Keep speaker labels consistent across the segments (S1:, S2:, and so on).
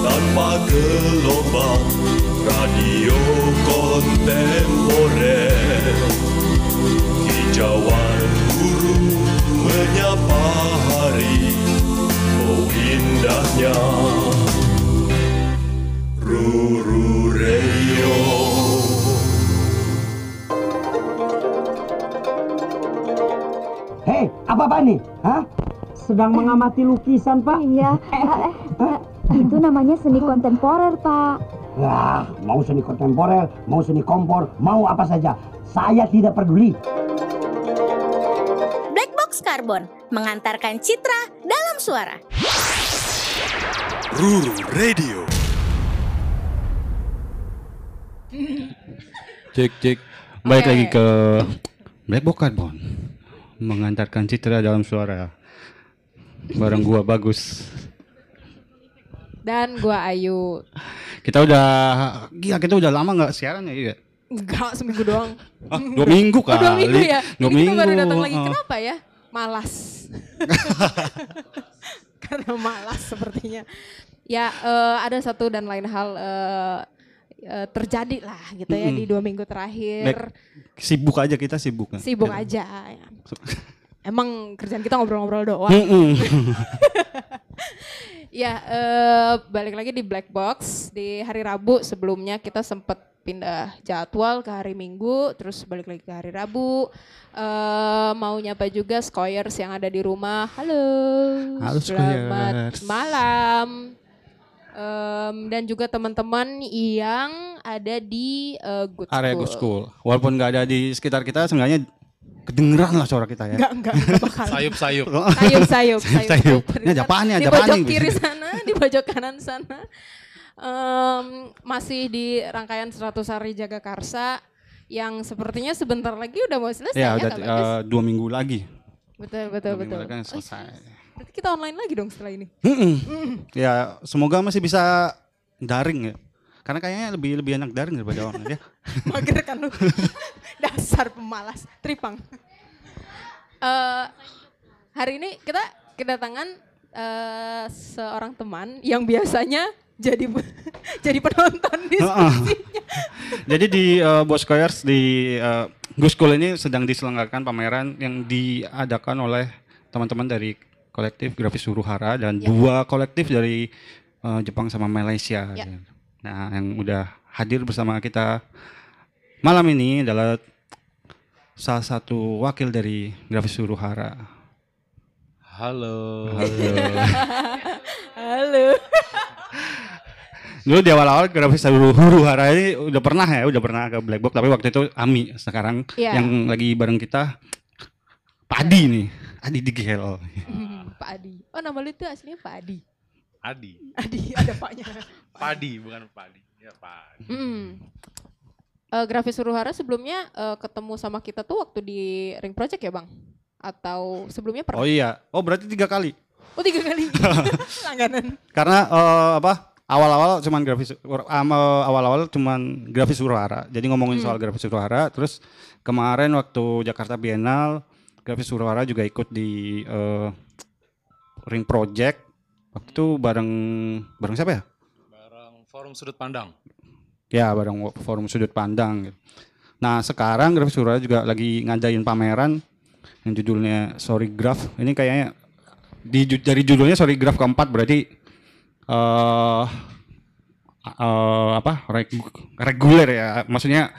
S1: tanpa gelombang radio kontemporer hijauan burung menyapa hari oh indahnya Ruru Radio
S2: Hei, apa-apa nih? Hah? Sedang mengamati lukisan, Pak?
S3: Iya, eh, eh, itu namanya seni kontemporer, Pak.
S2: Wah, mau seni kontemporer, mau seni kompor, mau apa saja. Saya tidak peduli.
S4: Black Box Carbon mengantarkan citra dalam suara.
S1: Ruru Radio
S5: Cek cek. Balik
S6: Oke.
S5: lagi ke Black Box Carbon. Mengantarkan citra dalam suara. Barang gua bagus.
S6: Dan gua Ayu.
S5: Kita udah gila kita udah lama nggak siaran ya iya.
S6: Enggak, seminggu doang.
S5: Ah, dua minggu
S6: Oh,
S5: kali.
S6: dua minggu ya?
S5: Dua
S6: Ini
S5: minggu.
S6: kita baru datang lagi.
S5: Oh.
S6: Kenapa ya? Malas. Karena malas sepertinya. Ya, eh, ada satu dan lain hal eh, eh, terjadi lah gitu ya
S5: Mm-mm.
S6: di dua minggu terakhir.
S5: Baik. Sibuk aja kita sibuk.
S6: Sibuk aja. Ya. Emang kerjaan kita ngobrol-ngobrol doang.
S5: Mm-mm.
S6: Ya, eh, balik lagi di Black Box di hari Rabu sebelumnya kita sempat pindah jadwal ke hari Minggu, terus balik lagi ke hari Rabu. Eh, mau nyapa juga Skoyers yang ada di rumah. Halo.
S5: Halo,
S6: Selamat
S5: Skoyers.
S6: malam. Em, dan juga teman-teman yang ada di eh, Good
S5: Area
S6: School.
S5: Good School. Walaupun nggak ada di sekitar kita, seenggaknya kedengeran lah suara kita ya.
S6: Enggak, enggak, enggak bakal.
S7: sayup-sayup.
S6: sayup sayup
S5: Sayup. Ini ada apaan nih?
S6: di pojok kiri sana di pojok kanan sana Em, masih di rangkaian 100 hari jaga karsa yang sepertinya sebentar lagi udah mau selesai
S5: Ya,
S6: ya,
S5: udah eh, dua minggu lagi.
S6: betul betul
S5: Dua minggu
S6: betul
S5: lagi kan
S6: Oh,
S5: selesai.
S6: berarti kita online lagi dong setelah ini
S5: Mm-mm. Ya, semoga masih bisa daring ya. Karena kayaknya lebih lebih enak daring daripada online ya.
S6: mager kan lu dasar pemalas tripang Eh, hari ini kita kedatangan eh, seorang teman yang biasanya jadi jadi penonton diskusinya
S5: Jadi di uh, Bos Koyers di uh, Gus School ini sedang diselenggarakan pameran yang diadakan oleh teman-teman dari kolektif Grafis Suruhara dan
S6: Ya.
S5: dua kolektif dari uh, Jepang sama Malaysia.
S6: Ya.
S5: Nah, yang udah hadir bersama kita malam ini adalah salah satu wakil dari Grafis Suruhara.
S7: Halo.
S5: Halo.
S6: halo
S5: Dulu di awal-awal grafis huru hara ini udah pernah ya, udah pernah ke Black Box, tapi waktu itu Ami. Sekarang
S6: Iya.
S5: yang lagi bareng kita Padi nih, Adi di GL.
S6: Hmm, Pak Adi. Oh nama lu itu aslinya Pak Adi.
S7: Adi.
S6: Adi ada paknya.
S7: Padi bukan padi. Ya.
S6: Hmm. Eh, grafis Suruhara sebelumnya eh, ketemu sama kita tuh waktu di Ring Project ya bang? Atau sebelumnya pernah?
S5: Oh iya, oh berarti tiga kali.
S6: Oh tiga kali. Langganan.
S5: Karena eh, apa? Awal-awal cuman grafis awal-awal cuman grafis Suruhara. Jadi ngomongin
S6: Hmm.
S5: soal grafis Suruhara, terus kemarin waktu Jakarta Biennale grafis Suruhara juga ikut di eh, Ring Project. Waktu itu bareng bareng siapa ya?
S7: Forum sudut pandang.
S5: Ya, bareng forum sudut pandang. Nah, sekarang Grafis Suruhara juga lagi ngadain pameran yang judulnya Sorry Graph. Ini kayaknya di dari judulnya Sorry Graph keempat berarti eh eh, apa? regu- reguler ya. Maksudnya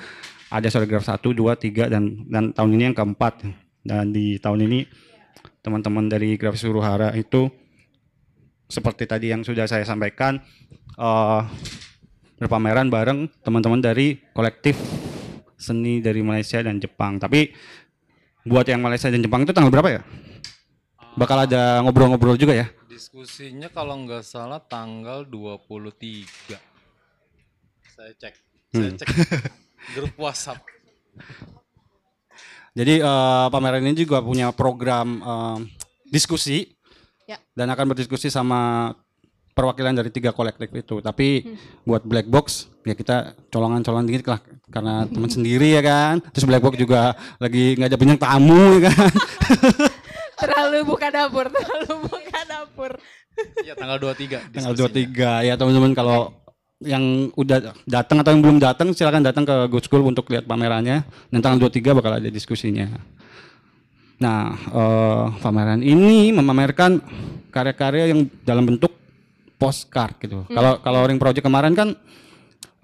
S5: ada Sorry Graph 1, 2, 3 dan dan tahun ini yang keempat. Dan di tahun ini teman-teman dari Grafis Suruhara itu seperti tadi yang sudah saya sampaikan eh berpameran bareng teman-teman dari kolektif seni dari Malaysia dan Jepang. Tapi buat yang Malaysia dan Jepang itu tanggal berapa ya? Bakal ada ngobrol-ngobrol juga ya?
S7: Diskusinya kalau nggak salah tanggal 23. Saya cek. Saya
S5: Hmm.
S7: cek grup WhatsApp.
S5: Jadi eh, pameran ini juga punya program eh, diskusi
S6: Ya.
S5: dan akan berdiskusi sama perwakilan dari tiga kolektif itu. Tapi buat black box ya kita colongan-colongan dikit lah karena teman sendiri ya kan. Terus black box juga lagi nggak ada banyak tamu ya kan.
S6: terlalu buka dapur, terlalu buka dapur.
S7: Iya tanggal 23.
S5: Tanggal
S7: diskusinya.
S5: 23 ya teman-teman kalau yang udah datang atau yang belum datang silakan datang ke Good School untuk lihat pamerannya. Dan tanggal 23 bakal ada diskusinya. Nah, eh, pameran ini memamerkan karya-karya yang dalam bentuk postcard gitu. Kalau kalau Ring Project kemarin kan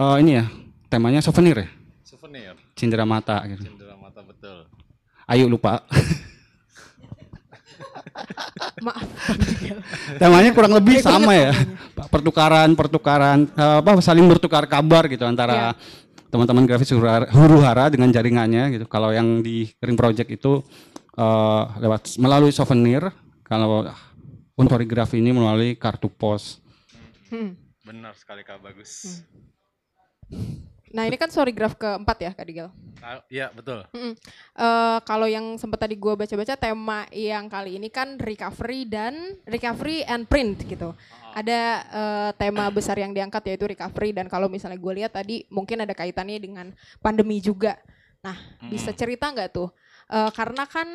S5: eh, ini ya temanya souvenir ya,
S7: Souvenir.
S5: cindera mata gitu.
S7: Cendera mata betul.
S5: Ayo lupa.
S6: Maaf.
S5: temanya kurang lebih sama ya pertukaran pertukaran eh, apa saling bertukar kabar gitu antara teman-teman grafis huru hara, huru hara dengan jaringannya gitu kalau yang di ring project itu eh, lewat melalui souvenir kalau untuk poligrafi ini melalui kartu pos
S6: Hmm.
S7: Benar sekali Kak bagus.
S6: Nah ini kan sorry graph keempat ya Kak Digel.
S7: Ah, Iya betul.
S6: Mm-mm. Eh, kalau yang sempat tadi gue baca-baca tema yang kali ini kan recovery dan recovery and print gitu. Ada eh, tema besar yang diangkat yaitu recovery dan kalau misalnya gue lihat tadi mungkin ada kaitannya dengan pandemi juga. Nah bisa cerita nggak tuh? Eh, karena kan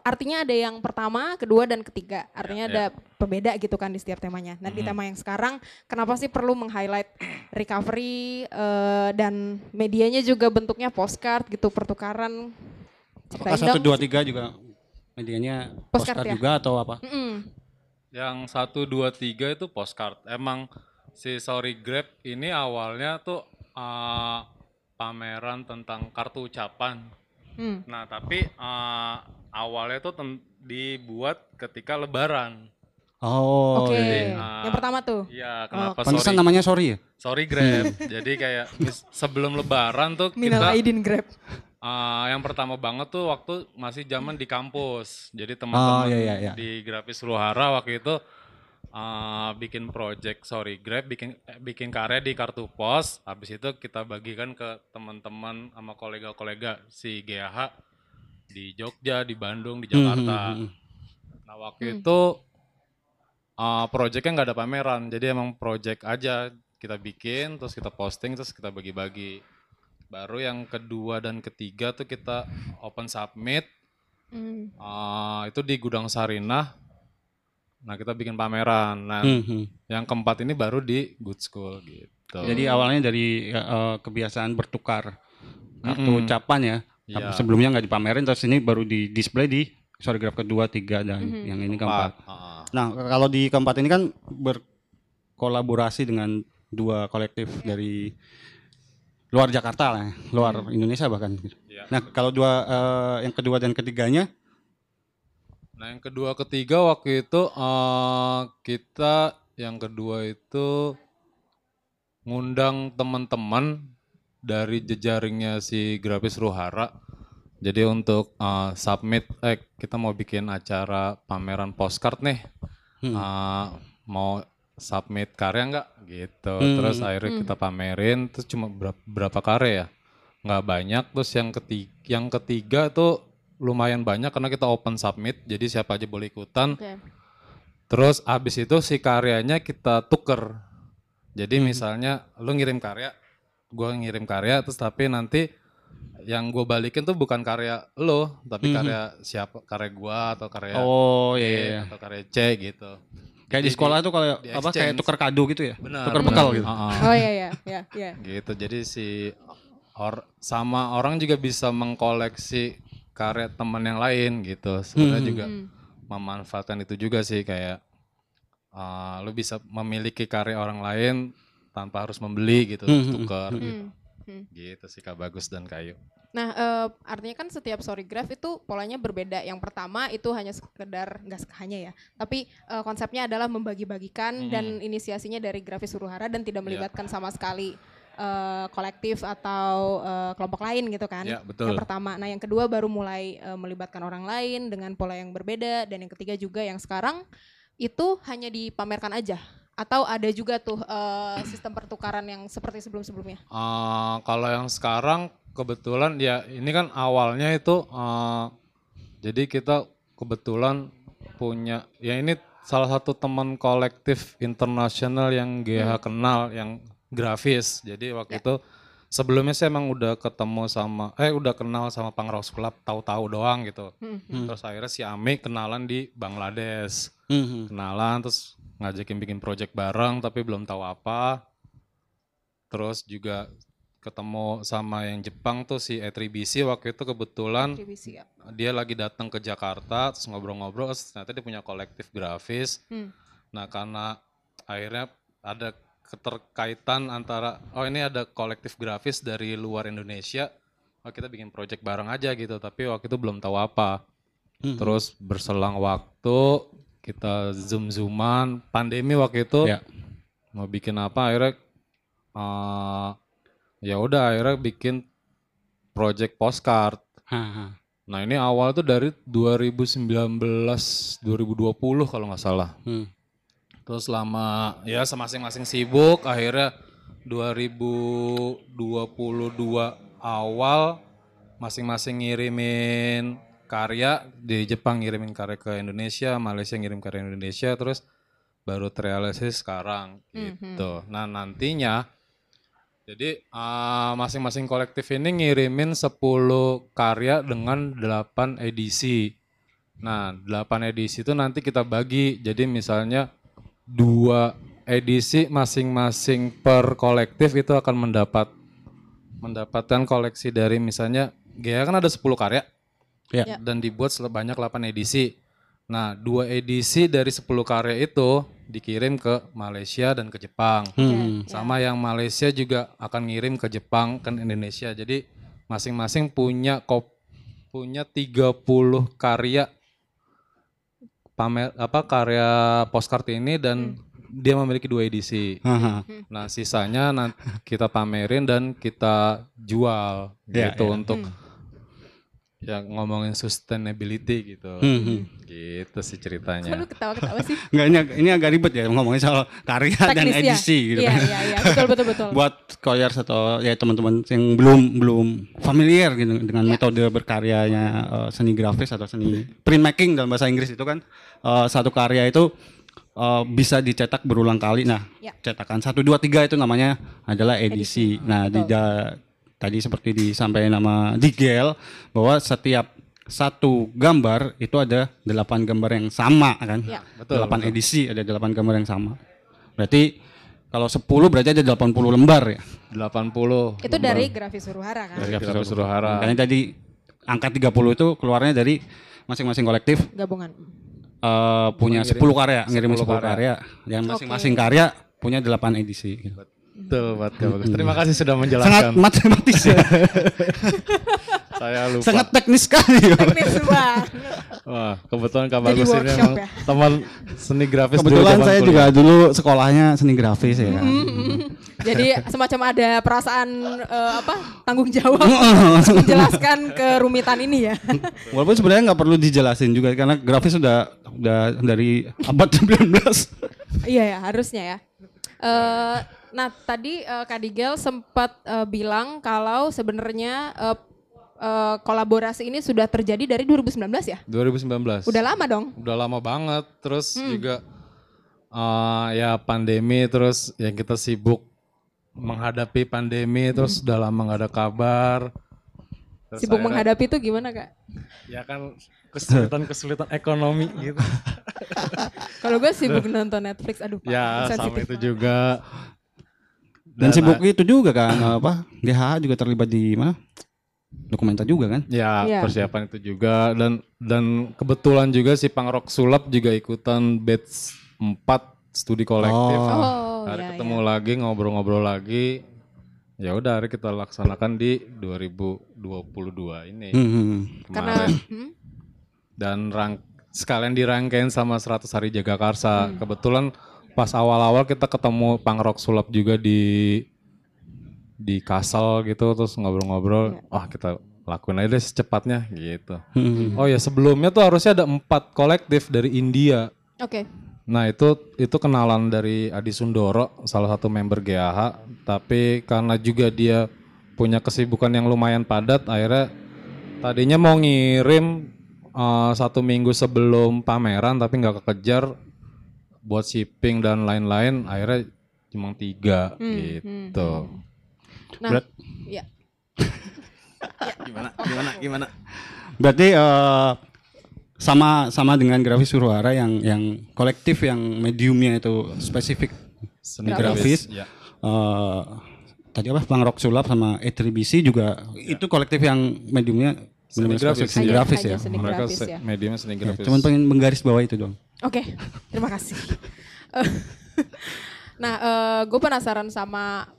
S6: artinya ada yang pertama, kedua dan ketiga. Artinya
S7: Ya,
S6: ada pembeda gitu kan di setiap temanya. Nah di tema yang sekarang kenapa sih perlu meng-highlight recovery eh, dan medianya juga bentuknya postcard gitu pertukaran.
S5: apakah satu dua tiga juga medianya
S6: Postcard
S5: postcard
S6: ya?
S5: juga atau apa
S6: Mm-mm.
S7: Yang satu dua tiga itu postcard. Emang si Sorry Grab ini awalnya tuh eh, pameran tentang kartu ucapan.
S6: Hmm.
S7: Nah tapi eh, awalnya tuh dibuat ketika Lebaran.
S5: oh
S6: Oke,
S5: iya.
S7: Ah.
S6: yang pertama tuh.
S7: Iya kenapa
S5: pantesan
S7: sorry?
S5: namanya sorry ya
S7: Sorry Grab. Jadi kayak sebelum Lebaran tuh
S6: Minal
S7: kita
S6: Aidin Grab.
S7: Ah, yang pertama banget tuh waktu masih zaman di kampus. Jadi teman-teman
S5: Oh, iya, iya, iya.
S7: di Grafis Luhara waktu itu ah, bikin project sorry Grab bikin eh, bikin karya di kartu pos. Habis itu kita bagikan ke teman-teman sama kolega-kolega si GH di Jogja, di Bandung, di Jakarta.
S5: Hmm, hmm, hmm.
S7: Nah, waktu itu ah, projectnya nggak ada pameran. Jadi emang project aja kita bikin, terus kita posting, terus kita bagi-bagi. Baru yang kedua dan ketiga tuh kita open submit.
S6: Hmm.
S7: ah, itu di Gudang Sarinah. Nah kita bikin pameran. Nah
S5: Hmm, hmm.
S7: yang keempat ini baru di Good School gitu.
S5: Jadi awalnya dari ya, eh, kebiasaan bertukar kartu
S7: Mm-mm.
S5: ucapan ya. Tapi
S7: Iya.
S5: sebelumnya nggak dipamerin, terus ini baru di display di sorry graph kedua, tiga dan yang ini keempat.
S7: Empat. Ah,
S5: Nah kalau di keempat ini kan berkolaborasi dengan dua kolektif dari luar Jakarta lah, ya, luar Indonesia bahkan.
S7: Iya.
S5: Nah kalau dua eh, yang kedua dan ketiganya,
S7: Nah yang kedua ketiga waktu itu eh, kita yang kedua itu ngundang teman-teman dari jejaringnya si Grafis Ruhara. Jadi untuk eh, submit, eh kita mau bikin acara pameran postcard nih,
S5: Hmm.
S7: Eh, mau submit karya nggak gitu.
S5: Hmm.
S7: Terus akhirnya kita pamerin, terus cuma berapa, berapa karya ya? Nggak banyak. Terus yang ketiga, yang ketiga tuh lumayan banyak karena kita open submit, jadi siapa aja boleh ikutan.
S6: Oke.
S7: Terus abis itu si karyanya kita tuker. Jadi misalnya lu ngirim karya, gua ngirim karya, terus tapi nanti yang gue balikin tuh bukan karya lo, tapi
S5: Mhm.
S7: karya siapa, karya gua atau karya
S5: oh
S7: E
S5: iya, iya.
S7: atau karya C gitu.
S5: kayak di
S7: Jadi
S5: sekolah tuh kalau
S7: di
S5: apa kayak tukar kado gitu ya,
S7: Benar.
S5: tukar
S7: benar.
S5: bekal gitu.
S6: Oh iya iya iya iya.
S7: gitu. Jadi si or sama orang juga bisa mengkoleksi karya teman yang lain gitu. Sebenarnya
S5: Hmm.
S7: juga
S6: Hmm.
S7: memanfaatkan itu juga sih kayak uh, lu bisa memiliki karya orang lain tanpa harus membeli gitu,
S5: Hmm, hmm,
S7: tukar
S5: hmm.
S7: gitu.
S6: Hmm.
S7: Gitu sih Kak Bagus dan Kayu.
S6: Nah, eh, artinya kan setiap story graph itu polanya berbeda. Yang pertama itu hanya sekedar nggak se- hanya ya, tapi eh, konsepnya adalah membagi-bagikan
S7: Hmm.
S6: dan inisiasinya dari grafis Suruhara dan tidak
S7: Iya.
S6: melibatkan sama sekali eh, kolektif atau eh, kelompok lain gitu kan.
S7: Ya, betul.
S6: Yang pertama. Nah, yang kedua baru mulai eh, melibatkan orang lain dengan pola yang berbeda dan yang ketiga juga yang sekarang itu hanya dipamerkan aja atau ada juga tuh eh, sistem pertukaran yang seperti sebelum-sebelumnya.
S7: Uh, kalau yang sekarang kebetulan ya ini kan awalnya itu uh, jadi kita kebetulan punya ya ini salah satu teman kolektif internasional yang GH kenal yang grafis. Jadi waktu itu sebelumnya saya emang udah ketemu sama eh udah kenal sama Pangrose Club tahu-tahu doang gitu.
S6: Hmm.
S7: Terus akhirnya si Ami kenalan di Bangladesh.
S5: Hmm.
S7: Kenalan terus ngajakin bikin project bareng tapi belum tahu apa. Terus juga ketemu sama yang Jepang tuh si Etribisi waktu itu kebetulan
S6: ya.
S7: dia lagi datang ke Jakarta terus ngobrol-ngobrol terus ternyata dia punya kolektif grafis.
S6: Hmm.
S7: Nah karena akhirnya ada keterkaitan antara oh ini ada kolektif grafis dari luar Indonesia, oh kita bikin project bareng aja gitu. Tapi waktu itu belum tahu apa. Terus berselang waktu kita zoom zooman pandemi waktu itu
S5: Ya.
S7: mau bikin apa akhirnya eh, ya udah akhirnya bikin project postcard.
S5: Haha.
S7: Nah ini awal tuh dari 2019 2020 kalau nggak salah.
S5: Hmm.
S7: Terus lama ya masing-masing sibuk akhirnya 2022 awal masing-masing ngirimin karya di Jepang ngirimin karya ke Indonesia, Malaysia ngirim karya Indonesia terus baru terrealisasi sekarang gitu. Nah, nantinya jadi eh, masing-masing kolektif ini ngirimin 10 karya dengan 8 edisi. Nah, 8 edisi itu nanti kita bagi. Jadi misalnya dua edisi masing-masing per kolektif itu akan mendapat mendapatkan koleksi dari misalnya GA kan ada 10 karya
S5: Ya.
S7: Dan dibuat sebanyak 8 edisi. Nah, dua edisi dari 10 karya itu dikirim ke Malaysia dan ke Jepang.
S5: Hmm.
S7: Sama yang Malaysia juga akan ngirim ke Jepang kan Indonesia. Jadi masing-masing punya kop punya 30 karya pamer apa karya postcard ini dan dia memiliki dua edisi. Nah, sisanya nanti kita pamerin dan kita jual
S5: Ya,
S7: gitu
S5: ya.
S7: untuk ya ngomongin sustainability gitu.
S5: Hmm.
S7: Gitu sih
S6: Kok lu
S7: ceritanya.
S6: ketawa-ketawa sih?
S5: Enggak ini, ini agak ribet ya ngomongin soal karya dan
S6: Teknis ya?
S5: edisi gitu
S6: Iya,
S5: kan.
S6: iya, iya. Betul, betul, betul.
S5: Buat koyers atau ya teman-teman yang belum belum familiar gitu dengan
S6: Ya.
S5: metode berkaryanya eh, seni grafis atau seni printmaking dalam bahasa Inggris itu kan eh, satu karya itu eh, bisa dicetak berulang kali. Nah,
S6: Ya.
S5: cetakan satu dua tiga itu namanya adalah edisi. Nah, di da- tadi seperti disampaikan nama Digel bahwa setiap satu gambar itu ada delapan gambar yang sama kan?
S6: Ya.
S7: Betul,
S5: delapan edisi ada delapan gambar yang sama. Berarti kalau 10 berarti ada 80 lembar ya.
S7: 80
S6: Itu dari grafis Suruhara kan?
S7: dari Grafis Suruhara.
S5: Makanya tadi angka 30 itu keluarnya dari masing-masing kolektif
S6: Gabungan.
S5: eh, punya 10 karya, ngirim 10
S7: 10
S5: karya. Yang masing-masing karya punya 8 edisi. gitu.
S7: Betul, Pak. Bagus. Terima kasih sudah
S5: Sangat
S7: menjelaskan.
S5: matematis ya.
S7: Saya lupa.
S5: Sangat teknis sekali.
S6: Teknis banget.
S7: Wah, kebetulan Kak Bagus ini
S6: workshop
S7: emang
S6: ya.
S7: teman seni grafis
S5: Kebetulan saya
S7: kuliah.
S5: juga dulu sekolahnya seni grafis ya. kan.
S6: Jadi semacam ada perasaan eh, apa tanggung jawab menjelaskan kerumitan ini ya.
S5: Walaupun sebenarnya nggak perlu dijelasin juga karena grafis sudah udah dari abad 19.
S6: iya ya harusnya ya. Eh, nah tadi eh, Kak Digel sempat eh, bilang kalau sebenarnya eh, eh, kolaborasi ini sudah terjadi dari 2019 ya.
S7: 2019.
S6: Udah lama dong.
S7: Udah lama banget. Terus juga eh, ya pandemi terus yang kita sibuk menghadapi pandemi terus udah lama nggak ada kabar. Terus
S6: Sibuk
S7: akhirnya-
S6: menghadapi itu gimana kak?
S7: Ya kan kesulitan-kesulitan ekonomi gitu.
S6: Kalau gue sibuk nonton Netflix, aduh Pak,
S7: ya sama itu
S6: banget.
S7: juga.
S5: Dan sibuk itu juga kan apa? GH juga terlibat di mana? Dokumenter juga kan?
S7: Ya
S6: Iya.
S7: persiapan itu juga dan dan kebetulan juga si Pangrok Sulap juga ikutan batch 4 studi kolektif.
S5: Oh.
S6: Oh,
S7: hari
S6: ya,
S7: ketemu
S6: ya.
S7: lagi ngobrol-ngobrol lagi. Ya udah hari kita laksanakan di 2022 ini
S5: Hmm, hmm.
S6: Karena
S7: kemarin.
S6: hmm,
S7: Dan rang sekalian dirangkain sama 100 hari jaga karsa.
S6: Hmm.
S7: Kebetulan pas awal-awal kita ketemu Pangrok Sulap juga di di Kasel gitu terus ngobrol-ngobrol. Wah kita lakuin aja deh secepatnya gitu.
S5: Hmm.
S7: Oh ya sebelumnya tuh harusnya ada empat kolektif dari India.
S6: Oke.
S7: Nah itu itu kenalan dari Adi Sundoro, salah satu member GAH. Tapi karena juga dia punya kesibukan yang lumayan padat, akhirnya tadinya mau ngirim eh, satu minggu sebelum pameran, tapi nggak kekejar buat shipping dan lain-lain. Akhirnya cuma tiga gitu.
S6: Nah,
S5: Berat.
S6: ya.
S5: gimana gimana gimana berarti eh, sama sama dengan grafis suruhara yang yang kolektif yang mediumnya itu spesifik
S7: Seni
S5: grafis.
S7: Ya.
S5: Eh, tadi apa Bang Rock Sulap sama E3BC juga itu kolektif yang mediumnya benar-benar
S7: grafis.
S5: spesifik seni grafis ya.
S6: seni
S7: Mereka
S6: grafis
S7: se-
S6: ya.
S7: mediumnya seni
S5: Ya,
S7: grafis.
S5: Cuman pengen menggaris bawah itu doang.
S6: Oke, terima kasih. Eh, nah, gue penasaran sama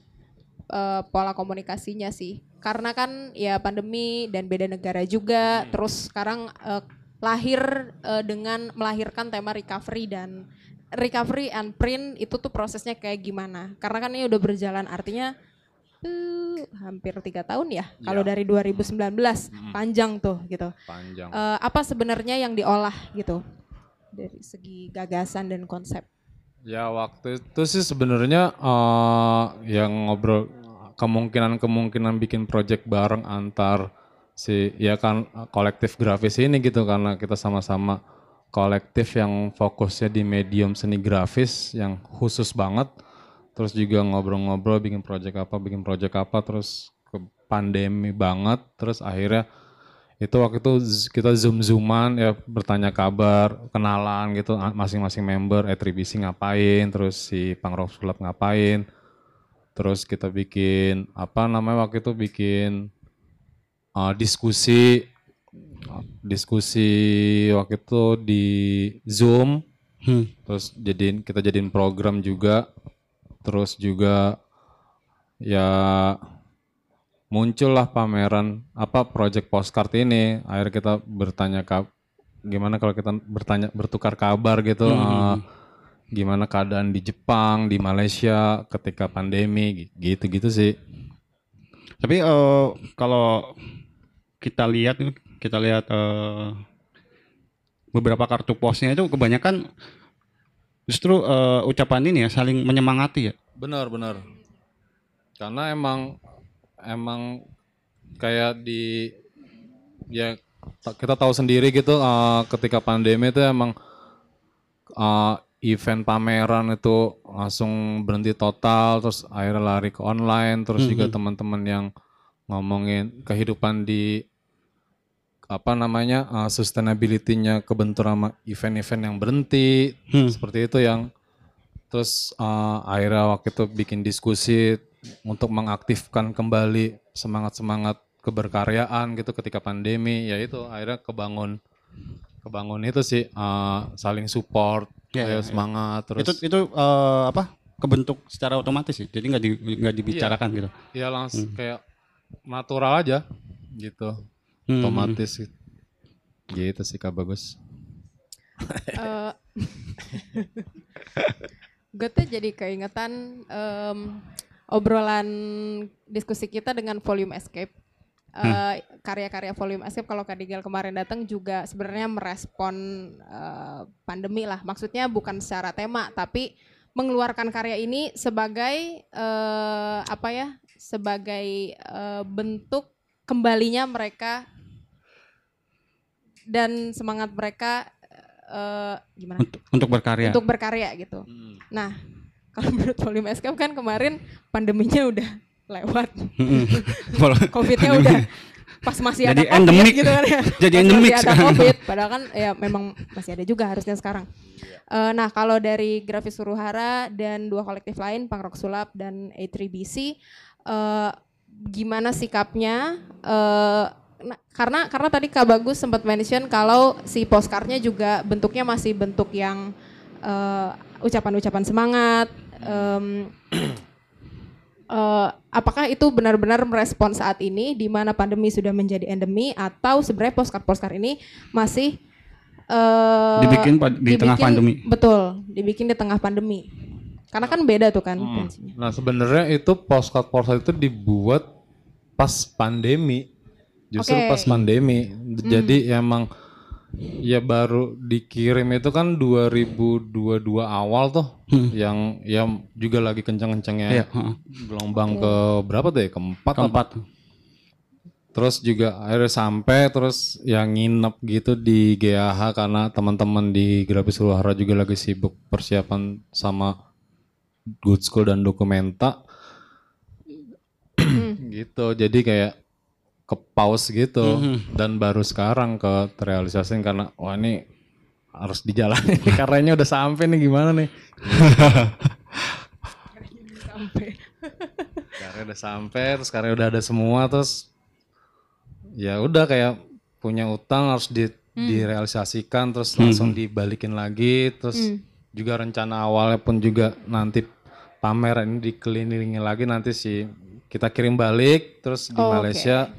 S6: eh, pola komunikasinya sih, karena kan ya pandemi dan beda negara juga, terus sekarang eh, lahir eh, dengan melahirkan tema recovery dan recovery and print itu tuh prosesnya kayak gimana? Karena kan ini udah berjalan, artinya eh, hampir tiga tahun ya. Kalau dari 2019 panjang tuh gitu.
S7: panjang.
S6: Eh, apa sebenarnya yang diolah gitu dari segi gagasan dan konsep?
S7: Ya waktu itu sih sebenarnya eh, yang ngobrol kemungkinan-kemungkinan bikin project bareng antar si ya kan kolektif grafis ini gitu karena kita sama-sama kolektif yang fokusnya di medium seni grafis yang khusus banget terus juga ngobrol-ngobrol bikin project apa bikin project apa terus ke pandemi banget terus akhirnya itu waktu itu kita zoom zooman ya bertanya kabar kenalan gitu masing-masing member E3BC ngapain terus si Pangrok Sulap ngapain. Terus kita bikin apa namanya waktu itu bikin uh, diskusi diskusi waktu itu di Zoom.
S5: Hmm.
S7: terus jadiin kita jadiin program juga. Terus juga ya muncullah pameran apa project postcard ini akhirnya kita bertanya ka, gimana kalau kita bertanya bertukar kabar gitu eh, gimana keadaan di Jepang di Malaysia ketika pandemi gitu gitu sih
S5: Tapi eh, kalau kita lihat kita lihat eh, beberapa kartu posnya itu kebanyakan justru eh, ucapan ini ya saling menyemangati ya.
S7: Benar, benar. Karena emang emang kayak di ya ta- kita tahu sendiri gitu eh, ketika pandemi itu emang eh, event pameran itu langsung berhenti total terus akhirnya lari ke online terus juga teman-teman yang ngomongin kehidupan di apa namanya uh, sustainability-nya kebentur sama event-event yang berhenti seperti itu yang terus uh, akhirnya waktu itu bikin diskusi untuk mengaktifkan kembali semangat-semangat keberkaryaan gitu ketika pandemi ya itu akhirnya kebangun kebangun itu sih uh, saling support
S5: Ya,
S7: ayo
S5: ya, ya.
S7: semangat terus
S5: Itu itu eh, apa? kebentuk secara otomatis sih. Jadi nggak di, nggak dibicarakan gitu.
S7: ya langsung kayak natural aja gitu
S5: Hmm.
S7: otomatis gitu. gitu sih kak bagus
S6: Eh, gue tuh jadi keingetan em, obrolan diskusi kita dengan Volume Escape. Eh, Karya-karya Volume Escape kalau Kak Digel kemarin datang juga sebenarnya merespon eh, pandemi lah. Maksudnya bukan secara tema tapi mengeluarkan karya ini sebagai eh, apa ya? Sebagai eh, bentuk kembalinya mereka dan semangat mereka eh, gimana?
S5: Untuk, untuk berkarya.
S6: untuk berkarya gitu. Nah, kalau menurut Volume Escape kan kemarin pandeminya udah lewat, covidnya udah pas masih ada
S5: Jadi
S6: covid
S5: endemik.
S6: gitu kan ya.
S5: Jadi
S6: Pas
S5: endemik
S6: masih ada
S5: sekarang.
S6: covid, padahal kan ya memang masih ada juga harusnya sekarang. Eh, nah, kalau dari Grafis Suruhara dan dua kolektif lain, Punk Rock Sulap dan A3BC, eh, gimana sikapnya? Eh, nah, karena karena tadi Kak Bagus sempat mention kalau si postcardnya juga bentuknya masih bentuk yang eh, ucapan-ucapan semangat. Em, eh, apakah itu benar-benar merespon saat ini di mana pandemi sudah menjadi endemi atau sebenarnya postcard-postcard ini masih eh,
S5: Dibikin di tengah pandemi.
S6: Betul, dibikin di tengah pandemi. Karena kan beda tuh kan
S7: Hmm. Nah sebenarnya itu postcard postcard itu dibuat pas pandemi, justru
S6: Oke.
S7: pas pandemi. Jadi emang ya baru dikirim itu kan 2022 awal tuh, yang yang juga lagi kencang-kencangnya
S5: Iya, heeh.
S7: gelombang ke berapa tuh ya keempat apa?
S5: Keempat.
S7: Terus juga akhirnya sampai terus yang nginep gitu di GAH karena teman-teman di Grafis Luhara juga lagi sibuk persiapan sama Good School dan Dokumenta. gitu. Jadi kayak ke pause gitu.
S5: Mhm.
S7: dan baru sekarang ke terrealisasiin karena wah ini harus dijalani karyanya udah sampai nih gimana nih? Karya udah sampai terus karya udah ada semua terus ya udah kayak punya utang harus di direalisasikan terus langsung dibalikin lagi terus juga rencana awalnya pun juga nanti pameran ini dikelilingi lagi nanti sih kita kirim balik terus di
S6: Oh.
S7: Malaysia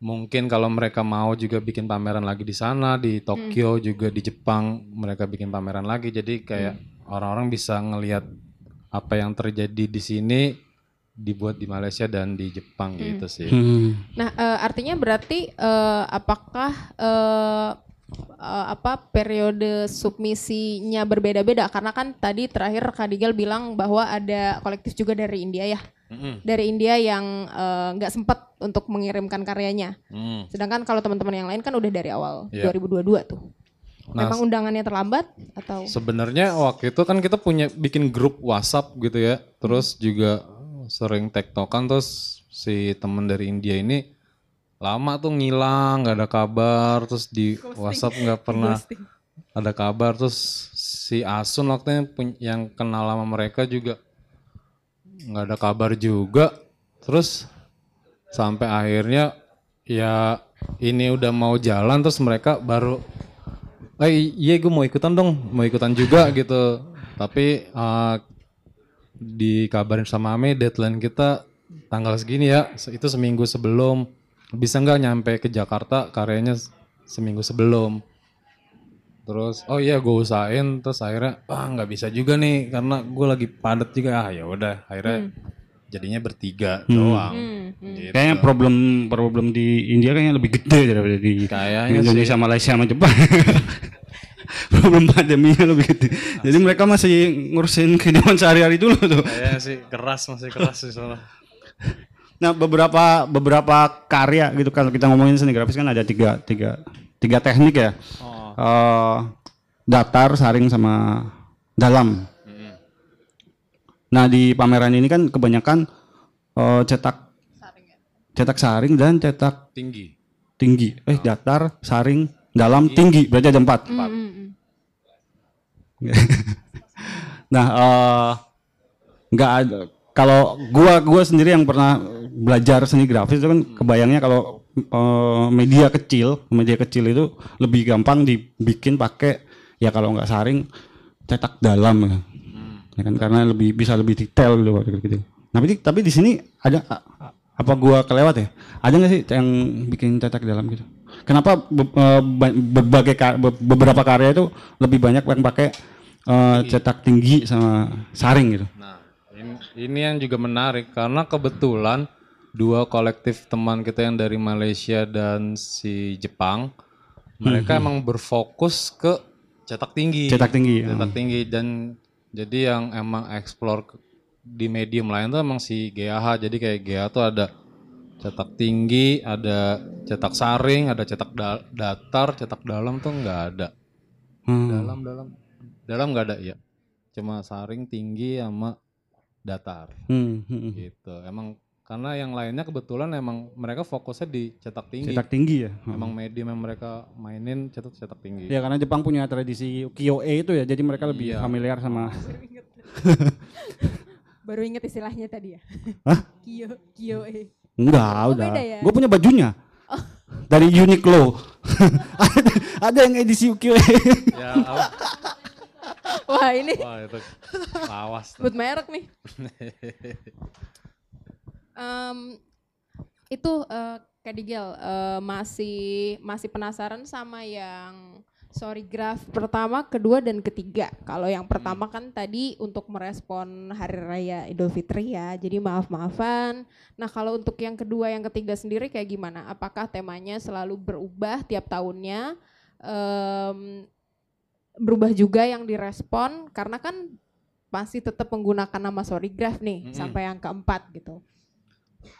S7: mungkin kalau mereka mau juga bikin pameran lagi di sana di Tokyo juga di Jepang mereka bikin pameran lagi jadi kayak orang-orang bisa ngelihat apa yang terjadi di sini dibuat di Malaysia dan di Jepang gitu sih.
S5: Hmm.
S6: Nah, eh, artinya berarti eh, apakah eh, eh, apa periode submisinya berbeda-beda? Karena kan tadi terakhir Kadigal bilang bahwa ada kolektif juga dari India ya, Dari India yang eh, nggak sempat untuk mengirimkan karyanya.
S7: Mm.
S6: Sedangkan kalau teman-teman yang lain kan udah dari awal
S7: Iya.
S6: 2022 tuh.
S7: Nah,
S6: Memang undangannya terlambat atau?
S7: Sebenarnya waktu itu kan kita punya bikin grup WhatsApp gitu ya. Terus juga sering tektokan terus si temen dari India ini lama tuh ngilang, nggak ada kabar, terus di WhatsApp nggak pernah ada kabar. Terus si Asun waktu itu pun- yang kenal sama mereka juga nggak ada kabar juga. Terus sampai akhirnya ya ini udah mau jalan terus mereka baru eh iya gue mau ikutan dong mau ikutan juga gitu. Tapi eh, dikabarin sama Ame deadline kita tanggal segini ya itu seminggu sebelum. Bisa nggak nyampe ke Jakarta karyanya seminggu sebelum terus oh iya gue usahain terus akhirnya ah nggak bisa juga nih karena gue lagi padat juga ah ya udah akhirnya jadinya bertiga doang Gitu.
S5: Kayaknya problem problem di India kayaknya lebih gede daripada di
S7: Kayaknya
S5: Indonesia, Malaysia sama Jepang. problem pandeminya lebih gede. Jadi mereka masih ngurusin kehidupan sehari-hari dulu tuh.
S7: kayaknya sih keras masih keras sih soalnya
S5: Nah beberapa beberapa karya gitu kalau kita ngomongin seni grafis kan ada tiga tiga tiga teknik ya. Eh, datar, saring sama dalam. Nah di pameran ini kan kebanyakan eh, cetak cetak saring dan cetak
S7: tinggi
S5: tinggi. Eh datar, saring, dalam, tinggi. Berarti ada empat. nah eh, nggak ada. Kalau gua gua sendiri yang pernah belajar seni grafis itu kan kebayangnya kalau eh, media kecil, media kecil itu lebih gampang dibikin pakai ya kalau nggak saring cetak dalam ya. Ya kan karena lebih bisa lebih detail gitu gitu. Tapi di- tapi di sini ada apa gua kelewat ya? Ada nggak sih yang bikin cetak dalam gitu? Kenapa be- eh, ba- berbagai be- beberapa karya itu lebih banyak yang pakai eh, cetak tinggi sama saring gitu?
S7: Nah, ini, ini yang juga menarik karena kebetulan dua kolektif teman kita yang dari Malaysia dan si Jepang, mereka emang berfokus ke cetak tinggi.
S5: Cetak tinggi,
S7: Cetak tinggi dan jadi yang emang explore di medium lain tuh emang si GAH. Jadi kayak GAH tuh ada cetak tinggi, ada cetak saring, ada cetak da- datar, cetak dalam tuh nggak ada.
S5: Hmm.
S7: Dalam dalam dalam nggak ada ya. Cuma saring tinggi sama datar
S5: Hmm, hmm, hmm.
S7: gitu. Emang karena yang lainnya kebetulan emang mereka fokusnya di cetak tinggi.
S5: Cetak tinggi ya. Hmm.
S7: Emang medium yang mereka mainin cetak cetak tinggi.
S5: Ya karena Jepang punya tradisi KyoE itu ya, jadi mereka lebih
S7: Iya.
S5: familiar sama
S6: Baru inget istilahnya tadi ya.
S5: Hah?
S6: Kyo, Kyo E.
S5: Enggak,
S6: Oh,
S5: udah.
S6: ya?
S5: Gue punya bajunya. Dari Uniqlo. ada, ada yang edisi KyoE.
S7: Ya,
S6: Wah ini
S7: wah itu lawas. tuh.
S6: sebut merek nih. Em, itu eh, Kak Digel eh, masih masih penasaran sama yang sorry graph pertama, kedua dan ketiga. Kalau yang pertama kan tadi untuk merespon Hari Raya Idul Fitri ya, jadi maaf-maafan. Nah kalau untuk yang kedua, yang ketiga sendiri kayak gimana? Apakah temanya selalu berubah tiap tahunnya? Em, berubah juga yang direspon karena kan masih tetap menggunakan nama sorry graph nih
S7: Mm-mm.
S6: sampai yang keempat gitu.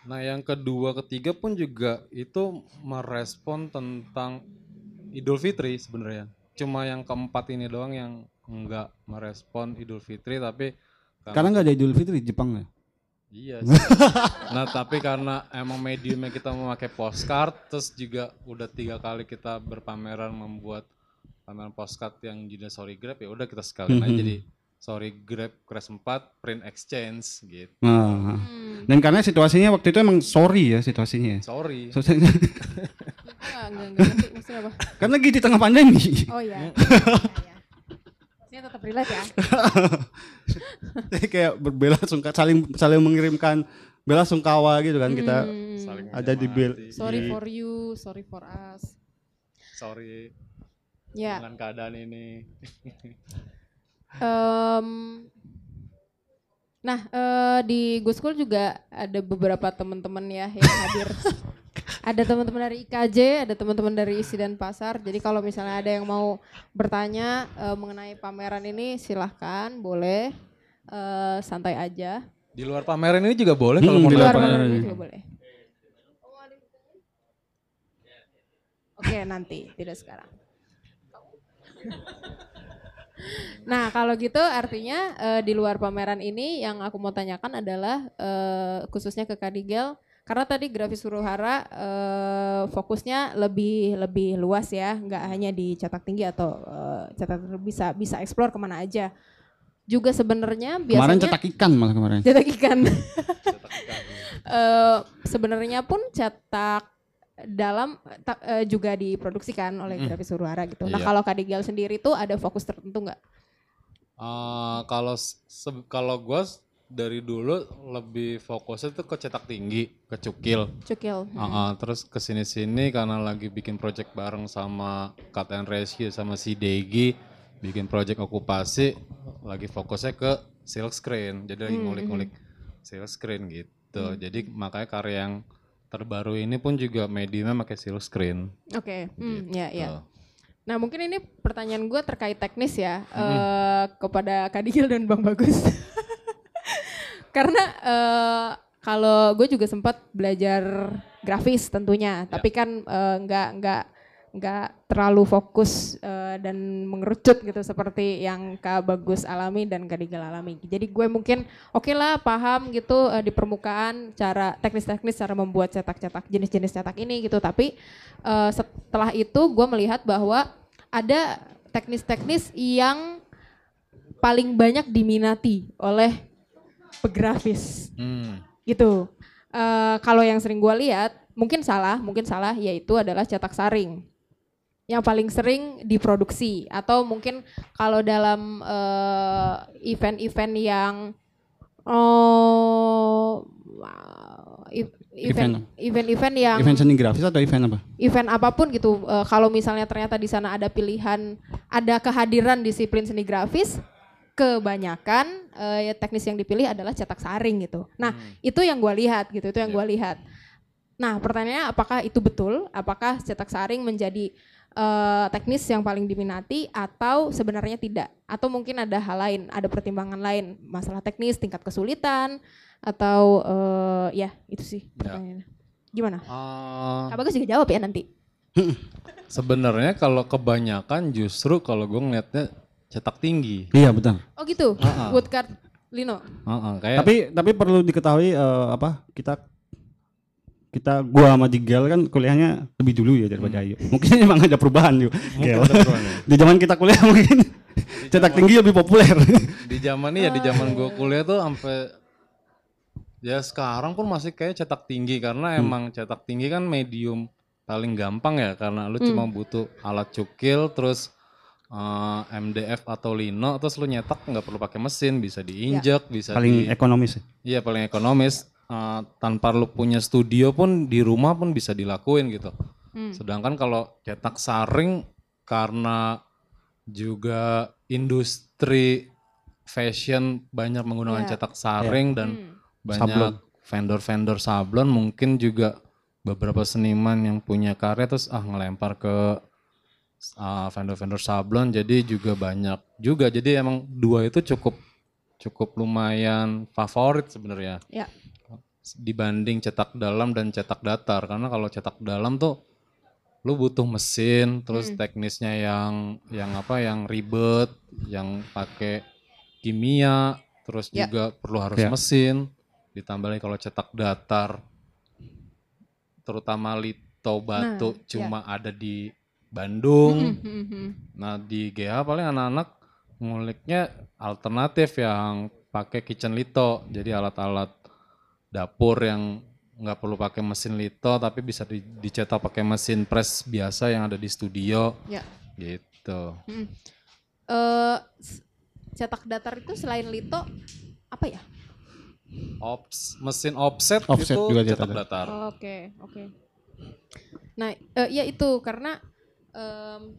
S7: Nah, yang kedua, ketiga pun juga itu merespon tentang Idul Fitri sebenarnya. Cuma yang keempat ini doang yang enggak merespon Idul Fitri tapi
S5: Karena nggak ada Idul Fitri di Jepang ya.
S7: Iya sih. nah tapi karena emang mediumnya kita memakai postcard, terus juga udah tiga kali kita berpameran membuat pameran postcard yang jenis sorry grab ya udah kita sekalian aja jadi sorry grab crash 4 print exchange gitu.
S5: Nah,
S6: Hmm.
S5: dan karena situasinya waktu itu emang sorry ya situasinya. ya.
S7: Sorry.
S5: Situasinya-
S6: Enggak, enggak, enggak ngerti maksudnya apa.
S5: kan lagi di tengah pandemi.
S6: Oh iya. Iya, iya. Maksudnya tetap relate ya.
S5: Jadi kayak berbela sungkawa saling saling mengirimkan bela sungkawa gitu kan kita
S6: Hmm.
S7: Saling
S5: ada di bel.
S6: Sorry
S5: di-
S6: for you, sorry for us.
S7: Sorry
S6: Ya.
S7: dengan keadaan ini.
S6: Em, nah eh, di Go School juga ada beberapa teman-teman ya yang hadir. ada teman-teman dari IKJ, ada teman-teman dari Isi dan Pasar. Jadi kalau misalnya ada yang mau bertanya eh, mengenai pameran ini, silahkan, boleh Eh, santai aja.
S7: Di luar pameran ini juga boleh kalau
S5: Hmm,
S7: mau
S5: di
S6: Di luar pameran
S5: pameran
S6: ini
S5: ini.
S6: juga boleh. Oke nanti, tidak sekarang. Nah kalau gitu artinya eh, di luar pameran ini yang aku mau tanyakan adalah eh, khususnya ke Kadigel karena tadi grafis Suruhara eh, fokusnya lebih lebih luas ya, nggak hanya di cetak tinggi atau eh, cetak bisa bisa explore ke mana aja. Juga sebenarnya biasanya
S5: Kemarin cetak ikan malah kemarin.
S6: cetak ikan. Eh, sebenarnya pun cetak dalam ta- eh, juga diproduksikan oleh grafis Suruhara gitu. Nah
S7: Iya.
S6: kalau Kadigel sendiri tuh ada fokus tertentu nggak?
S7: Eh, kalau kalau gue dari dulu lebih fokusnya tuh ke cetak tinggi, ke cukil.
S6: Cukil.
S7: Ah, ah, terus ke sini-sini karena lagi bikin project bareng sama Cut and Rescue sama si Degi, bikin project okupasi, lagi fokusnya ke silk screen. Jadi lagi
S6: Hmm,
S7: ngulik-ngulik silk screen gitu. Jadi makanya karya yang terbaru ini pun juga mediumnya pakai silk screen.
S6: Oke, hmm, ya ya.
S7: Tuh.
S6: Nah mungkin ini pertanyaan gue terkait teknis ya eh, kepada Kadigil dan Bang Bagus. Karena eh, kalau gue juga sempat belajar grafis tentunya, tapi kan eh, nggak nggak nggak terlalu fokus eh, dan mengerucut gitu seperti yang Kak Bagus alami dan Kadigil alami. Jadi gue mungkin oke lah paham gitu eh, di permukaan cara teknis-teknis cara membuat cetak-cetak jenis-jenis cetak ini gitu, tapi eh, setelah itu gue melihat bahwa ada teknis-teknis yang paling banyak diminati oleh pegrafis
S7: Hmm.
S6: gitu. Eh, kalau yang sering gue lihat, mungkin salah, mungkin salah, yaitu adalah cetak saring yang paling sering diproduksi. Atau mungkin kalau dalam eh, event-event yang oh ev- event event-event yang
S5: Event seni grafis atau event apa?
S6: event apa pun gitu eh, kalau misalnya ternyata di sana ada pilihan ada kehadiran disiplin seni grafis kebanyakan eh, ya teknis yang dipilih adalah cetak saring gitu. Nah itu yang gue lihat gitu itu yang gue lihat. Nah pertanyaannya apakah itu betul? Apakah cetak saring menjadi eh, teknis yang paling diminati atau sebenarnya tidak atau mungkin ada hal lain ada pertimbangan lain masalah teknis tingkat kesulitan atau eh, ya itu sih pertanyaannya gimana
S7: Eh,
S6: Kak Bagus juga jawab ya nanti.
S7: Sebenarnya kalau kebanyakan justru kalau gue ngeliatnya cetak tinggi.
S5: Iya betul.
S6: Oh gitu.
S7: Ah, ah.
S6: Woodcard Lino.
S7: Heeh, kayak
S5: Tapi tapi perlu diketahui eh, apa kita kita gua sama Jigel kan kuliahnya lebih dulu ya daripada Ayu. Mungkin emang ada perubahan yuk. Gel.
S7: ada perubahan ya.
S5: Di zaman kita kuliah mungkin cetak tinggi lebih populer.
S7: di zaman ini ya di zaman gue kuliah tuh sampai ya sekarang pun masih kayak cetak tinggi karena emang cetak tinggi kan medium paling gampang ya karena lu cuma butuh alat cukil terus eh, MDF atau lino terus lu nyetak nggak perlu pakai mesin bisa diinjak bisa
S5: Paling
S7: di
S5: ekonomis.
S7: iya paling ekonomis Eh, tanpa lu punya studio pun di rumah pun bisa dilakuin gitu
S6: Hmm.
S7: sedangkan kalau cetak saring karena juga industri fashion banyak menggunakan
S6: Iya.
S7: cetak saring dan
S6: Hmm.
S7: banyak
S5: Sablon.
S7: vendor-vendor sablon mungkin juga beberapa seniman yang punya karya terus ah ngelempar ke ah, vendor-vendor sablon jadi juga banyak juga jadi emang dua itu cukup cukup lumayan favorit sebenarnya
S6: Ya.
S7: Dibanding cetak dalam dan cetak datar karena kalau cetak dalam tuh lu butuh mesin terus
S6: Hmm.
S7: teknisnya yang yang apa yang ribet yang pakai kimia terus
S6: Ya.
S7: juga perlu harus
S5: Ya.
S7: mesin ditambah lagi kalau cetak datar terutama lito batu
S6: Nah,
S7: cuma ada di Bandung
S6: Mm, mm, mm.
S7: nah di GH paling anak-anak nguliknya alternatif yang pakai kitchen lito jadi alat-alat dapur yang nggak perlu pakai mesin lito tapi bisa di- dicetak pakai mesin press biasa yang ada di studio
S6: Ya.
S7: gitu
S6: Eh, s- cetak datar itu selain lito apa ya?
S7: Ops, mesin offset,
S5: Offset
S7: itu
S5: juga
S7: cetak
S5: cetak.
S7: datar.
S6: Oke, oke. Nah, eh, ya itu karena em,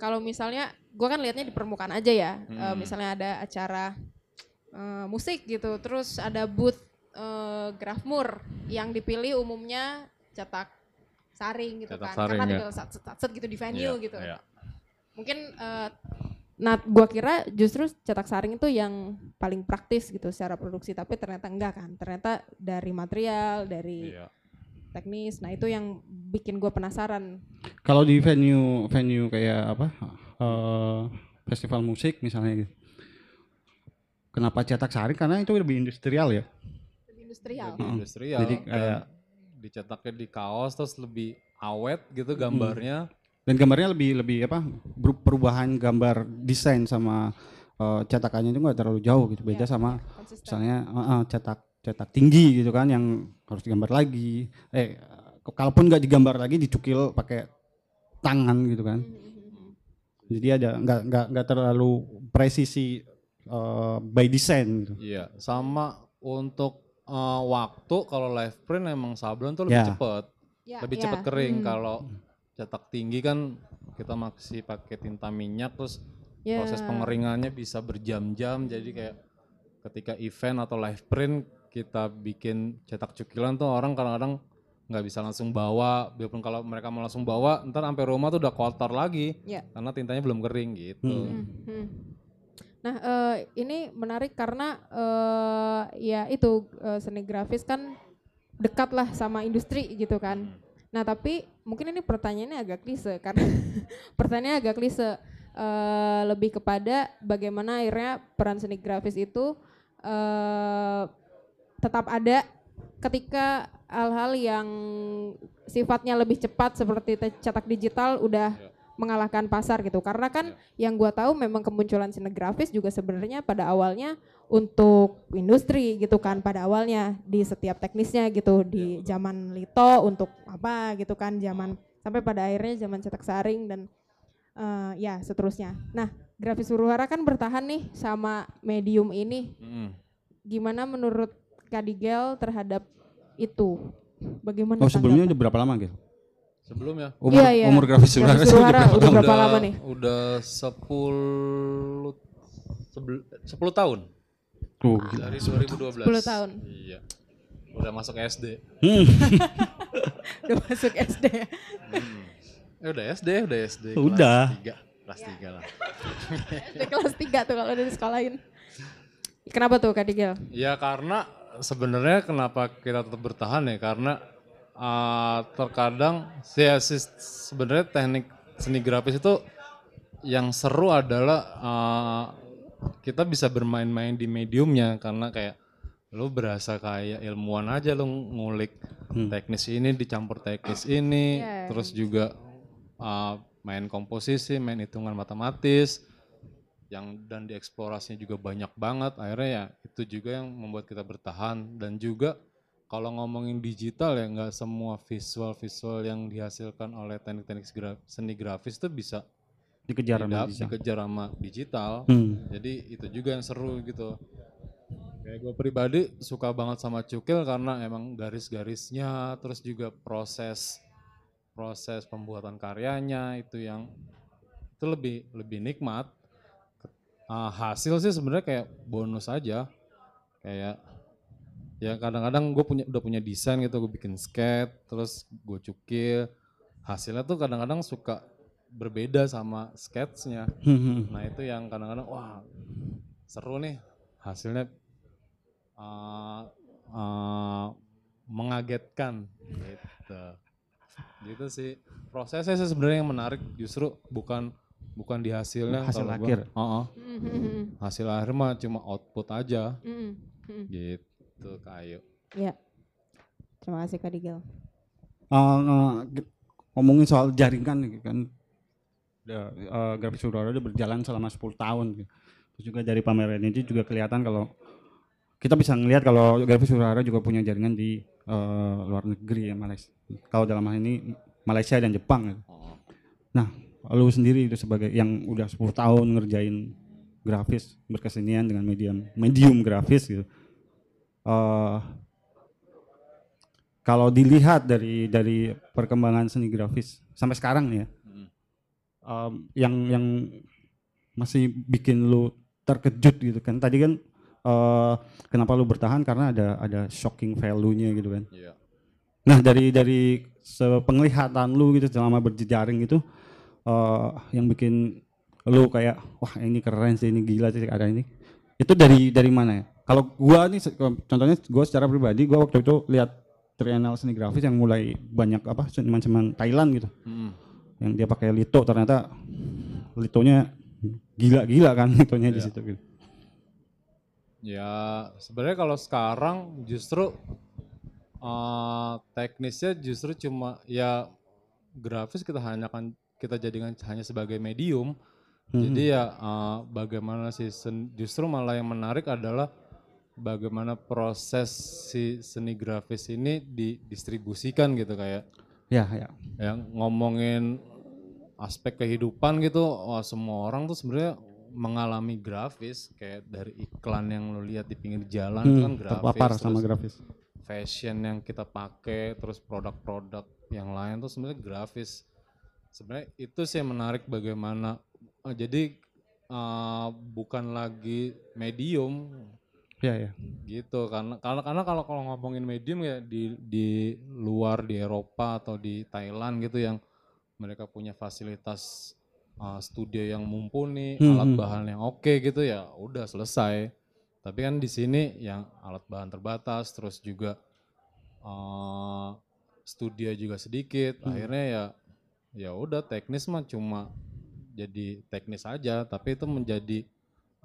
S6: kalau misalnya gua kan lihatnya di permukaan aja ya. Eh,
S7: Hmm.
S6: misalnya ada acara eh, musik gitu, terus ada booth eh, Grafmur yang dipilih umumnya cetak saring gitu
S7: Cetak
S6: kan.
S7: saring,
S6: karena
S7: ya.
S6: tinggal sat, sat, sat gitu di venue
S7: Iya,
S6: gitu.
S7: iya.
S6: Mungkin eh, Nah, gua kira justru cetak saring itu yang paling praktis gitu secara produksi, tapi ternyata enggak kan. Ternyata dari material, dari
S7: Iya.
S6: teknis. Nah, itu yang bikin gue penasaran.
S5: Kalau di venue venue kayak apa eh, festival musik misalnya gitu. Kenapa cetak saring? Karena itu lebih industrial ya.
S6: Lebih industrial.
S7: Lebih
S5: Heeh.
S7: industrial.
S5: Jadi
S7: dan
S5: kayak-
S7: dicetaknya di kaos terus lebih awet gitu gambarnya.
S5: Dan gambarnya lebih lebih apa? Perubahan gambar desain sama eh, cetakannya itu nggak terlalu jauh gitu. Beda
S6: Iya,
S5: sama
S6: Konsisten.
S5: misalnya eh, eh, cetak cetak tinggi gitu kan yang harus digambar lagi. Eh kalaupun nggak digambar lagi dicukil pakai tangan gitu kan.
S6: Mhm.
S5: Jadi ada nggak nggak nggak terlalu presisi eh, by design gitu.
S7: Iya, sama untuk eh, waktu kalau live print emang sablon tuh lebih
S5: Ya.
S7: cepet,
S6: Ya,
S7: lebih
S6: ya.
S7: cepet kering.
S6: Hmm.
S7: Kalau cetak tinggi kan kita masih pakai tinta minyak terus
S6: Ya.
S7: proses pengeringannya bisa berjam-jam jadi kayak ketika event atau live print kita bikin cetak cukilan tuh orang kadang-kadang nggak bisa langsung bawa biarpun kalau mereka mau langsung bawa ntar sampai rumah tuh udah kotor lagi
S6: Ya.
S7: karena tintanya belum kering gitu
S5: Hmm.
S6: Mhm. Nah, eh, ini menarik karena eh, ya itu eh, seni grafis kan dekat lah sama industri gitu kan. Nah, tapi mungkin ini pertanyaannya agak klise karena pertanyaannya agak klise Eh, lebih kepada bagaimana akhirnya peran seni grafis itu eh, tetap ada ketika hal-hal yang sifatnya lebih cepat seperti cetak digital udah
S7: Ya.
S6: Mengalahkan pasar gitu. Karena kan yang gua tahu memang kemunculan seni grafis juga sebenarnya pada awalnya untuk industri gitu kan pada awalnya di setiap teknisnya gitu di zaman Lito untuk apa gitu kan zaman sampai pada akhirnya zaman cetak saring dan eh, ya seterusnya. Nah, grafis huru-hara kan bertahan nih sama medium ini.
S7: Mm.
S6: Gimana menurut Kadigel terhadap itu? Bagaimana
S5: Oh sebelumnya udah berapa lama gitu?
S7: Sebelumnya
S5: Umur,
S6: Iya, iya.
S5: umur grafis
S6: Grafis
S5: Suara
S6: Suara udah berapa lama nih?
S7: udah 10 sebel- 10 tahun
S5: Tuh,
S7: dari 2012
S6: 10 tahun.
S7: iya udah masuk SD
S5: Hmm.
S6: Udah masuk SD.
S7: Hmm. Eh, udah SD, udah SD.
S5: Udah.
S7: Kelas 3. Kelas 3 lah.
S6: SD kelas 3 tuh kalau udah disekolahin. Kenapa tuh Kadigel?
S7: Ya karena sebenarnya kenapa kita tetap bertahan ya karena uh, terkadang ya sis- sebenarnya teknik seni grafis itu yang seru adalah uh, kita bisa bermain-main di mediumnya karena kayak lu berasa kayak ilmuwan aja lu ngulik
S5: Hmm.
S7: teknis ini dicampur teknis ini
S6: Iya.
S7: terus juga uh, main komposisi main hitungan matematis yang dan dieksplorasinya juga banyak banget akhirnya ya itu juga yang membuat kita bertahan dan juga kalau ngomongin digital ya nggak semua visual visual yang dihasilkan oleh teknik-teknik seni grafis itu bisa
S5: dikejar sama digital.
S7: dikejar sama digital
S5: Hmm.
S7: jadi itu juga yang seru gitu kayak gue pribadi suka banget sama cukil karena emang garis-garisnya terus juga proses proses pembuatan karyanya itu yang itu lebih lebih nikmat Ah, hasil sih sebenarnya kayak bonus aja kayak ya kadang-kadang gue punya udah punya desain gitu gue bikin sketch terus gue cukil hasilnya tuh kadang-kadang suka berbeda sama sketsnya
S5: Hmm.
S7: Nah itu yang kadang-kadang wah seru nih hasilnya uh, uh, mengagetkan gitu. Gitu sih prosesnya sih sebenarnya yang menarik justru bukan bukan di hasilnya
S5: Hasil akhir.
S7: Oh.
S6: Mhm.
S7: hasil akhir mah cuma output aja.
S6: Mhm.
S7: gitu. Gitu kayu.
S6: Ya. Terima kasih Kak Digel.
S5: Ge- ngomongin soal jaringan kan Ya, eh, grafis Surabaya udah berjalan selama 10 tahun gitu. terus juga dari pameran ini juga kelihatan kalau kita bisa ngelihat kalau grafis Surabaya juga punya jaringan di eh, luar negeri ya Malaysia kalau dalam hal ini Malaysia dan Jepang gitu. nah lu sendiri itu sebagai yang udah 10 tahun ngerjain grafis berkesenian dengan medium medium grafis gitu Eh, kalau dilihat dari dari perkembangan seni grafis sampai sekarang nih ya, em, yang yang masih bikin lu terkejut gitu kan? Tadi kan eh, kenapa lu bertahan karena ada ada shocking value-nya gitu kan?
S7: Iya.
S5: Nah dari dari sepenglihatan lu gitu selama berjejaring itu eh, yang bikin lu kayak wah ini keren sih ini gila sih ada ini itu dari dari mana ya? Kalau gua nih contohnya gua secara pribadi gua waktu itu lihat trienal seni grafis yang mulai banyak apa seniman-seniman Thailand gitu
S7: Mm.
S5: yang dia pakai lito ternyata litonya gila-gila kan litonya di
S7: Iya.
S5: situ gitu.
S7: Ya sebenarnya kalau sekarang justru eh, teknisnya justru cuma ya grafis kita hanya kan kita jadikan hanya sebagai medium. Jadi ya eh, bagaimana sih sen- justru malah yang menarik adalah bagaimana proses si seni grafis ini didistribusikan gitu kayak
S5: Ya ya.
S7: yang ngomongin aspek kehidupan gitu wah, semua orang tuh sebenarnya mengalami grafis kayak dari iklan yang lo lihat di pinggir jalan itu kan
S5: Hmm,
S7: grafis
S5: terpapar sama grafis.
S7: fashion yang kita pakai terus produk-produk yang lain tuh sebenarnya grafis sebenarnya itu sih yang menarik bagaimana eh, jadi eh, bukan lagi medium
S5: Ya ya.
S7: gitu karena karena karena kalau kalau ngomongin medium ya di di luar di Eropa atau di Thailand gitu yang mereka punya fasilitas uh, studio yang mumpuni
S5: Hmm,
S7: alat
S5: hmm.
S7: bahan yang oke gitu ya udah selesai tapi kan di sini yang alat bahan terbatas terus juga uh, studio juga sedikit
S5: Hmm.
S7: akhirnya ya ya udah teknis mah cuma jadi teknis aja tapi itu menjadi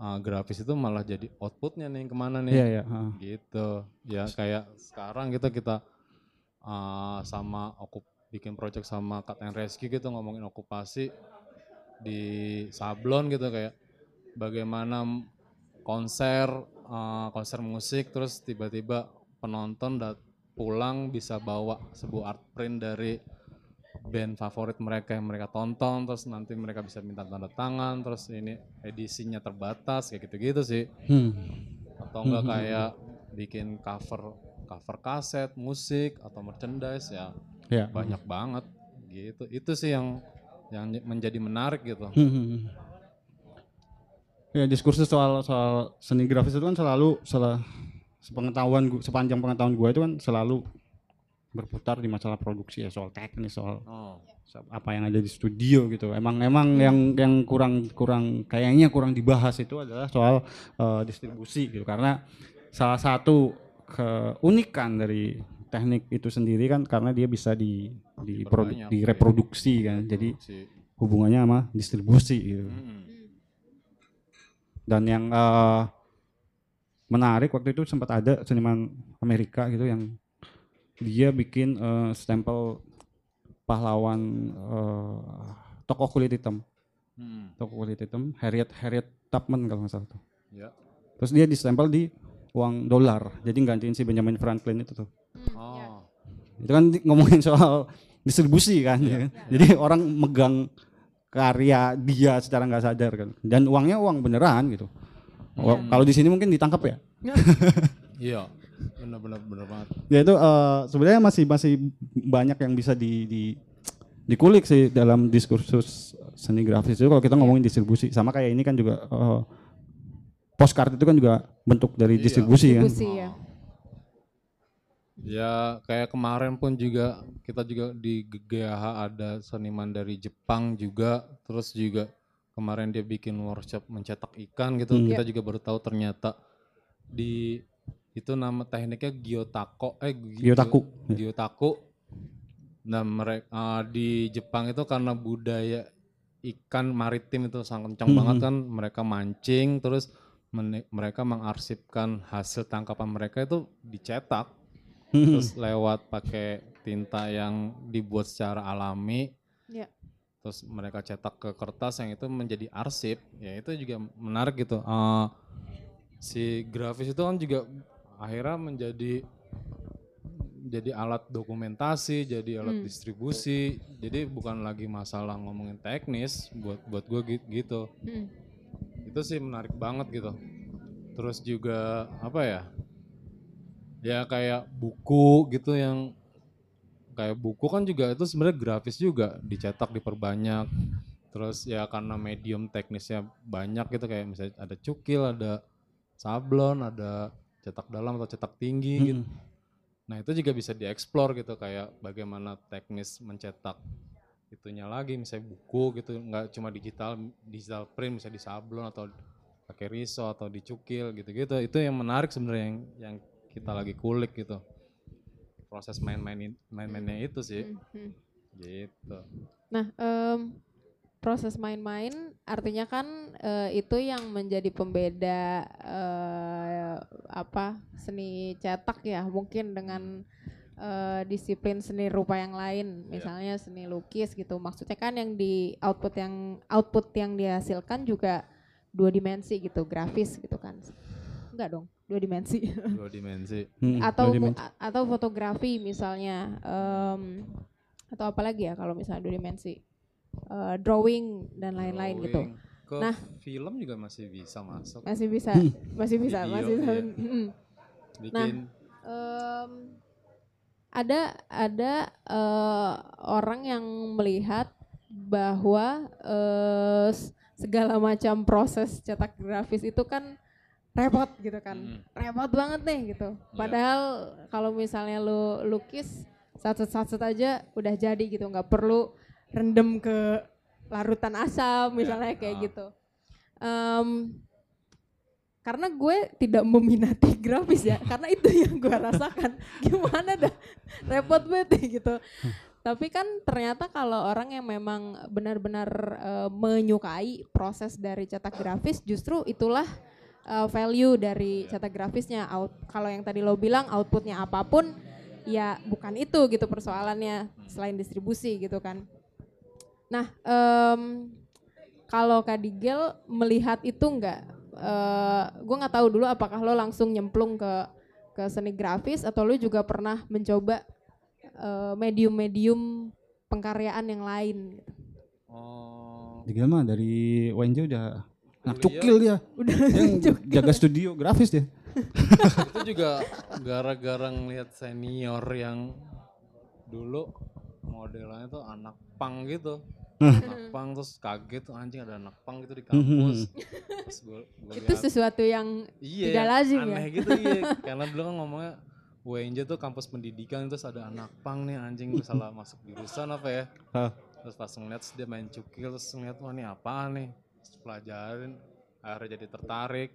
S7: uh, grafis itu malah jadi outputnya nih ke mana nih
S5: Iya ya. heeh.
S7: gitu ya kayak sekarang gitu kita uh, sama okup bikin project sama Cut and Rescue gitu ngomongin okupasi di Sablon gitu kayak bagaimana konser uh, konser musik terus tiba-tiba penonton dat pulang bisa bawa sebuah art print dari band favorit mereka yang mereka tonton terus nanti mereka bisa minta tanda tangan terus ini edisinya terbatas kayak gitu-gitu sih
S5: Hmm.
S7: atau enggak kayak bikin cover cover kaset musik atau merchandise ya
S5: Ya.
S7: banyak banget gitu itu sih yang yang menjadi menarik gitu
S5: Hmm, hmm, hmm. Ya diskursus soal soal seni grafis itu kan selalu salah sepengetahuan sepanjang pengetahuan gue itu kan selalu berputar di masalah produksi ya soal teknis soal
S7: oh
S5: apa yang ada di studio gitu. Emang emang yang yang kurang kurang kayaknya kurang dibahas itu adalah soal eh, distribusi gitu karena salah satu keunikan dari teknik itu sendiri kan karena dia bisa di di
S7: Diperbanyak,
S5: direproduksi kan. Jadi hubungannya sama distribusi gitu.
S7: Mm-mm.
S5: Dan yang eh, menarik waktu itu sempat ada seniman Amerika gitu yang dia bikin eh, stempel pahlawan eh, tokoh kulit hitam,
S7: Mm.
S5: tokoh kulit hitam Harriet Harriet Tubman kalau nggak salah tuh.
S7: ya
S5: Terus dia distempel di uang dolar, jadi gantiin si Benjamin Franklin itu tuh.
S7: oh
S5: Itu kan ngomongin soal distribusi kan, ya kan? Jadi orang megang karya dia secara nggak sadar kan, dan uangnya uang beneran gitu. Wa- Kalau di sini mungkin ditangkap ya.
S7: iya benar-benar benar banget
S5: Ya itu eh, sebenarnya masih masih banyak yang bisa di, di dikulik sih dalam diskursus seni grafis itu kalau kita ngomongin distribusi sama kayak ini kan juga eh, postcard itu kan juga bentuk dari
S7: Iya.
S5: distribusi kan.
S6: Distribusi ya.
S7: Ya kayak kemarin pun juga kita juga di GGH ada seniman dari Jepang juga terus juga kemarin dia bikin workshop mencetak ikan gitu
S5: Hmm.
S7: kita juga baru tahu ternyata di itu nama tekniknya gyotako eh gi-
S5: Gyotaku.
S7: gyo- gyotaku nah mereka di Jepang itu karena budaya ikan maritim itu sangat kencang
S5: Hmm.
S7: banget kan mereka mancing terus mereka mengarsipkan hasil tangkapan mereka itu dicetak
S5: Hmm.
S7: terus lewat pakai tinta yang dibuat secara alami
S6: Ya.
S7: terus mereka cetak ke kertas yang itu menjadi arsip ya itu juga menarik gitu Eh, si grafis itu kan juga akhirnya menjadi jadi alat dokumentasi jadi alat
S6: Hmm.
S7: distribusi jadi bukan lagi masalah ngomongin teknis buat buat gue gitu
S6: Hmm.
S7: itu sih menarik banget gitu terus juga apa ya ya kayak buku gitu yang kayak buku kan juga itu sebenarnya grafis juga dicetak diperbanyak terus ya karena medium teknisnya banyak gitu kayak misalnya ada cukil ada sablon ada cetak dalam atau cetak tinggi gitu.
S5: Hmm.
S7: nah itu juga bisa dieksplor gitu kayak bagaimana teknis mencetak itunya lagi misalnya buku gitu nggak cuma digital digital print misalnya di sablon atau pakai riso atau dicukil gitu-gitu. Itu yang menarik sebenarnya yang yang kita lagi kulik gitu. Proses main-main main-mainnya itu sih.
S6: Hmm, hmm.
S7: gitu.
S6: Nah, em, proses main-main artinya kan eh, itu yang menjadi pembeda eh, apa seni cetak ya, mungkin dengan eh, disiplin seni rupa yang lain, misalnya seni lukis gitu. Maksudnya kan yang di output yang output yang dihasilkan juga dua dimensi gitu, grafis gitu kan. Enggak dong, dua dimensi.
S7: dua dimensi
S5: Hmm,
S6: atau
S5: dua dimensi.
S6: atau fotografi misalnya em, atau apa lagi ya kalau misalnya dua dimensi Eh, drawing dan lain-lain gitu.
S7: Ke
S6: Nah.
S7: film juga masih bisa masuk.
S6: Masih bisa. Masih bisa
S7: Video,
S6: masih bisa.
S7: iya. Bikin.
S6: Em, ada ada eh, orang yang melihat bahwa s- segala macam proses cetak grafis itu kan repot gitu kan.
S7: Mm.
S6: repot banget nih gitu. Padahal kalau misalnya lu lukis satu-satu aja udah jadi gitu. Nggak perlu rendem ke larutan asam misalnya kayak
S7: ah.
S6: gitu. Em, karena gue tidak meminati grafis ya karena itu yang gue rasakan. Gimana dah? Repot banget gitu. Tapi kan ternyata kalau orang yang memang benar-benar eh, menyukai proses dari cetak grafis justru itulah eh, value dari cetak grafisnya. Out kalau yang tadi lo bilang outputnya apa pun ya bukan itu gitu persoalannya selain distribusi gitu kan nah em, kalau Kak Digel melihat itu enggak eh gue nggak tahu dulu apakah lo langsung nyemplung ke ke seni grafis atau lo juga pernah mencoba eh, medium-medium pengkaryaan yang lain gitu.
S7: oh
S5: Digel mah dari WNJ udah anak
S7: Kuliah.
S5: cukil dia.
S6: Udah
S5: Yang jaga studio grafis dia.
S7: itu juga gara-gara ngeliat senior yang dulu modelnya tuh anak pang gitu anak pang terus kaget tuh anjing ada anak pang gitu di kampus. Terus gua- gua
S6: itu
S7: lihat,
S6: sesuatu yang
S7: iya,
S6: tidak lazim ya?
S7: aneh gitu iya. Karena dulu kan ngomongnya WNJ tuh kampus pendidikan terus ada anak pang nih anjing salah masuk jurusan apa ya? Terus pas ngeliat terus dia main cukil terus ngeliat wah ini apaan nih? Terus pelajarin akhirnya jadi tertarik.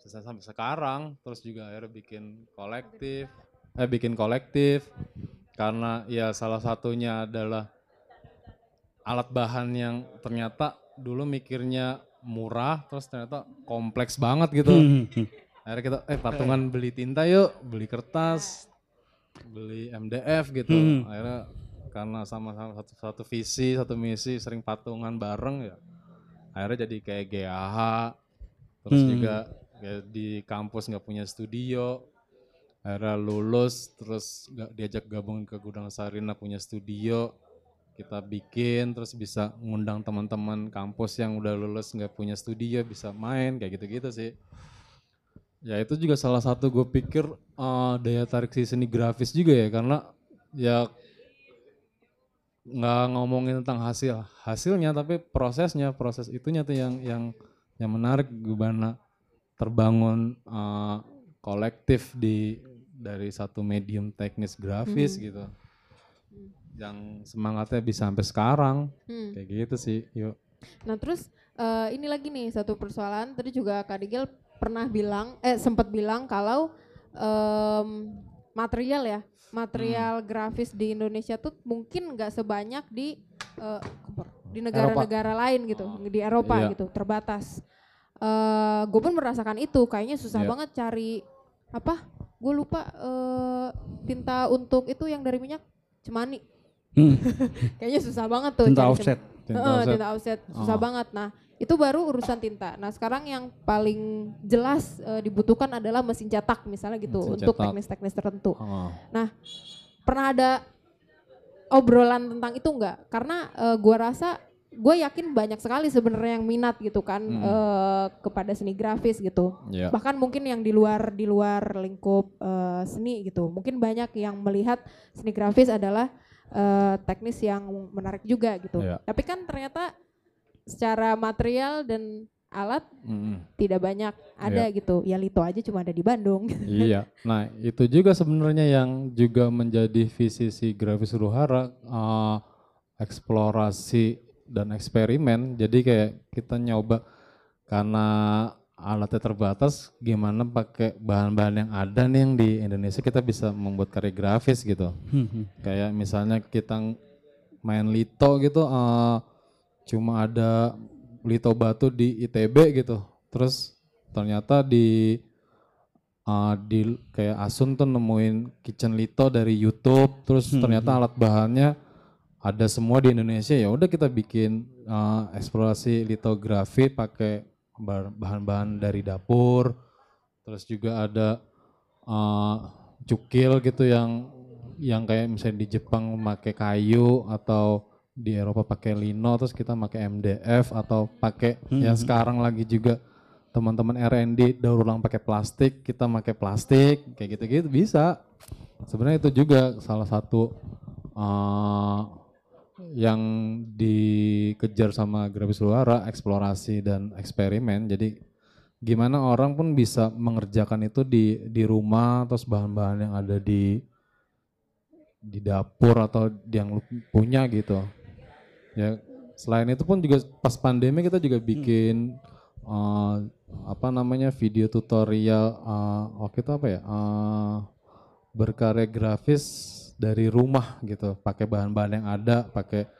S7: Terus sampai sekarang terus juga akhirnya bikin kolektif. Eh bikin kolektif. Karena ya salah satunya adalah alat bahan yang ternyata dulu mikirnya murah terus ternyata kompleks banget gitu akhirnya kita eh patungan beli tinta yuk beli kertas beli MDF gitu
S5: Hmm.
S7: akhirnya karena sama-sama satu, satu visi satu misi sering patungan bareng ya akhirnya jadi kayak GAH terus
S5: Hmm.
S7: juga ya di kampus nggak punya studio akhirnya lulus terus nggak diajak gabung ke gudang Sarina punya studio kita bikin terus bisa ngundang teman-teman kampus yang udah lulus nggak punya studio bisa main kayak gitu-gitu sih. Ya itu juga salah satu gue pikir eh, daya tarik si seni grafis juga ya karena ya nggak ngomongin tentang hasil hasilnya tapi prosesnya proses itunya tuh yang yang yang menarik. Gimana terbangun eh, kolektif di dari satu medium teknis grafis
S6: Hmm.
S7: gitu yang semangatnya bisa sampai sekarang
S6: Hmm.
S7: kayak gitu sih yuk
S6: Nah terus eh, ini lagi nih satu persoalan tadi juga Kak Digel pernah bilang eh sempat bilang kalau em, material ya material grafis di Indonesia tuh mungkin nggak sebanyak di kompor, di negara-negara lain gitu di Eropa
S7: Iya.
S6: gitu terbatas. eh gue pun merasakan itu kayaknya susah
S7: Iya.
S6: banget cari apa gue lupa eh tinta untuk itu yang dari minyak cemani
S5: Hmm,
S6: kayaknya susah banget tuh
S5: tinta offset.
S7: Tinta
S6: Heeh,
S7: offset.
S6: tinta offset susah
S7: Oh.
S6: banget. Nah, itu baru urusan tinta. Nah, sekarang yang paling jelas eh, dibutuhkan adalah mesin cetak misalnya gitu
S7: Mesin
S6: untuk teknis-teknis tertentu.
S7: Oh.
S6: Pernah ada obrolan tentang itu enggak? Karena eh, gua rasa gue yakin banyak sekali sebenarnya yang minat gitu kan
S7: Hmm.
S6: eh, kepada seni grafis gitu.
S7: Iya.
S6: Bahkan mungkin yang di luar di luar lingkup eh, seni gitu. Mungkin banyak yang melihat seni grafis adalah eh, teknis yang menarik juga gitu.
S7: Iya.
S6: Tapi kan ternyata secara material dan alat
S7: Mm-mm.
S6: tidak banyak ada gitu. Ya Lito aja cuma ada di Bandung.
S7: iya. Nah, itu juga sebenarnya yang juga menjadi visi si grafis Ruhara eh, eksplorasi dan eksperimen. Jadi kayak kita nyoba karena alatnya terbatas, gimana pakai bahan-bahan yang ada nih yang di Indonesia kita bisa membuat karya grafis gitu.
S5: Hmm, hmm.
S7: Kayak misalnya kita main lito gitu, eh, cuma ada lito batu di ITB gitu. Terus ternyata di eh, di kayak Asun tuh nemuin kitchen lito dari YouTube. Terus
S5: Hmm,
S7: ternyata alat bahannya ada semua di Indonesia. Ya udah kita bikin eh, eksplorasi litografi pakai bahan-bahan dari dapur. Terus juga ada eh, cukil gitu yang yang kayak misalnya di Jepang pakai kayu atau di Eropa pakai lino terus kita pakai MDF atau pakai yang
S5: Hmm.
S7: sekarang lagi juga teman-teman R&D daur ulang pakai plastik kita pakai plastik kayak gitu-gitu bisa sebenarnya itu juga salah satu eh, yang dikejar sama grafis luara eksplorasi dan eksperimen. Jadi gimana orang pun bisa mengerjakan itu di di rumah terus bahan-bahan yang ada di di dapur atau yang lu punya gitu. Ya selain itu pun juga pas pandemi kita juga bikin eh, apa namanya video tutorial eh, waktu itu apa ya eh, berkarya grafis dari rumah gitu. Pakai bahan-bahan yang ada pakai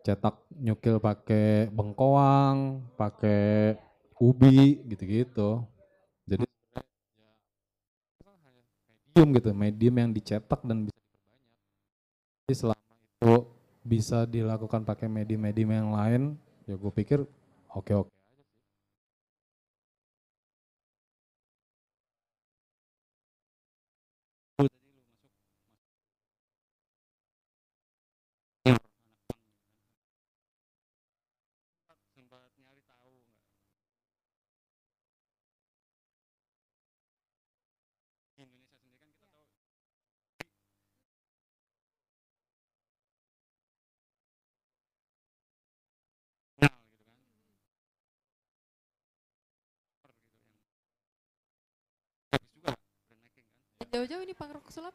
S7: cetak nyukil pakai bengkoang pakai ubi gitu-gitu. Jadi medium gitu medium yang dicetak dan bisa diperbanyak. Jadi selama itu bisa dilakukan pakai medium-medium yang lain ya gue pikir oke-oke
S6: Jauh-jauh ini pangrok sulap.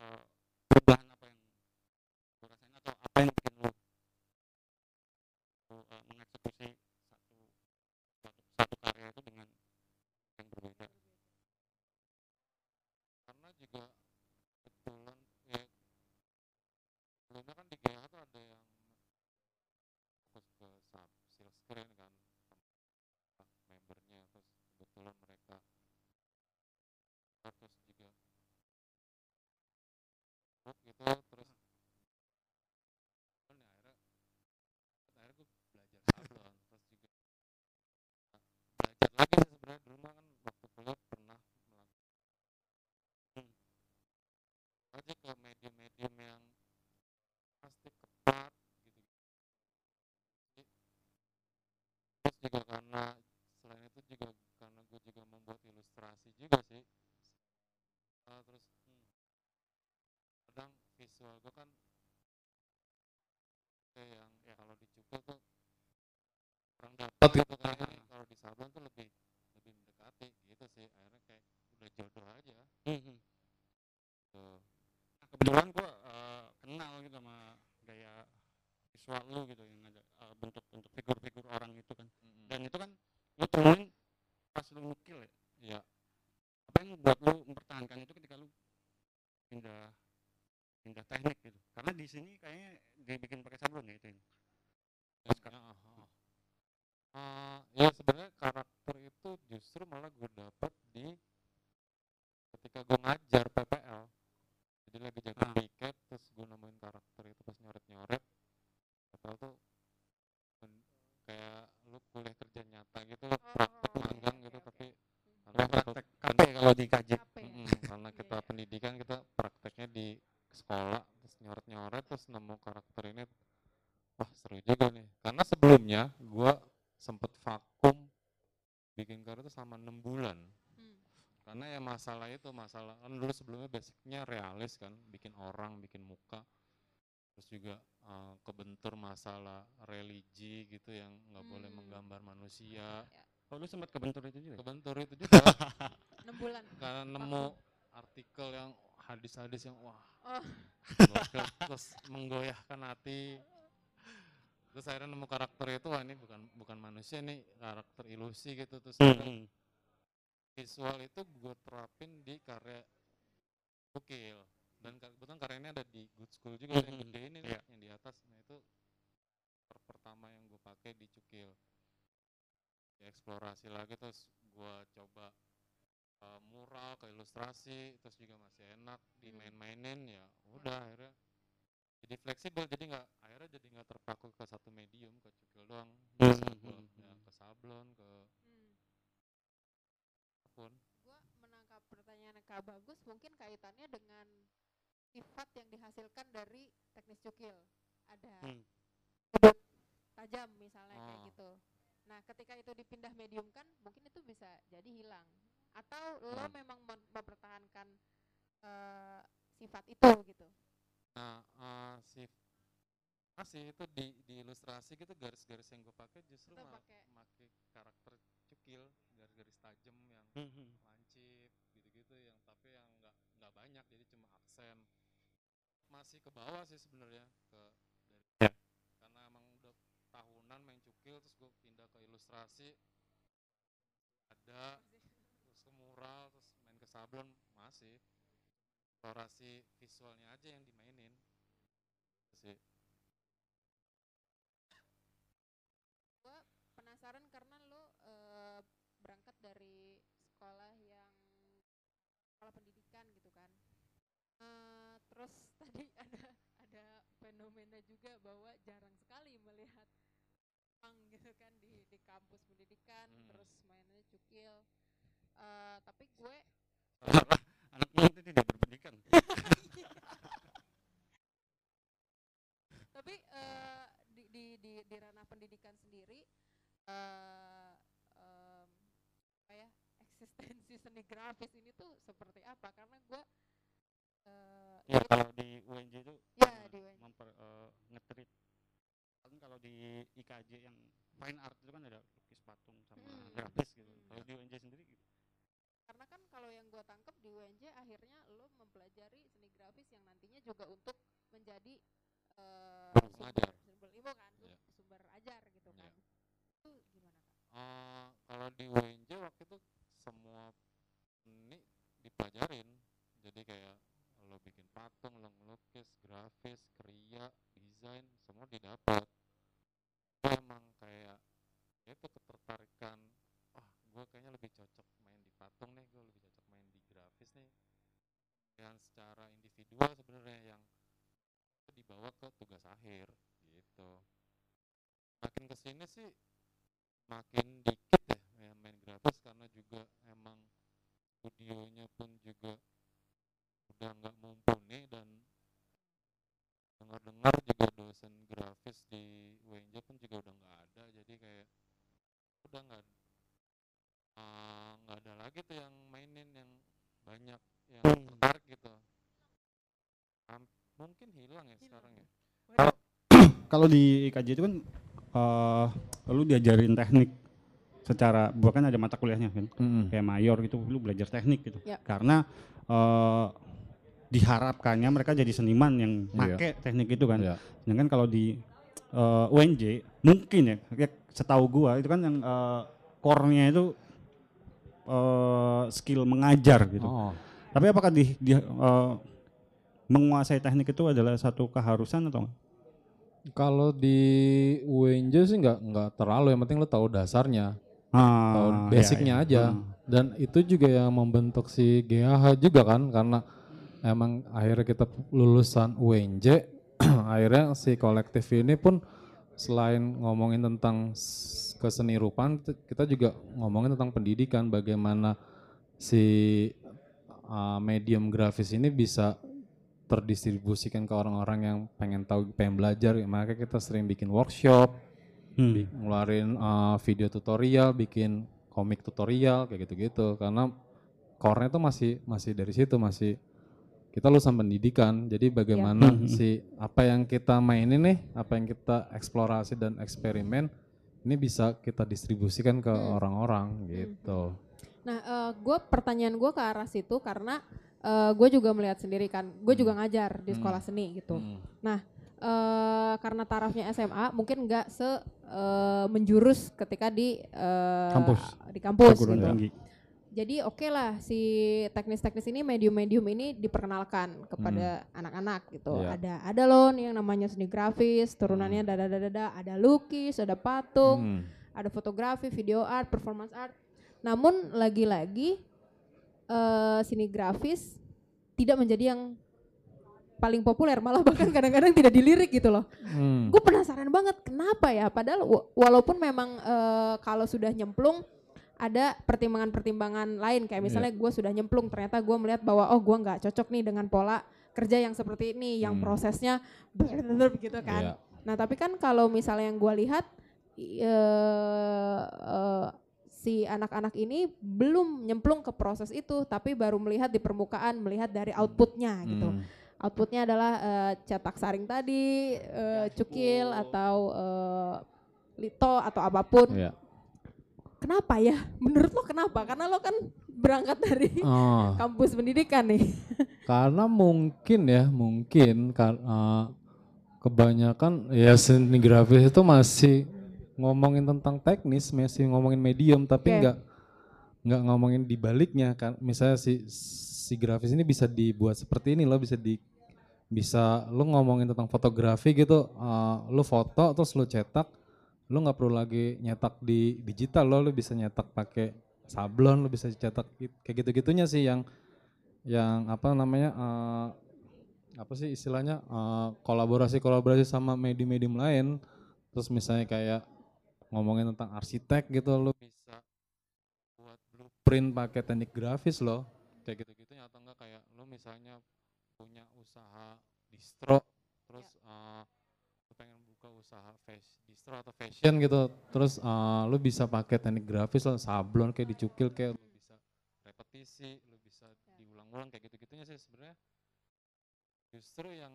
S8: Uh, gitu terus kan ya akhirnya akhirnya gue belajar sablon terus juga nah, belajar lagi sih sebenarnya dulu mah kan waktu kuliah pernah melakukan hmm. aja ke medium-medium yang plastik kepat gitu Jadi, terus juga karena selain itu juga karena gue juga membuat ilustrasi juga sih Ah, terus hmm, kadang visual gue kan kayak yang ya kalau dicukil tuh kurang dapat gitu kan Ini kalau di sablon tuh lebih lebih mendekati gitu sih akhirnya kayak udah jodoh aja
S5: Mhm.
S8: tuh
S5: Nah, kebetulan gua eh, kenal gitu sama gaya visual lu gitu yang ada eh, bentuk-bentuk figur-figur orang itu kan.
S8: Mm-mm.
S5: Dan itu kan lu temuin pas lu nukil ya.
S8: ya
S5: Apa yang buat lu mempertahankan itu ketika lu pindah pindah teknik gitu. Karena di sini kayaknya dibikin pakai sablon ya itu. ini.
S8: Ya, ah, ah. Ah, ya sebenarnya karakter itu justru malah gue dapat di ketika gue ngajar PPL jadi lagi jaga
S5: Ah.
S8: piket terus gue nemuin karakter itu pas nyoret nyoret PPL tuh men- kayak lu kuliah kerja nyata gitu lo praktek
S6: oh,
S8: magang
S6: oke,
S8: gitu
S6: oke.
S8: tapi
S5: Lu
S8: karena kita
S5: praktek Kalau di KJ.
S6: Ya?
S8: Mm-mm, karena
S6: Iya,
S8: kita
S6: iya.
S8: pendidikan kita prakteknya di sekolah terus nyoret nyoret terus nemu karakter ini wah seru juga nih karena sebelumnya gua sempet vakum bikin karakter itu sama enam bulan
S6: Hmm.
S8: karena ya masalah itu masalah kan dulu sebelumnya basicnya realis kan bikin orang bikin muka terus juga eh, kebentur masalah religi gitu yang nggak boleh
S6: Hmm.
S8: menggambar manusia
S5: Oh, lu sempat kebentur itu juga. ya?
S8: kebentur itu juga
S6: Enam bulan.
S8: karena nemu artikel yang hadis-hadis yang wah.
S6: Oh.
S8: terus menggoyahkan hati. Terus akhirnya nemu karakter itu wah ini bukan bukan manusia nih karakter ilusi gitu. Terus akhirnya
S5: Mhm.
S8: visual itu gue terapin di karya Bukil dan kebetulan karya ini ada di Good School juga yang
S5: Mhm,
S8: gede ini
S5: iya.
S8: yang di atas. Nah itu per- pertama yang gue pakai di Cukil. Eksplorasi lagi terus gue coba uh, mural ke ilustrasi terus juga masih enak dimain-mainin ya udah akhirnya jadi fleksibel jadi nggak akhirnya jadi nggak terpaku ke satu medium ke Cukil doang
S5: Hmm,
S8: bisa
S5: hmm,
S8: gua,
S5: hmm,
S8: ya,
S5: hmm.
S8: ke sablon ke
S6: Hmm.
S8: apa pun
S6: Gua menangkap pertanyaan Kak Bagus mungkin kaitannya dengan sifat yang dihasilkan dari teknis cukil. Ada
S5: Hmm.
S6: sudut tajam misalnya kayak
S8: Oh.
S6: gitu. Nah, ketika itu dipindah medium kan mungkin itu bisa jadi hilang. Atau lo
S8: Hmm.
S6: memang mem- mempertahankan eh, sifat itu gitu.
S8: Nah, eh, si masih itu di, di ilustrasi gitu garis-garis yang gue pakai justru malah
S6: pakai.
S8: karakter cukil, garis-garis tajam yang
S5: Mhm.
S8: lancip gitu-gitu yang tapi yang nggak nggak banyak jadi cuma aksen. Masih ke bawah sih sebenarnya ke dari
S5: Ya.
S8: karena emang udah tahunan main cukil terus gue pindah ke ilustrasi ada terus ke mural terus main ke sablon masih eksplorasi visualnya aja yang dimainin sih
S6: Gua penasaran karena lo eh, berangkat dari sekolah yang sekolah pendidikan gitu kan. Eh, terus tadi ada ada fenomena juga bahwa jarang sekali melihat pang gitu kan di di kampus pendidikan
S8: Hmm.
S6: terus mainnya cukil. Eh, tapi gue
S5: Anakmu itu tidak berpendidikan.
S6: tapi eh, di, di di di ranah pendidikan sendiri em, apa ya eksistensi seni grafis ini tuh seperti apa karena gue eh,
S5: Ya kalau di UNJ itu
S6: ya di UNJ.
S5: memper eh, ngetrit kan kalau di IKJ yang fine art itu kan ada lukis patung sama
S6: Hmm.
S5: grafis gitu. Kalau di UNJ sendiri.
S6: Karena kan kalau yang gue tangkap di UNJ akhirnya lo mempelajari seni grafis yang nantinya juga untuk menjadi
S8: Guru
S6: sumber, sumber ilmu kan
S8: Iya.
S6: sumber ajar gitu
S8: Iya.
S6: kan itu gimana kak?
S8: Eh, kalau di UNJ waktu itu semua seni dipelajarin jadi kayak lo bikin patung lo ngelukis grafis kriya desain semua didapat itu emang kayak ke tugas akhir gitu ke sini sih makin dikit ya yang main grafis karena juga emang studionya pun juga udah nggak mumpuni dan dengar-dengar juga dosen grafis di UNJ pun juga udah nggak ada. Jadi kayak udah nggak eh, nggak ada lagi tuh yang mainin yang banyak yang tertarik gitu. Ham- mungkin hilang ya sekarang ya?
S5: Kalau di IKJ itu kan eh lu diajarin teknik secara bukan ada mata kuliahnya kan kayak mayor gitu lu belajar teknik gitu
S6: Ya.
S5: karena eh diharapkannya mereka jadi seniman yang
S7: Iya.
S5: make teknik itu kan
S7: Iya.
S5: sedangkan kalau di eh, UNJ mungkin ya, ya setahu gua itu kan yang eh, core-nya itu eh, skill mengajar gitu
S7: Oh,
S5: tapi apakah di, di eh, menguasai teknik itu adalah satu keharusan atau enggak?
S7: Kalau di UNJ sih nggak nggak terlalu yang penting lo tahu dasarnya
S5: Ah,
S7: tahu
S5: iya,
S7: basicnya
S5: iya.
S7: aja
S5: Hmm.
S7: dan itu juga yang membentuk si GAH juga kan karena emang akhirnya kita lulusan UNJ akhirnya si kolektif ini pun selain ngomongin tentang keseni rupan kita juga ngomongin tentang pendidikan bagaimana si uh, medium grafis ini bisa terdistribusikan ke orang-orang yang pengen tahu pengen belajar makanya kita sering bikin workshop
S5: Hmm.
S7: bi- ngeluarin uh, video tutorial, bikin komik tutorial kayak gitu-gitu karena core-nya tuh masih masih dari situ masih kita lulusan pendidikan. Jadi bagaimana
S5: Mhm.
S7: si apa yang kita mainin nih, apa yang kita eksplorasi dan eksperimen ini bisa kita distribusikan ke
S6: Hmm.
S7: orang-orang gitu.
S6: Nah, gue pertanyaan gue ke arah situ karena gue juga melihat sendiri kan, gue juga ngajar di
S7: Hmm.
S6: sekolah seni gitu.
S7: Hmm.
S6: eh karena tarafnya SMA mungkin nggak se eh, menjurus ketika di eh,
S5: Kampus.
S6: di kampus
S5: Perguruan
S6: gitu.
S5: tinggi.
S6: Jadi oke lah si teknis-teknis ini medium-medium ini diperkenalkan kepada
S5: Hmm.
S6: anak-anak gitu.
S7: Iya.
S6: Ada ada loh yang namanya seni grafis, turunannya dada dada dada, ada lukis, ada patung,
S7: Hmm.
S6: ada fotografi, video art, performance art. Namun lagi-lagi eh seni grafis tidak menjadi yang paling populer, malah bahkan kadang-kadang tidak dilirik gitu loh.
S7: Hmm.
S6: Gue penasaran banget kenapa ya, padahal wa- walaupun memang eh, kalau sudah nyemplung ada pertimbangan-pertimbangan lain kayak misalnya gue sudah nyemplung ternyata gue melihat bahwa oh gue nggak cocok nih dengan pola kerja yang seperti ini yang
S7: Hmm.
S6: prosesnya begitu kan.
S7: Iya.
S6: Nah tapi kan kalau misalnya yang gue lihat eh, eh, si anak-anak ini belum nyemplung ke proses itu, tapi baru melihat di permukaan, melihat dari outputnya gitu.
S7: Hmm.
S6: Outputnya adalah eh, cetak saring tadi, eh, cukil atau eh, lito atau apa pun.
S7: Iya.
S6: Kenapa ya? Menurut lo kenapa? Karena lo kan berangkat dari
S7: Oh.
S6: kampus pendidikan nih.
S7: Karena mungkin ya, mungkin kar- eh, kebanyakan ya seni grafis itu masih ngomongin tentang teknis, masih ngomongin medium, tapi
S6: Oke.
S7: nggak nggak ngomongin di baliknya kan. Misalnya si si grafis ini bisa dibuat seperti ini loh, bisa di bisa lu ngomongin tentang fotografi gitu, eh, lu foto terus lu cetak, lu nggak perlu lagi nyetak di digital lo, lu bisa nyetak pakai sablon, lu bisa cetak kayak gitu-gitunya sih yang yang apa namanya eh, apa sih istilahnya eh, kolaborasi-kolaborasi sama medium-medium lain terus misalnya kayak ngomongin tentang arsitek gitu lo bisa buat blueprint pakai teknik grafis lo kayak gitu-gitunya atau enggak kayak lo misalnya punya usaha distro terus eh, lo pengen buka usaha fashion distro atau fashion gitu terus eh, lo bisa pakai teknik grafis lo sablon kayak dicukil kayak lo bisa repetisi lo bisa diulang-ulang kayak gitu-gitunya sih sebenarnya. Justru yang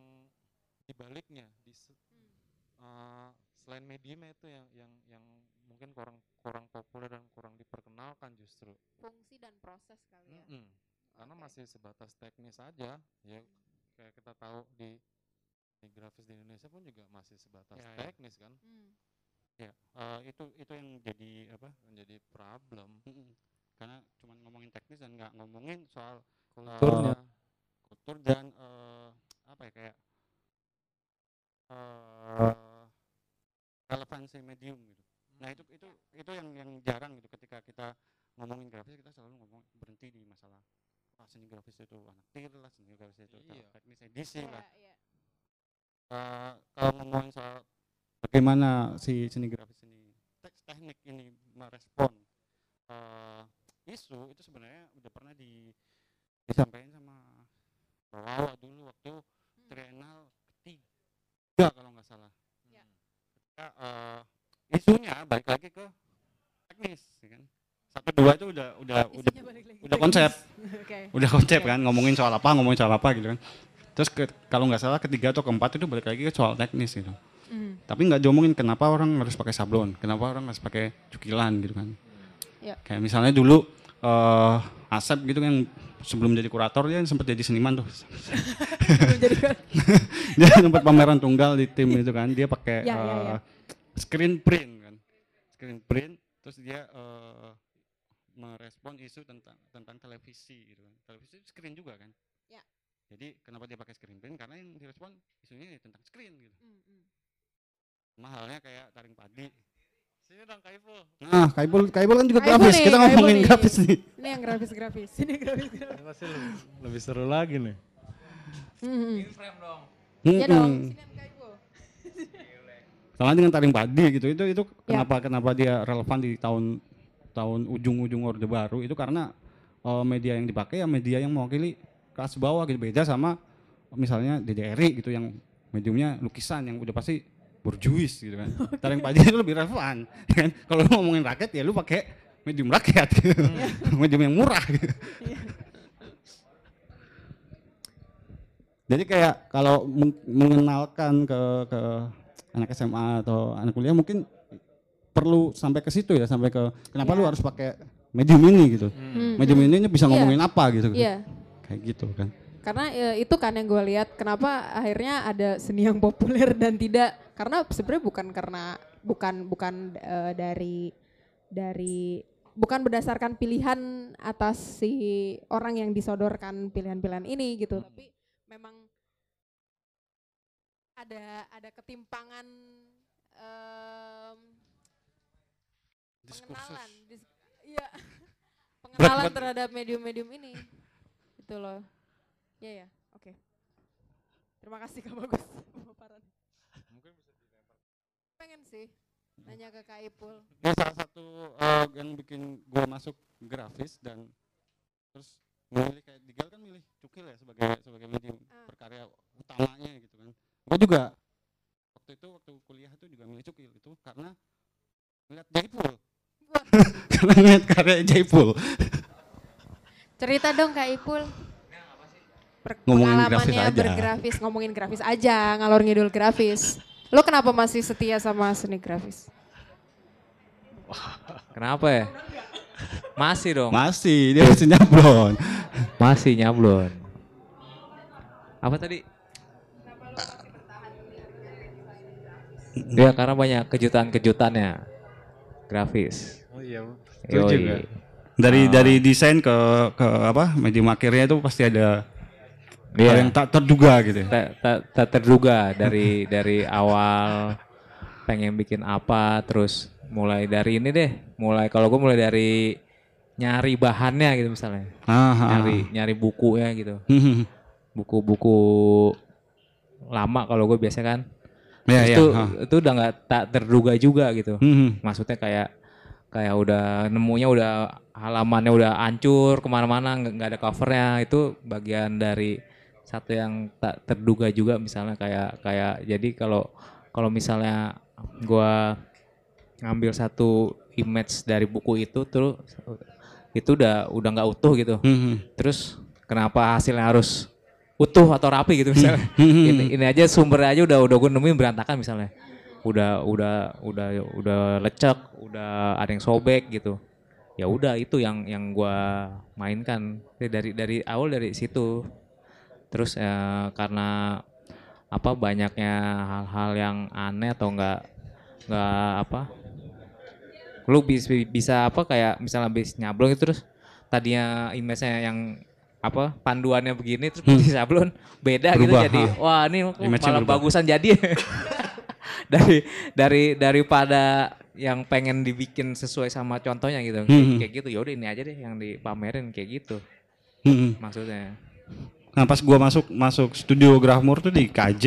S7: dibaliknya di eh, selain mediumnya itu yang yang yang mungkin kurang kurang populer dan kurang diperkenalkan justru
S6: Fungsi dan proses kali ya.
S7: Mm-mm. karena masih sebatas teknis aja ya kayak kita tahu di di grafis di Indonesia pun juga masih sebatas
S5: Ya, ya.
S7: teknis kan
S6: Hmm.
S5: Ya, eh, itu itu yang jadi apa?
S7: menjadi problem
S5: Mm-mm. Karena cuma ngomongin teknis dan nggak ngomongin soal
S7: kulturnya
S5: eh, kultur dan eh, apa ya kayak eh, relevansi medium gitu. Nah itu itu itu yang yang jarang gitu ketika kita ngomongin grafis kita selalu ngomong berhenti di masalah ah, seni grafis itu anak tir lah, seni grafis itu
S7: Iya.
S5: teknis edisi lah.
S6: Iya, iya.
S5: eh, kalau ngomongin soal bagaimana si seni grafis ini tek- teknik ini merespon eh, isu itu sebenarnya udah pernah di disampaikan sama Bawawa dulu waktu trienal ketiga kalau nggak salah eh, isunya balik lagi ke teknis ya kan? Satu dua itu udah udah udah udah konsep.
S6: Oke.
S5: udah konsep kan ngomongin soal apa ngomongin soal apa gitu kan. Terus ke- kalau nggak salah ketiga atau keempat itu balik lagi ke soal teknis gitu.
S6: Hmm.
S5: tapi nggak diomongin kenapa orang harus pakai sablon kenapa orang harus pakai cukilan gitu kan.
S6: Ya.
S5: kayak misalnya dulu eh Asep gitu kan sebelum jadi kurator dia sempat jadi seniman tuh. Dia sempat pameran tunggal di tim itu kan dia pakai
S6: Ya, ya, ya.
S5: eh, screen print kan. Screen print terus dia eh, merespon isu tentang tentang televisi gitu kan. Televisi itu screen juga kan.
S6: Ya.
S5: jadi kenapa dia pakai screen print? Karena yang direspon isunya ya tentang screen gitu.
S6: Hmm,
S5: mahalnya kayak taring padi
S7: Sini dong Kaiful.
S5: nah kaibul kaibul kan juga
S6: Kaibul
S5: grafis
S6: nih,
S5: kita ngomongin
S6: nih.
S5: grafis nih
S6: Ini yang grafis-grafis. Ini grafis-grafis.
S7: Ini pasti lebih, lebih seru lagi nih.
S6: Hmm.
S5: Mm-mm.
S6: Ya dong. Sini
S5: sama dengan taring padi gitu itu itu
S6: Ya.
S5: kenapa kenapa dia relevan di tahun tahun ujung-ujung orde baru itu karena eh, media yang dipakai ya media yang mewakili kelas bawah gitu beda sama misalnya DDRI gitu yang mediumnya lukisan yang udah pasti borjuis gitu kan taring padi itu lebih relevan kan kalau lu ngomongin rakyat ya lu pakai medium rakyat gitu. medium yang murah gitu. Jadi kayak kalau meng- mengenalkan ke ke anak SMA atau anak kuliah mungkin perlu sampai ke situ ya, sampai ke kenapa
S6: Iya.
S5: lu harus pakai medium ini gitu.
S6: Hmm.
S5: Medium ini bisa
S6: Iya.
S5: ngomongin apa gitu.
S6: Iya.
S5: Kayak gitu kan.
S6: Karena ya, itu kan yang gue lihat kenapa akhirnya ada seni yang populer dan tidak. Karena sebenarnya bukan karena bukan bukan eh, dari dari bukan berdasarkan pilihan atas si orang yang disodorkan pilihan-pilihan ini gitu. Tapi memang ada ada ketimpangan em, pengenalan dis- iya. Pengenalan terhadap medium-medium ini. Gitu loh ya ya oke terima kasih kak bagus pemaparan pengen sih nanya ke kak Ipul
S5: Ya salah satu eh, yang bikin gua masuk grafis dan terus milih kayak Digal kan milih cukil ya sebagai sebagai medium
S6: Ah.
S5: berkarya utamanya gitu kan. Gua juga waktu itu waktu kuliah itu juga milih cukil itu karena ngeliat Jaipul. karena ngeliat karya Jaipul.
S6: cerita dong kak Ipul
S5: Ngomongin grafis
S6: pengalamannya
S5: aja.
S6: bergrafis ngomongin grafis aja ngalor ngidul grafis lo kenapa masih setia sama seni grafis
S9: Kenapa ya? Masih dong.
S5: Masih, dia masih nyablon.
S9: Masih nyablon. Apa tadi? Ya karena banyak kejutan-kejutannya grafis.
S7: Oh iya, nggak?
S5: Dari
S9: Ah.
S5: dari desain ke ke apa medium akhirnya itu pasti ada
S9: Iya.
S5: hal yang tak terduga gitu. ya.
S9: tak tak tak terduga dari dari awal pengen bikin apa terus mulai dari ini deh mulai kalau gue mulai dari nyari bahannya gitu misalnya
S5: Ah, ah,
S9: nyari nyari buku ya gitu
S5: ah.
S9: buku-buku lama kalau gue biasa kan
S5: Ya, ya,
S9: itu
S5: ah.
S9: itu udah nggak tak terduga juga gitu maksudnya kayak kayak udah nemunya udah halamannya udah hancur ke mana-mana nggak ada covernya itu bagian dari satu yang tak terduga juga misalnya kayak kayak jadi kalau kalau misalnya gua ngambil satu image dari buku itu terus itu udah udah nggak utuh gitu.
S5: Mhm.
S9: terus kenapa hasilnya harus utuh atau rapi gitu misalnya?
S5: Hmm.
S9: ini, ini aja sumber aja udah udah gue nemuin berantakan misalnya. Udah udah udah udah lecek udah ada yang sobek gitu. Ya udah itu yang yang gua mainkan. Dari dari awal dari situ terus eh, karena apa banyaknya hal-hal yang aneh atau enggak enggak apa lu bisa bisa apa kayak misalnya habis nyablon gitu terus tadinya image-nya yang apa panduannya begini terus
S5: Hmm.
S9: di sablon beda
S5: Berubah,
S9: gitu jadi
S5: ha.
S9: wah ini malah
S5: berubah.
S9: bagusan jadi dari dari daripada yang pengen dibikin sesuai sama contohnya gitu
S5: Hmm.
S9: kayak gitu ya udah ini aja deh yang dipamerin kayak gitu
S5: Mhm.
S9: maksudnya
S5: Nah pas gua masuk masuk studio Grafmur tuh di KJ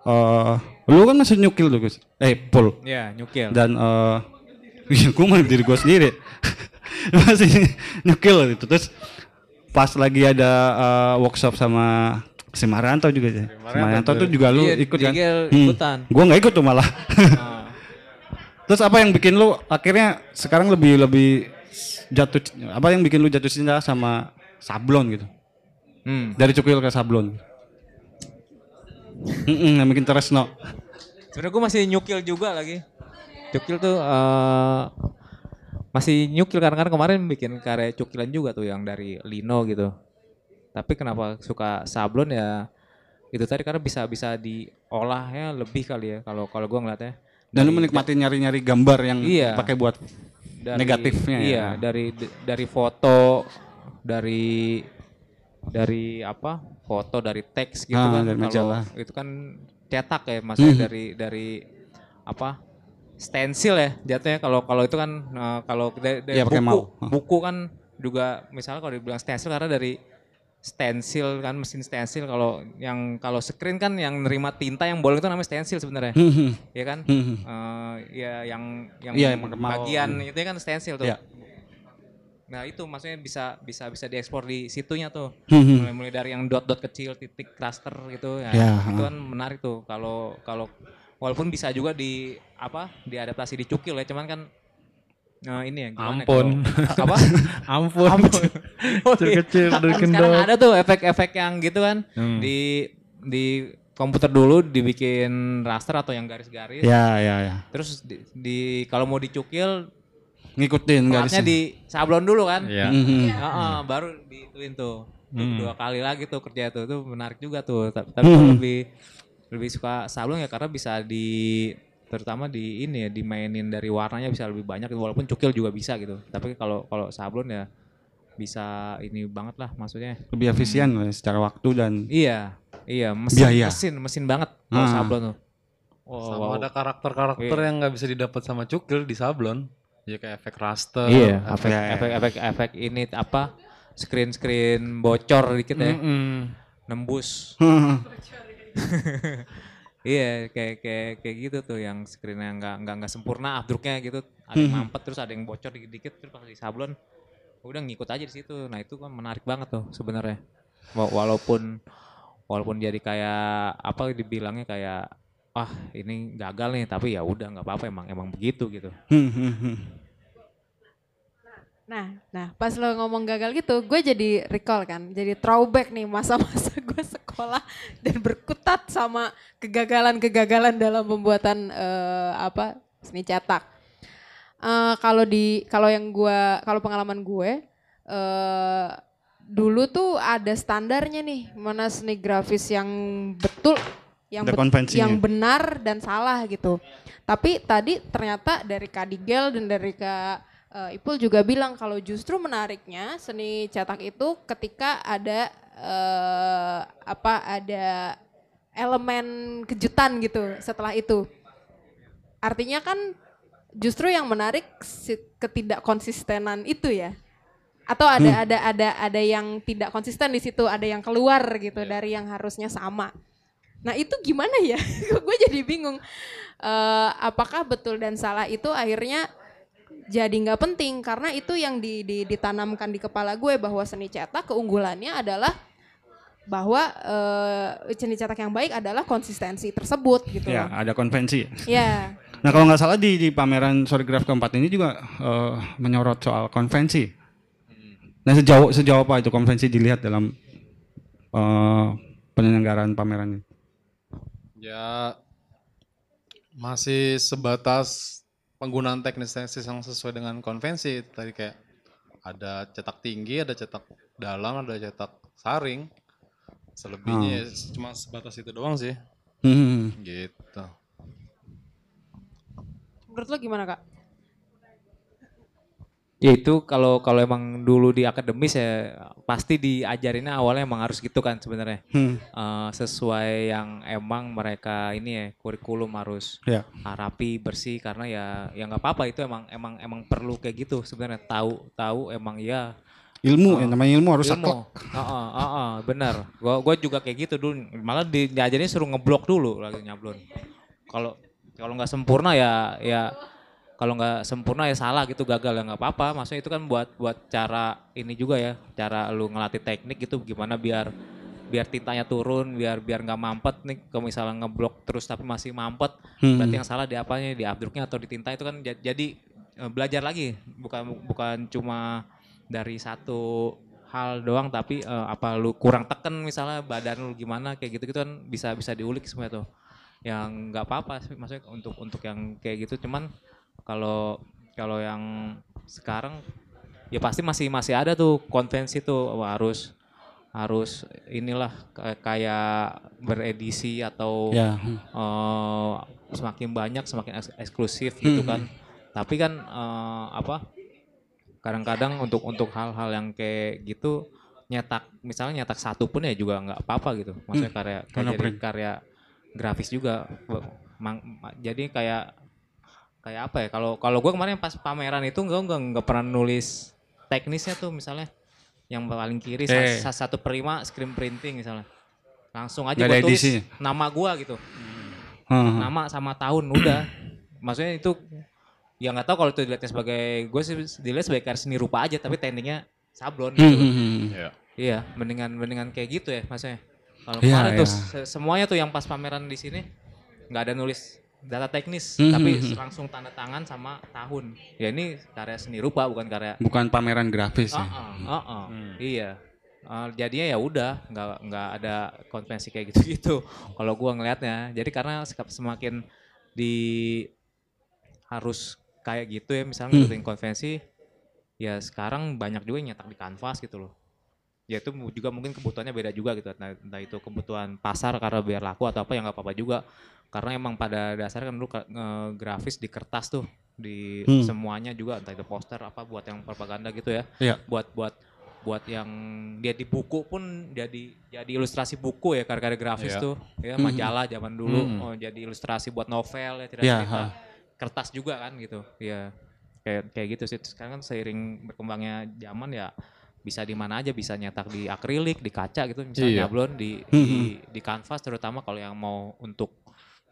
S5: eh lu kan masih nyukil tuh Gus. Eh, Pul.
S9: Iya, nyukil.
S5: Dan eh gue mah diri gue sendiri. masih nyukil itu terus pas lagi ada eh, workshop sama si Marianto juga sih. Si Marianto tuh juga lu
S9: Iya,
S5: ikut kan?
S9: Digel ikutan.
S5: Gue nggak ikut tuh malah.
S9: Ah.
S5: Terus apa yang bikin lu akhirnya sekarang lebih lebih jatuh apa yang bikin lu jatuh cinta sama sablon gitu?
S9: Hmm.
S5: Dari cukil ke sablon. Mm yang bikin teresno.
S9: Sebenarnya gue masih nyukil juga lagi. Cukil tuh eh masih nyukil karena kan kemarin bikin karya cukilan juga tuh yang dari Lino gitu. Tapi kenapa suka sablon ya itu tadi karena bisa bisa diolahnya lebih kali ya kalau kalau gue ngeliatnya.
S5: Dan lu
S9: Dari-
S5: menikmati nyari-nyari gambar yang
S9: Iya.
S5: pakai buat
S9: dari-
S5: negatifnya ya.
S9: iya dari d- dari foto dari dari apa foto dari teks gitu
S5: Ah,
S9: kan
S5: dari
S9: kalau
S5: majalah.
S9: itu kan cetak ya maksudnya
S5: Mhm.
S9: dari dari apa stensil ya jatuhnya kalau kalau itu kan eh, kalau dari, dari
S5: pakai
S9: buku
S5: mau. Ah.
S9: buku kan juga misalnya kalau dibilang stensil karena dari stensil kan mesin stensil kalau yang kalau screen kan yang nerima tinta yang bolong itu namanya stensil sebenarnya ya kan. Eh, ya yang yang
S5: mau-
S9: bagian itu kan stensil tuh
S5: Iya.
S9: Nah itu maksudnya bisa bisa bisa diekspor di situnya tuh
S5: Mhm.
S9: mulai mulai dari yang dot-dot kecil titik cluster gitu ya
S5: Ya,
S9: itu kan menarik tuh kalau kalau walaupun bisa juga di apa diadaptasi di cukil ya cuman kan Nah ini ya gimana
S7: Ampun.
S9: kalau- apa?
S7: Ampun.
S9: Oh,
S7: Kecil-kecil
S9: iya.
S7: dari
S9: Sekarang
S7: kendor.
S9: ada tuh efek-efek yang gitu kan
S7: Hmm.
S9: di di komputer dulu dibikin raster atau yang garis-garis.
S5: Ya, ya, ya.
S9: Terus di, di- kalau mau dicukil
S5: Ngikutin garisnya.
S9: di sablon dulu kan.
S7: Iya.
S5: Mhm.
S9: Heeh, baru diituin tuh. Tuh
S7: Hmm.
S9: Dua kali lagi tuh kerja tuh. Itu menarik juga tuh. Ta- Tapi
S5: Hmm.
S9: lebih lebih suka sablon ya karena bisa di terutama di ini ya dimainin dari warnanya bisa lebih banyak walaupun cukil juga bisa gitu. Tapi kalau kalau sablon ya bisa ini banget lah maksudnya.
S5: Lebih efisien lah secara waktu dan
S9: Iya, iya mesin
S5: Biaya.
S9: mesin mesin banget kalau
S5: Ah.
S9: sablon tuh. Oh,
S7: Sama
S9: wow.
S7: ada karakter-karakter
S9: Iya.
S7: yang nggak bisa didapat sama cukil di sablon. Ya kayak efek raster.
S9: Iya, efek,
S5: ya, ya.
S9: efek efek efek ini apa screen screen bocor dikit ya,
S7: Mm-mm.
S9: nembus. iya, kayak kayak kayak gitu tuh yang screennya nggak nggak nggak sempurna abdruknya gitu, ada yang mampet terus ada yang bocor dikit-dikit terus pas di sablon udah ngikut aja di situ. Nah itu kan menarik banget tuh sebenarnya. Wa- Walaupun walaupun jadi kayak apa dibilangnya kayak ah ini gagal nih tapi ya udah nggak apa-apa emang emang begitu gitu.
S6: Nah, nah pas lo ngomong gagal gitu, gue jadi recall kan, jadi throwback nih masa-masa gue sekolah dan berkutat sama kegagalan-kegagalan dalam pembuatan eh, apa seni cetak. Eh, kalau di kalau yang gue kalau pengalaman gue eh, dulu tuh ada standarnya nih mana seni grafis yang betul yang yang benar dan salah gitu. Tapi tadi ternyata dari Kak Digel dan dari Kak eh, Ipul juga bilang kalau justru menariknya seni cetak itu ketika ada eh, apa ada elemen kejutan gitu setelah itu. Artinya kan justru yang menarik si ketidakkonsistenan itu ya. Atau ada ada ada ada yang tidak konsisten di situ, ada yang keluar gitu dari yang harusnya sama. Nah itu gimana ya? Gue jadi bingung. Eh, apakah betul dan salah itu akhirnya jadi nggak penting karena itu yang di- di- ditanamkan di kepala gue bahwa seni cetak keunggulannya adalah bahwa eh, seni cetak yang baik adalah konsistensi tersebut gitu.
S5: ya ada konvensi.
S6: Ya,
S5: Nah kalau nggak salah di, di pameran Sorrygraph keempat ini juga eh, menyorot soal konvensi. Nah sejauh sejauh apa itu konvensi dilihat dalam eh, penyelenggaraan pameran ini?
S7: Ya masih sebatas penggunaan teknis teknis yang sesuai dengan konvensi tadi kayak ada cetak tinggi, ada cetak dalam, ada cetak saring. Selebihnya ya cuma sebatas itu doang sih.
S5: Hmm.
S7: Gitu.
S6: menurut lo gimana kak?
S9: Ya itu kalau kalau emang dulu di akademis ya pasti diajarinnya awalnya emang harus gitu kan sebenarnya.
S5: Hmm.
S9: Eh, sesuai yang emang mereka ini ya kurikulum harus
S5: Ya.
S9: rapi bersih karena ya ya nggak apa-apa itu emang emang emang perlu kayak gitu sebenarnya tahu tahu emang ya
S5: Ilmu, ya, namanya ilmu harus
S9: ilmu.
S5: saklek.
S9: Heeh, heeh, benar. Gua gua juga kayak gitu dulu. Malah di, diajarin suruh ngeblok dulu lagi nyablon. Kalau kalau nggak sempurna ya ya kalau nggak sempurna ya salah gitu gagal ya nggak apa-apa. Maksudnya itu kan buat buat cara ini juga ya, cara lu ngelatih teknik gitu gimana biar biar tintanya turun, biar biar nggak mampet nih. Kalau misalnya ngeblok terus tapi masih mampet,
S5: Hmm.
S9: berarti yang salah di apanya, di abdruknya atau di tinta itu kan ja- jadi eh, belajar lagi, bukan bukan cuma dari satu hal doang tapi eh, apa lu kurang teken misalnya badan lu gimana kayak gitu-gitu kan bisa bisa diulik semua tuh yang nggak apa-apa sih maksudnya untuk untuk yang kayak gitu cuman kalau kalau yang sekarang ya pasti masih masih ada tuh konvensi tuh Wah, harus harus inilah kayak- beredisi atau
S5: Ya.
S9: eh, semakin banyak semakin eks- eksklusif gitu
S5: Hmm.
S9: kan tapi kan eh, apa kadang-kadang untuk untuk hal-hal yang kayak gitu nyetak misalnya nyetak satu pun ya juga nggak apa-apa gitu maksudnya
S5: Hmm.
S9: karya jadi
S5: print.
S9: karya grafis juga Mang- ma- jadi kayak kayak apa ya kalau kalau gue kemarin pas pameran itu gue nggak nggak pernah nulis teknisnya tuh misalnya yang paling kiri
S5: Eh.
S9: sa- satu prima screen printing misalnya langsung aja gue tulis nama gue gitu
S5: Heeh.
S9: nama sama tahun udah maksudnya itu ya nggak tahu kalau itu dilihatnya sebagai gue sih dilihat sebagai karya seni rupa aja tapi tekniknya sablon
S5: Hmm,
S9: gitu
S5: hmm, hmm.
S7: Iya.
S9: iya mendingan mendingan kayak gitu ya maksudnya kalau
S5: Iya,
S9: kemarin tuh
S5: iya.
S9: se- semuanya tuh yang pas pameran di sini nggak ada nulis data teknis
S5: Hmm,
S9: tapi
S5: hmm, hmm.
S9: langsung tanda tangan sama tahun ya ini karya seni rupa bukan karya
S5: Bukan pameran grafis ya.
S9: Heeh, heeh. Iya. Eh, jadinya ya udah nggak nggak ada konvensi kayak gitu-gitu kalau gua ngelihatnya. Jadi karena semakin di harus kayak gitu ya misalnya
S5: Hmm.
S9: ngikutin konvensi ya sekarang banyak juga yang nyetak di kanvas gitu loh. Ya itu juga mungkin kebutuhannya beda juga gitu. Entah, entah itu kebutuhan pasar karena biar laku atau apa ya nggak apa-apa juga. Karena emang pada dasarnya kan dulu nge- grafis di kertas tuh di
S5: Hmm.
S9: semuanya juga entah itu poster apa buat yang propaganda gitu ya
S5: Iya.
S9: buat buat buat yang dia di buku pun jadi jadi ilustrasi buku ya karya-karya grafis
S7: Iya.
S9: tuh ya
S5: Mhm.
S9: majalah zaman dulu
S7: Mhm.
S9: oh, jadi ilustrasi buat novel ya
S5: Iya,
S9: cerita-cerita
S5: ha.
S9: kertas juga kan gitu ya kayak kayak gitu sih sekarang kan seiring berkembangnya zaman ya bisa di mana aja bisa nyetak di akrilik di kaca gitu misalnya
S7: Iya.
S9: nyablon di, di di kanvas terutama kalau yang mau untuk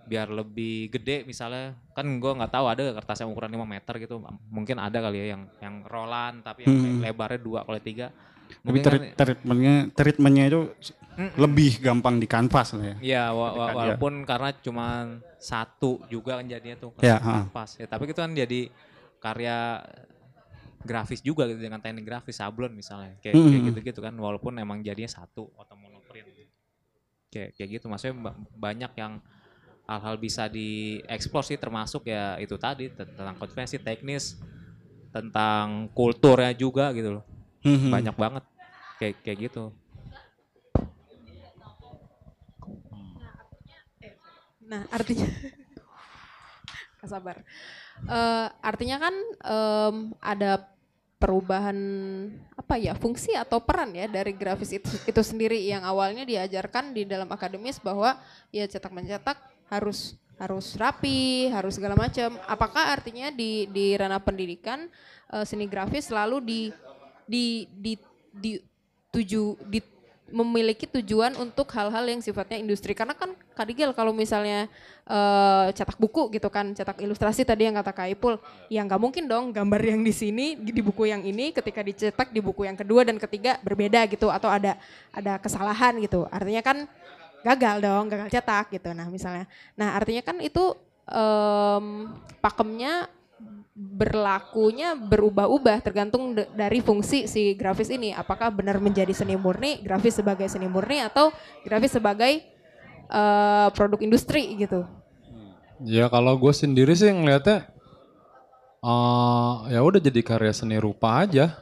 S9: biar lebih gede misalnya kan gue nggak tahu ada kertas yang ukuran 5 meter gitu mungkin ada kali ya yang yang rolan tapi yang
S5: Hmm.
S9: lebarnya dua kali tiga
S5: Tapi treat-
S9: kan-
S5: treatmentnya treatmentnya itu
S9: Mm-mm.
S5: lebih gampang di kanvas lah ya.
S9: Iya, wa- wa- walaupun karena cuma satu juga kan jadinya tuh
S5: Ya,
S9: kanvas. Ya, tapi itu kan jadi karya grafis juga gitu dengan teknik grafis sablon misalnya. Kayak kayak
S5: Hmm.
S9: gitu-gitu kan walaupun emang jadinya satu atau monoprint. Kayak kayak gitu maksudnya ba- banyak yang hal-hal bisa dieksplor sih termasuk ya itu tadi tentang konvensi teknis tentang kulturnya juga gitu loh.
S5: Mhm.
S9: Banyak banget kayak kayak gitu.
S6: Nah, artinya Gak Eh, artinya kan em, ada perubahan apa ya fungsi atau peran ya dari grafis itu itu sendiri. Yang awalnya diajarkan di dalam akademis bahwa ya cetak mencetak harus harus rapi harus segala macam. Apakah artinya di di ranah pendidikan eh, seni grafis selalu di di di di tuju di memiliki tujuan untuk hal-hal yang sifatnya industri. Karena kan Kadigel kalau misalnya eh, cetak buku gitu kan cetak ilustrasi tadi yang kata Kaipul ya nggak mungkin dong gambar yang di sini di buku yang ini ketika dicetak di buku yang kedua dan ketiga berbeda gitu atau ada ada kesalahan gitu. Artinya kan gagal dong gagal cetak gitu. Nah misalnya. Nah artinya kan itu em, pakemnya berlakunya berubah-ubah tergantung dari fungsi si grafis ini. Apakah benar menjadi seni murni, grafis sebagai seni murni atau grafis sebagai eh, produk industri gitu.
S7: Ya kalau gue sendiri sih ngelihatnya eh ya udah jadi karya seni rupa aja.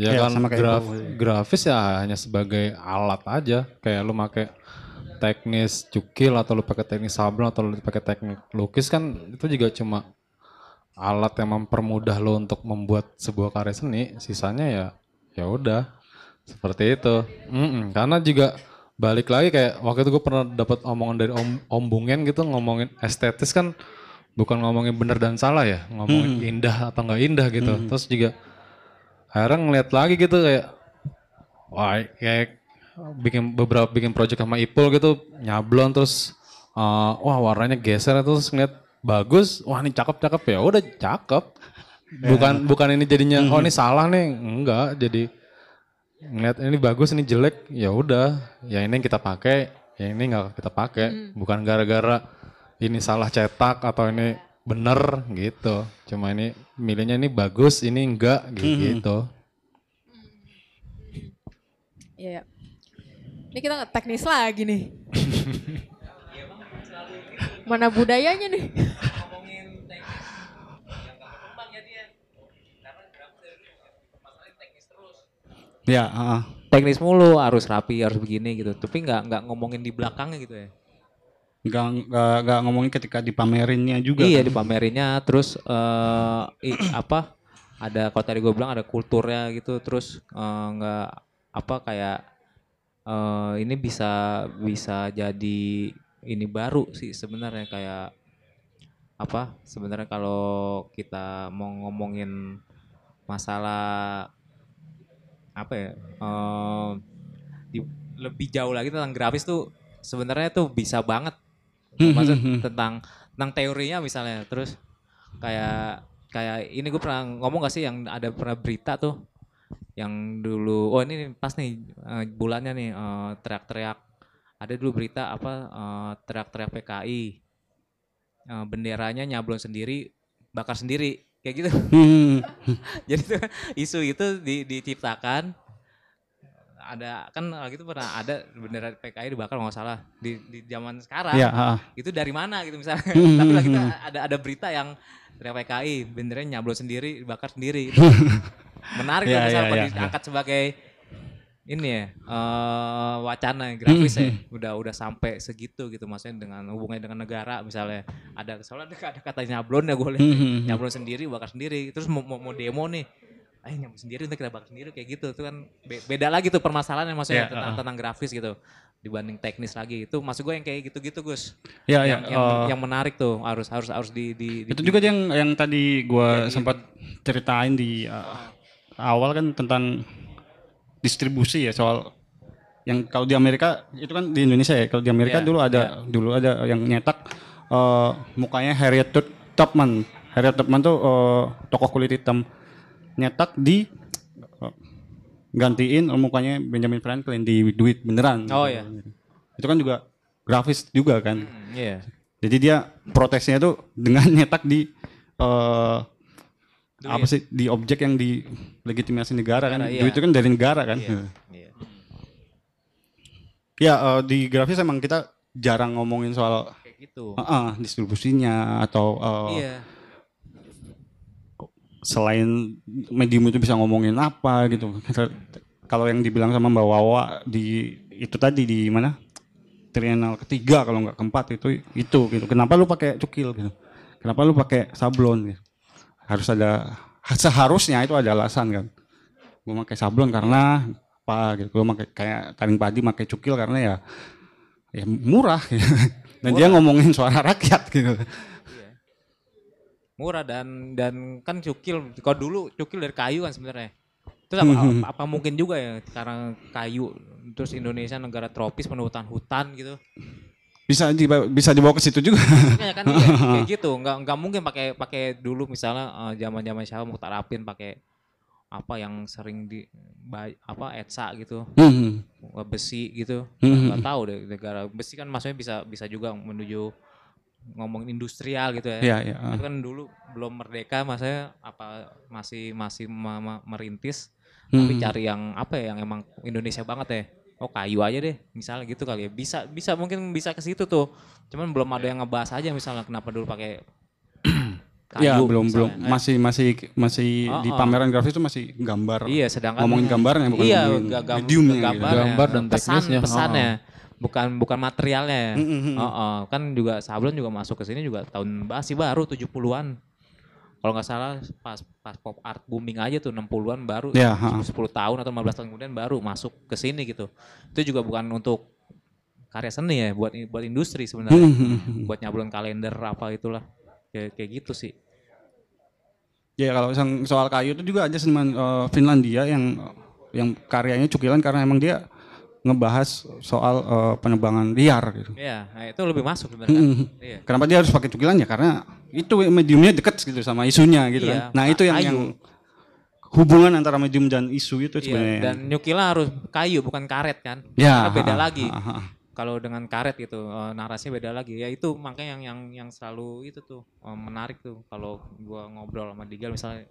S7: Ya,
S5: Ya,
S7: kan
S5: sama
S7: graf-
S5: itu.
S7: grafis ya hanya sebagai alat aja. Kayak lu pakai teknis cukil atau lu pakai teknis sablon atau lu pakai teknik lukis kan itu juga cuma alat yang mempermudah lu untuk membuat sebuah karya seni. Sisanya ya ya udah seperti itu. Mm-mm, Karena juga balik lagi kayak waktu itu gue pernah dapat omongan dari om, om Bungen gitu ngomongin estetis kan bukan ngomongin benar dan salah ya ngomongin
S5: Hmm.
S7: indah atau nggak indah gitu
S5: Hmm.
S7: terus juga akhirnya ngeliat lagi gitu kayak wah kayak bikin beberapa bikin project sama Ipul gitu nyablon terus eh, wah warnanya geser terus ngeliat bagus. Wah ini cakep cakep ya. Udah cakep. Bukan bukan ini jadinya oh ini salah nih. Enggak jadi ngeliat ini bagus ini jelek ya udah. Ya ini yang kita pakai ya ini nggak kita pakai. Bukan gara-gara ini salah cetak atau ini bener gitu. Cuma ini milihnya ini bagus ini enggak gitu.
S6: Iya. Ini kita teknis lagi nih. Mana budayanya nih?
S5: Ya, heeh.
S9: Teknis mulu, harus rapi, harus begini gitu. Tapi nggak nggak ngomongin di belakangnya gitu ya.
S5: Nggak, nggak, nggak ngomongin ketika dipamerinnya juga.
S9: iya
S5: kan.
S9: dipamerinnya terus eh i- apa ada kalau tadi gue bilang ada kulturnya gitu terus eh, nggak apa kayak eh ini bisa bisa jadi ini baru sih sebenarnya kayak apa sebenarnya kalau kita mau ngomongin masalah apa ya eh, di- lebih jauh lagi tentang grafis tuh sebenarnya tuh bisa banget. Maksud tentang tentang teorinya misalnya terus kayak kayak ini gue pernah ngomong gak sih yang ada pernah berita tuh? Yang dulu oh ini pas nih eh, bulannya nih eh, teriak-teriak ada dulu berita apa eh, teriak-teriak PKI eh, benderanya nyablon sendiri bakar sendiri kayak gitu jadi tuh isu itu di, diciptakan ada kan lagi itu pernah ada bendera PKI dibakar nggak salah di di zaman sekarang
S5: heeh.
S9: itu dari mana gitu misalnya
S5: Hmm,
S9: tapi lagi tuh
S5: hmm.
S9: ada ada berita yang dari PKI benderanya nyablon sendiri dibakar sendiri itu menarik
S5: Iya,
S9: tuh misalnya
S5: iya, iya.
S9: diangkat sebagai ini ya eh, wacana grafis
S5: Hmm,
S9: ya udah udah sampai segitu gitu maksudnya dengan hubungannya dengan negara misalnya. Ada soalnya ada, ada kata nyablon ya gue lihat.
S5: Hmm, hmm,
S9: nyablon sendiri bakar sendiri. Terus mau, mau, mau demo nih eh nyablon sendiri untuk kita bakar sendiri kayak gitu. Itu kan be- beda lagi tuh permasalahannya maksudnya
S5: Iya,
S9: tentang
S5: uh-uh.
S9: tentang grafis gitu. Dibanding teknis lagi itu maksud gue yang kayak gitu-gitu Gus.
S5: Ya,
S9: yang,
S5: ya,
S9: yang,
S5: eh,
S9: yang menarik tuh harus harus harus di, di, di-
S5: itu juga yang yang tadi gua
S9: Kayak
S5: sempat ceritain di uh, awal kan tentang distribusi ya soal yang kalau di Amerika itu kan di Indonesia ya kalau di Amerika
S9: Iya,
S5: dulu ada dulu ada yang nyetak uh, mukanya Harriet Tub- Tubman. Harriet Tubman tuh uh, tokoh kulit hitam. Nyetak di uh, gantiin mukanya Benjamin Franklin di duit beneran.
S9: Oh, iya.
S5: itu kan juga grafis juga kan.
S9: Hmm, iya.
S5: Jadi dia protesnya tuh dengan nyetak di eh apa sih di objek yang di legitimasi negara kan.
S9: Negara, iya.
S5: Duit itu kan dari negara kan.
S9: Iya, iya.
S5: Ya eh, di grafis emang kita jarang ngomongin soal
S9: kayak gitu
S5: eh, eh, distribusinya atau eh,
S9: iya
S5: selain medium itu bisa ngomongin apa gitu. Kalau yang dibilang sama Mbak Wawa di itu tadi di mana? Trienal ketiga kalau nggak keempat itu itu gitu. Kenapa lu pakai cukil gitu? Kenapa lu pakai sablon gitu? Harus ada seharusnya itu ada alasan kan. Gue pakai sablon karena apa gitu. Gue pakai kayak taring padi pakai cukil karena ya ya murah gitu. Dan dia ngomongin suara rakyat gitu.
S9: murah dan dan kan cukil kalau dulu cukil dari kayu kan sebenarnya terus apa,
S5: Hmm.
S9: apa, apa mungkin juga ya karena kayu terus Indonesia negara tropis penuh hutan hutan gitu
S5: Bisa dibawa, bisa dibawa ke situ juga.
S9: Makanya kan iya, kayak gitu. Nggak nggak mungkin pakai pakai dulu misalnya eh, zaman zaman siapa mau tarapin pakai apa yang sering di apa etsa gitu.
S5: Hmm.
S9: besi gitu.
S5: Hmm.
S9: nggak tahu deh negara. Besi kan maksudnya bisa bisa juga menuju ngomongin industrial gitu ya.
S5: Iya, iya,
S9: itu kan dulu belum merdeka maksudnya apa masih masih ma- ma- merintis. Tapi
S5: Hmm.
S9: cari yang apa ya yang emang Indonesia banget ya oh kayu aja deh misalnya gitu kali ya bisa bisa mungkin bisa ke situ tuh cuman belum ada yang ngebahas aja misalnya kenapa dulu pakai
S5: Ya
S9: kayu
S5: belum belum
S9: misalnya. Eh,
S5: masih masih masih di
S9: Oh, oh.
S5: pameran grafis itu masih gambar.
S9: Iya, sedangkan
S5: ngomongin gambarnya bukan
S9: iya,
S5: ngomongin
S9: ga- gam-
S5: mediumnya gitu.
S9: gambarnya.
S7: Gambar dan
S9: pesan
S7: teknisnya.
S9: pesannya bukan bukan materialnya.
S5: Mm, mm, mm.
S9: Oh, oh. kan juga sablon juga masuk ke sini juga tahun masih baru 70-an. Kalau nggak salah pas pas pop art booming aja tuh 60-an baru
S5: Ya, ha.
S9: 10 tahun atau 15 tahun kemudian baru masuk ke sini gitu. Itu juga bukan untuk karya seni ya, buat buat industri sebenarnya.
S5: Hmm,
S9: buat nyablon kalender apa itulah. Kayak kayak gitu sih.
S5: Ya kalau soal kayu itu juga ada seniman eh, Finlandia yang yang karyanya cukilan karena emang dia ngebahas soal eh, penebangan liar gitu.
S9: Iya, nah itu lebih masuk sebenarnya. kan?
S5: Mm.
S9: Iya.
S5: Kenapa dia harus pakai cukilan ya? Karena itu mediumnya deket gitu sama isunya gitu
S9: Iya,
S5: kan. Nah itu yang,
S9: kayu.
S5: yang hubungan antara medium dan isu itu
S9: Iya,
S5: sebenarnya.
S9: dan nyukila harus kayu bukan karet kan.
S5: Ya,
S9: Karena beda
S5: ha,
S9: lagi.
S5: ha, ha.
S9: Kalau dengan karet gitu eh, narasinya beda lagi. Ya itu makanya yang yang yang selalu itu tuh eh, menarik tuh kalau gua ngobrol sama Digal misalnya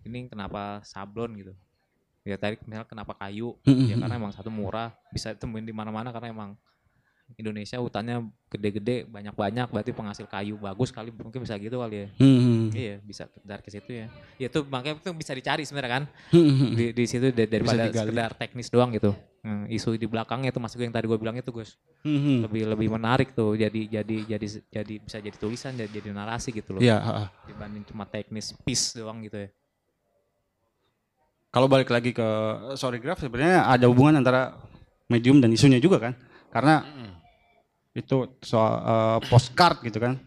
S9: ini kenapa sablon gitu. Ya tadi misalnya kenapa kayu? Ya karena emang satu murah, bisa temuin di mana-mana karena emang Indonesia hutannya gede-gede, banyak-banyak berarti penghasil kayu bagus kali mungkin bisa gitu kali ya.
S5: Hmm.
S9: Iya, bisa dari ke situ ya. Ya itu makanya itu bisa dicari sebenarnya kan.
S5: Hmm.
S9: Di di situ da- daripada sekedar teknis doang gitu. Hmm, isu di belakangnya itu masuk yang tadi gue bilang itu Gus.
S5: Hmm.
S9: Lebih lebih menarik tuh. Jadi jadi jadi jadi bisa jadi tulisan jadi, jadi narasi gitu loh.
S5: Iya, ha.
S9: Dibanding cuma teknis piece doang gitu ya.
S5: Kalau balik lagi ke Storygraph sebenarnya ada hubungan antara medium dan isunya juga kan. Karena itu soal eh, postcard gitu kan.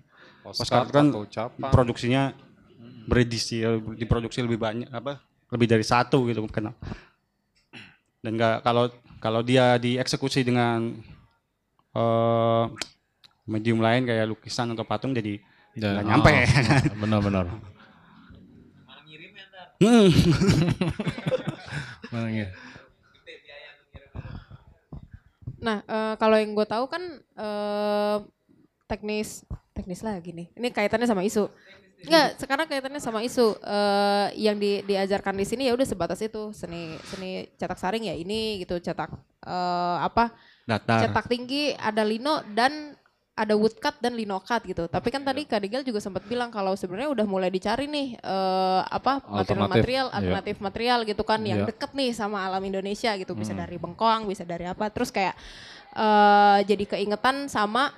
S5: Postcard, kan
S7: atau ucapan.
S5: produksinya beredisi diproduksi lebih banyak apa lebih dari satu gitu kan. Dan nggak kalau kalau dia dieksekusi dengan eh medium lain kayak lukisan atau patung jadi nggak nyampe.
S7: oh, Benar-benar.
S5: Hmm.
S6: Nah, eh, kalau yang gue tahu kan eh, teknis teknis lagi nih. Ini kaitannya sama isu. Enggak, sekarang kaitannya sama isu eh, yang di, diajarkan di sini ya udah sebatas itu seni seni cetak saring ya ini gitu cetak eh, apa
S5: Datar.
S6: cetak tinggi ada lino dan ada woodcut dan lino cut gitu. Tapi kan tadi Kak Digel juga sempat bilang kalau sebenarnya udah mulai dicari nih eh, apa material-material
S7: Alternatif, iya.
S6: alternatif material gitu kan yang
S7: Iya.
S6: deket nih sama alam Indonesia gitu. Bisa
S7: Hmm.
S6: dari bengkoang, bisa dari apa. Terus kayak eh jadi keingetan sama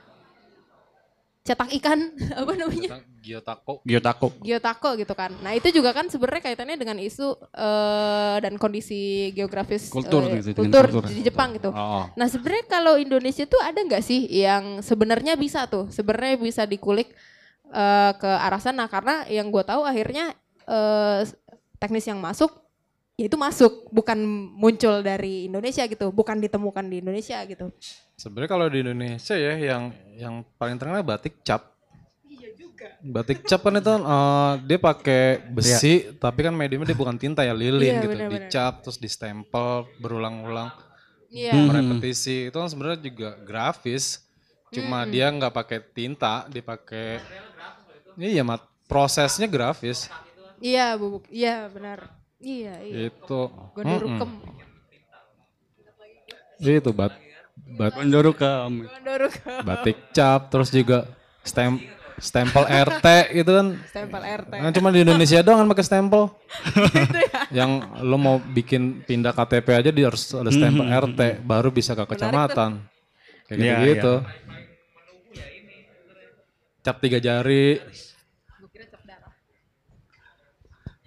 S6: cetak ikan apa namanya?
S7: Gyotako.
S5: Gyotako.
S6: Gyotako gitu kan. Nah, itu juga kan sebenarnya kaitannya dengan isu eh, dan kondisi geografis
S5: Kultur
S6: eh,
S5: gitu,
S6: kultur
S5: kultur.
S6: di Jepang gitu.
S7: Oh,
S6: Nah sebenarnya kalau Indonesia tuh ada nggak sih yang sebenarnya bisa tuh, sebenarnya bisa dikulik eh, ke arah sana karena yang gue tahu akhirnya eh, teknis yang masuk ya itu masuk bukan muncul dari Indonesia gitu, bukan ditemukan di Indonesia gitu.
S7: Sebenarnya kalau di Indonesia ya yang yang paling terkenal batik cap. Batik cap kan itu eh, dia pakai besi tapi kan mediumnya dia bukan tinta ya lilin
S6: Iya,
S7: gitu
S6: benar-benar.
S7: dicap terus distempel berulang-ulang
S6: Iya.
S7: merepetisi itu kan sebenarnya juga grafis cuma dia nggak pakai tinta dia pakai iya mat prosesnya grafis
S6: Iya, bubuk. Iya, benar. Iya, iya.
S7: itu
S6: Gondorukem.
S7: Mm-mm. itu bat bat
S5: Gondorukem.
S6: Gondorukem.
S7: batik cap terus juga stem stempel RT gitu kan
S6: Stempel RT.
S7: Kan cuma di Indonesia doang kan pakai stempel. Yang lo mau bikin pindah KTP aja dia harus ada stempel RT baru bisa ke kecamatan. Kayak
S5: Iya,
S7: gitu. Cap tiga jari.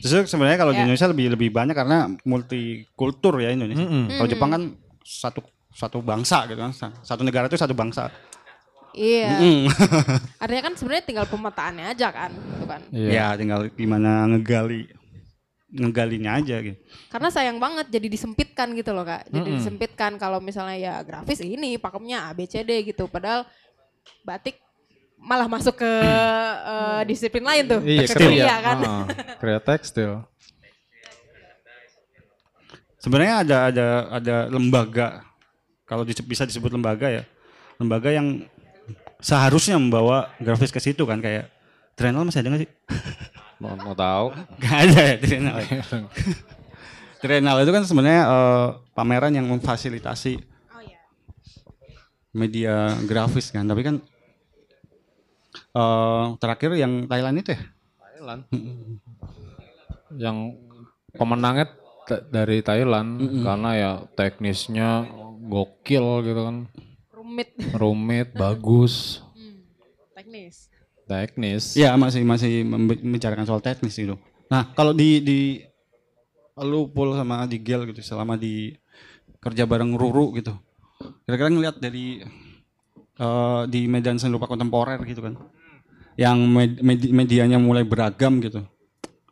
S5: Justru sebenarnya kalau di
S6: Ya.
S5: Indonesia lebih lebih banyak karena multikultur ya Indonesia.
S7: Mm-mm.
S5: Kalau Jepang kan satu satu bangsa gitu kan. Satu negara itu satu bangsa.
S6: Iya.
S5: Mm.
S6: Artinya kan sebenarnya tinggal pemetaannya aja kan, gitu kan.
S7: Iya.
S5: Ya tinggal gimana ngegali ngegalinya aja gitu.
S6: Karena sayang banget jadi disempitkan gitu loh kak. Jadi
S7: Mm-mm.
S6: disempitkan kalau misalnya ya grafis ini pakemnya A B C D gitu. Padahal batik malah masuk ke eh, disiplin lain tuh.
S7: Iya, kerja.
S6: kria kan.
S7: Ah, kerja tekstil.
S5: Sebenarnya ada ada ada lembaga kalau bisa disebut lembaga ya. Lembaga yang seharusnya membawa grafis ke situ kan kayak Trenal masih ada nggak sih?
S7: Mau, mau tahu?
S5: Gak ada ya Trenal. Trenal itu kan sebenarnya eh, pameran yang memfasilitasi media grafis kan. Tapi kan eh, terakhir yang Thailand itu ya.
S7: Thailand. Yang pemenangnya dari Thailand karena ya teknisnya gokil gitu kan.
S6: Rumit.
S7: Rumit, bagus,
S6: Hmm, Teknis.
S7: teknis.
S5: Iya masih masih membicarakan soal teknis itu. Nah kalau di di lu Pul sama Digel gitu selama di kerja bareng Ruru gitu. Kira-kira ngeliat dari eh, di medan seni rupa kontemporer gitu kan, yang med- medi- medianya mulai beragam gitu.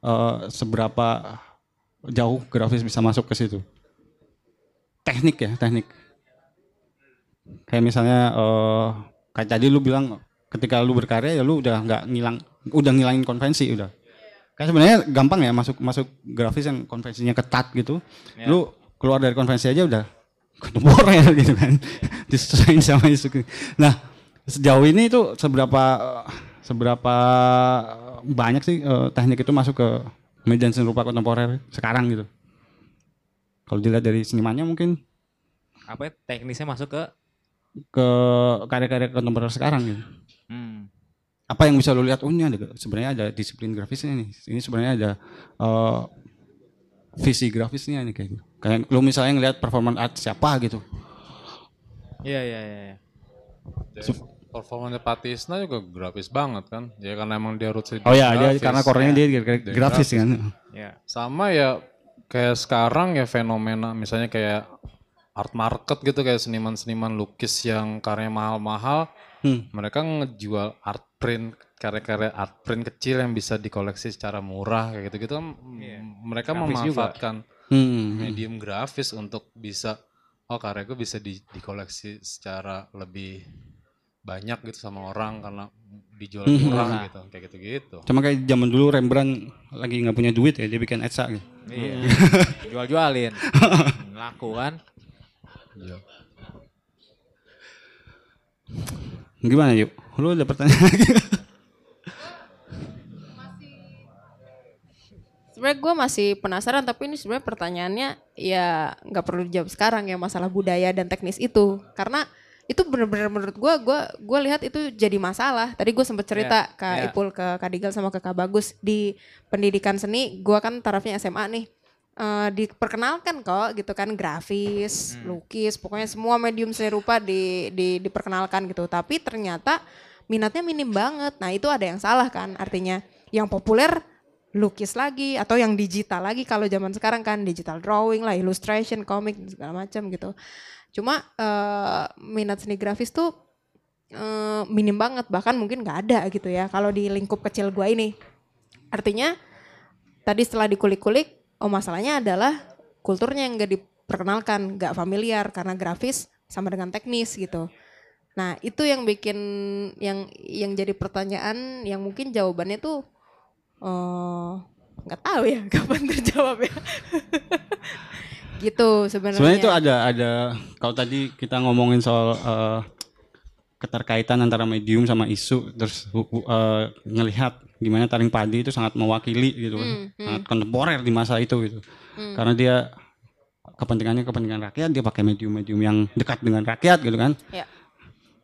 S5: eh, seberapa jauh grafis bisa masuk ke situ. Teknik ya, teknik. Kayak misalnya eh, kayak tadi lu bilang ketika lu berkarya ya lu udah nggak ngilang, udah ngilangin konvensi udah. Kan sebenarnya gampang ya masuk masuk grafis yang konvensinya ketat gitu.
S9: Ya.
S5: Lu keluar dari konvensi aja udah kontemporer gitu kan. Disesuaikan sama isu. Nah, sejauh ini itu seberapa seberapa banyak sih eh, teknik itu masuk ke medan seni rupa kontemporer sekarang gitu. Kalau dilihat dari senimannya mungkin
S9: Apa ya, teknisnya masuk ke
S5: ke karya-karya kontemporer sekarang gitu.
S9: hmm,
S5: Apa yang bisa lu lihat? Oh ini ada sebenarnya ada disiplin grafisnya nih. Ini sebenarnya ada eh, visi grafisnya nih kayak gitu. Kayak lu misalnya ngelihat performance art siapa gitu.
S9: Iya iya iya. iya.
S7: Performanya Patisna juga grafis banget kan. Ya karena emang dia roots
S5: Oh ya, dia
S7: grafis.
S5: karena korenya dia grafis,
S7: Dia
S5: grafis kan.
S9: Iya.
S7: Sama ya kayak sekarang ya fenomena misalnya kayak art market gitu kayak seniman-seniman lukis yang karyanya mahal-mahal.
S5: Hmm.
S7: Mereka ngejual art print karya-karya art print kecil yang bisa dikoleksi secara murah kayak gitu-gitu kan
S9: Iya.
S7: mereka
S9: Grafis juga.
S7: memanfaatkan
S5: Hmm.
S7: medium grafis untuk bisa oh karya gue bisa di, dikoleksi secara lebih banyak gitu sama orang karena dijual
S5: Hmm.
S7: murah gitu kayak gitu-gitu.
S5: Cuma kayak zaman dulu Rembrandt lagi nggak punya duit ya dia bikin etsa gitu.
S9: Iya. Jual-jualin. Laku kan.
S5: Gimana yuk? Lu ada pertanyaan lagi?
S6: Sebenarnya gue masih penasaran tapi ini sebenarnya pertanyaannya ya nggak perlu dijawab sekarang ya masalah budaya dan teknis itu karena itu bener-bener menurut gue gue gue lihat itu jadi masalah tadi gue sempat cerita
S9: Ya,
S6: ke
S9: ya.
S6: Ipul ke Kadigal sama ke Kak Bagus di pendidikan seni gue kan tarafnya SMA nih Eh, diperkenalkan kok gitu kan grafis lukis pokoknya semua medium seni rupa di, di diperkenalkan gitu. Tapi ternyata minatnya minim banget. Nah itu ada yang salah kan artinya yang populer lukis lagi atau yang digital lagi kalau zaman sekarang kan digital drawing lah illustration komik segala macam gitu. Cuma eh, minat seni grafis tuh eh, minim banget bahkan mungkin nggak ada gitu ya kalau di lingkup kecil gua ini. Artinya tadi setelah dikulik-kulik oh masalahnya adalah kulturnya yang nggak diperkenalkan nggak familiar karena grafis sama dengan teknis gitu. Nah itu yang bikin yang yang jadi pertanyaan yang mungkin jawabannya tuh eh, nggak tahu ya kapan terjawab ya. Gitu sebenarnya.
S5: Sebenarnya itu ada ada kalau tadi kita ngomongin soal eh, keterkaitan antara medium sama isu terus eh, ngelihat gimana taring padi itu sangat mewakili gitu kan.
S6: Hmm, hmm.
S5: Sangat kontemporer di masa itu gitu.
S6: Hmm.
S5: Karena dia kepentingannya kepentingan rakyat, dia pakai medium-medium yang dekat dengan rakyat gitu kan.
S6: Ya.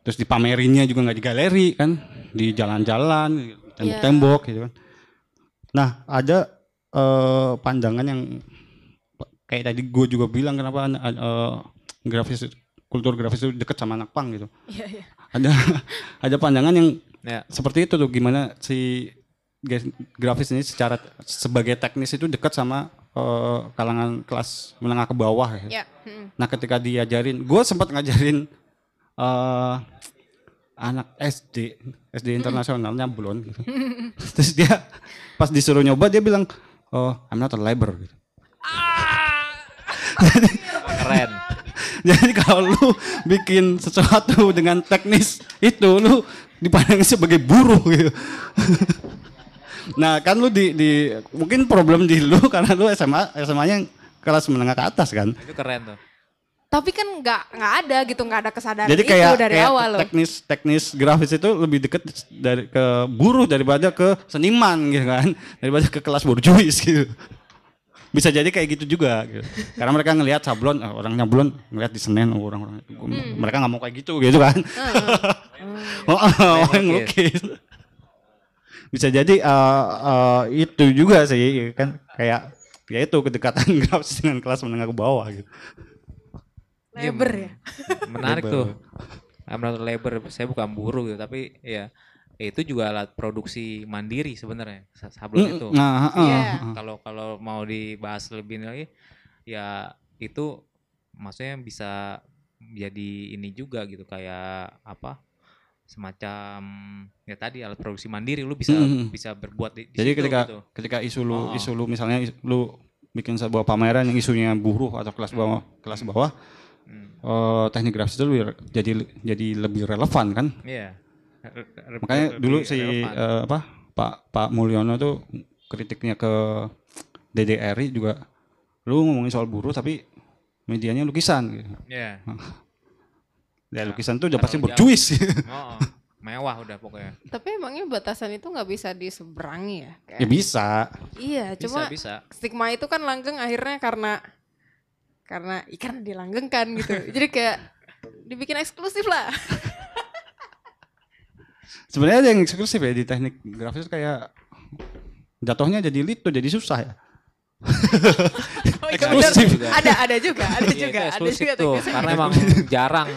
S5: Terus dipamerinnya juga nggak di galeri kan, di jalan-jalan, tembok-tembok gitu kan. Nah, ada eh, pandangan yang kayak tadi gue juga bilang kenapa eh, grafis kultur grafis itu dekat sama anak pang gitu.
S6: Iya, iya.
S5: Ada ada pandangan yang
S9: Ya.
S5: seperti itu tuh gimana si grafis ini secara sebagai teknis itu dekat sama eh, kalangan kelas menengah ke bawah ya.
S6: Ya, hmm.
S5: Nah ketika diajarin, gue sempat ngajarin eh anak SD, SD internasionalnya belum. Gitu. Terus dia pas disuruh nyoba dia bilang, oh I'm not a labor. Gitu.
S9: Keren.
S5: Jadi kalau lu bikin sesuatu dengan teknis itu lu dipandang sebagai buruh gitu. nah kan lu di, di mungkin problem di lu karena lu SMA SMA-nya kelas menengah ke atas kan.
S9: Itu keren tuh.
S6: tapi kan nggak nggak ada gitu nggak ada kesadaran
S5: Jadi
S6: itu
S5: kayak,
S6: dari
S5: kayak
S6: awal loh
S5: teknis teknis grafis itu lebih deket dari ke buruh daripada ke seniman gitu kan, daripada ke kelas borjuis gitu. Bisa jadi kayak gitu juga gitu. Karena mereka ngelihat sablon, ah, orang nyablon ngelihat di Senen oh, orang-orang
S6: Hmm.
S5: mereka nggak mau kayak gitu gitu kan. oh, oh, yang ngelukis. Bisa jadi eh, eh, itu juga sih kan kayak ya itu kedekatan grafis dengan kelas menengah ke bawah gitu.
S6: lebar ya
S9: Menarik
S5: Labor.
S9: tuh. I'm not labor, saya bukan buruh gitu, tapi ya itu juga alat produksi mandiri sebenarnya sa- sablon
S5: Mm,
S9: itu.
S5: nah,
S9: Tapi
S6: Iya.
S9: ya, Kalau kalau mau dibahas lebih lagi, ya itu maksudnya bisa jadi ini juga gitu kayak apa? semacam ya tadi alat produksi mandiri lu bisa
S5: Mhm.
S9: bisa berbuat di, di
S5: Jadi
S9: situ
S5: ketika
S9: gitu.
S5: ketika isu lu
S9: Oh.
S5: isu lu misalnya is- lu bikin sebuah pameran yang isunya buruh atau kelas bawah kelas bawah
S9: Hmm.
S5: eh, teknik grafis itu lebih, jadi jadi lebih relevan kan
S9: Iya. Re-
S5: makanya
S9: lebih
S5: dulu si eh, apa Pak Pak Mulyono tuh kritiknya ke DDRI juga lu ngomongin soal buruh tapi medianya lukisan gitu.
S9: Iya.
S5: Ya lukisan tuh udah pasti berjuis.
S9: Oh, oh. mewah udah pokoknya.
S6: Tapi emangnya batasan itu nggak bisa diseberangi ya? Kayak-
S5: ya bisa.
S6: Iya,
S9: Bisa
S6: cuma
S9: bisa.
S6: stigma itu kan langgeng akhirnya karena karena karena dilanggengkan gitu. Jadi kayak dibikin eksklusif lah.
S5: Sebenarnya ada yang eksklusif ya di teknik grafis kayak jatuhnya jadi litu jadi susah ya.
S6: Oh, iya
S5: Eksklusif.
S6: Ada ada juga, ada
S9: Iya,
S6: juga,
S9: itu
S6: ada
S9: eksklusif
S6: juga
S9: tuh karena emang jarang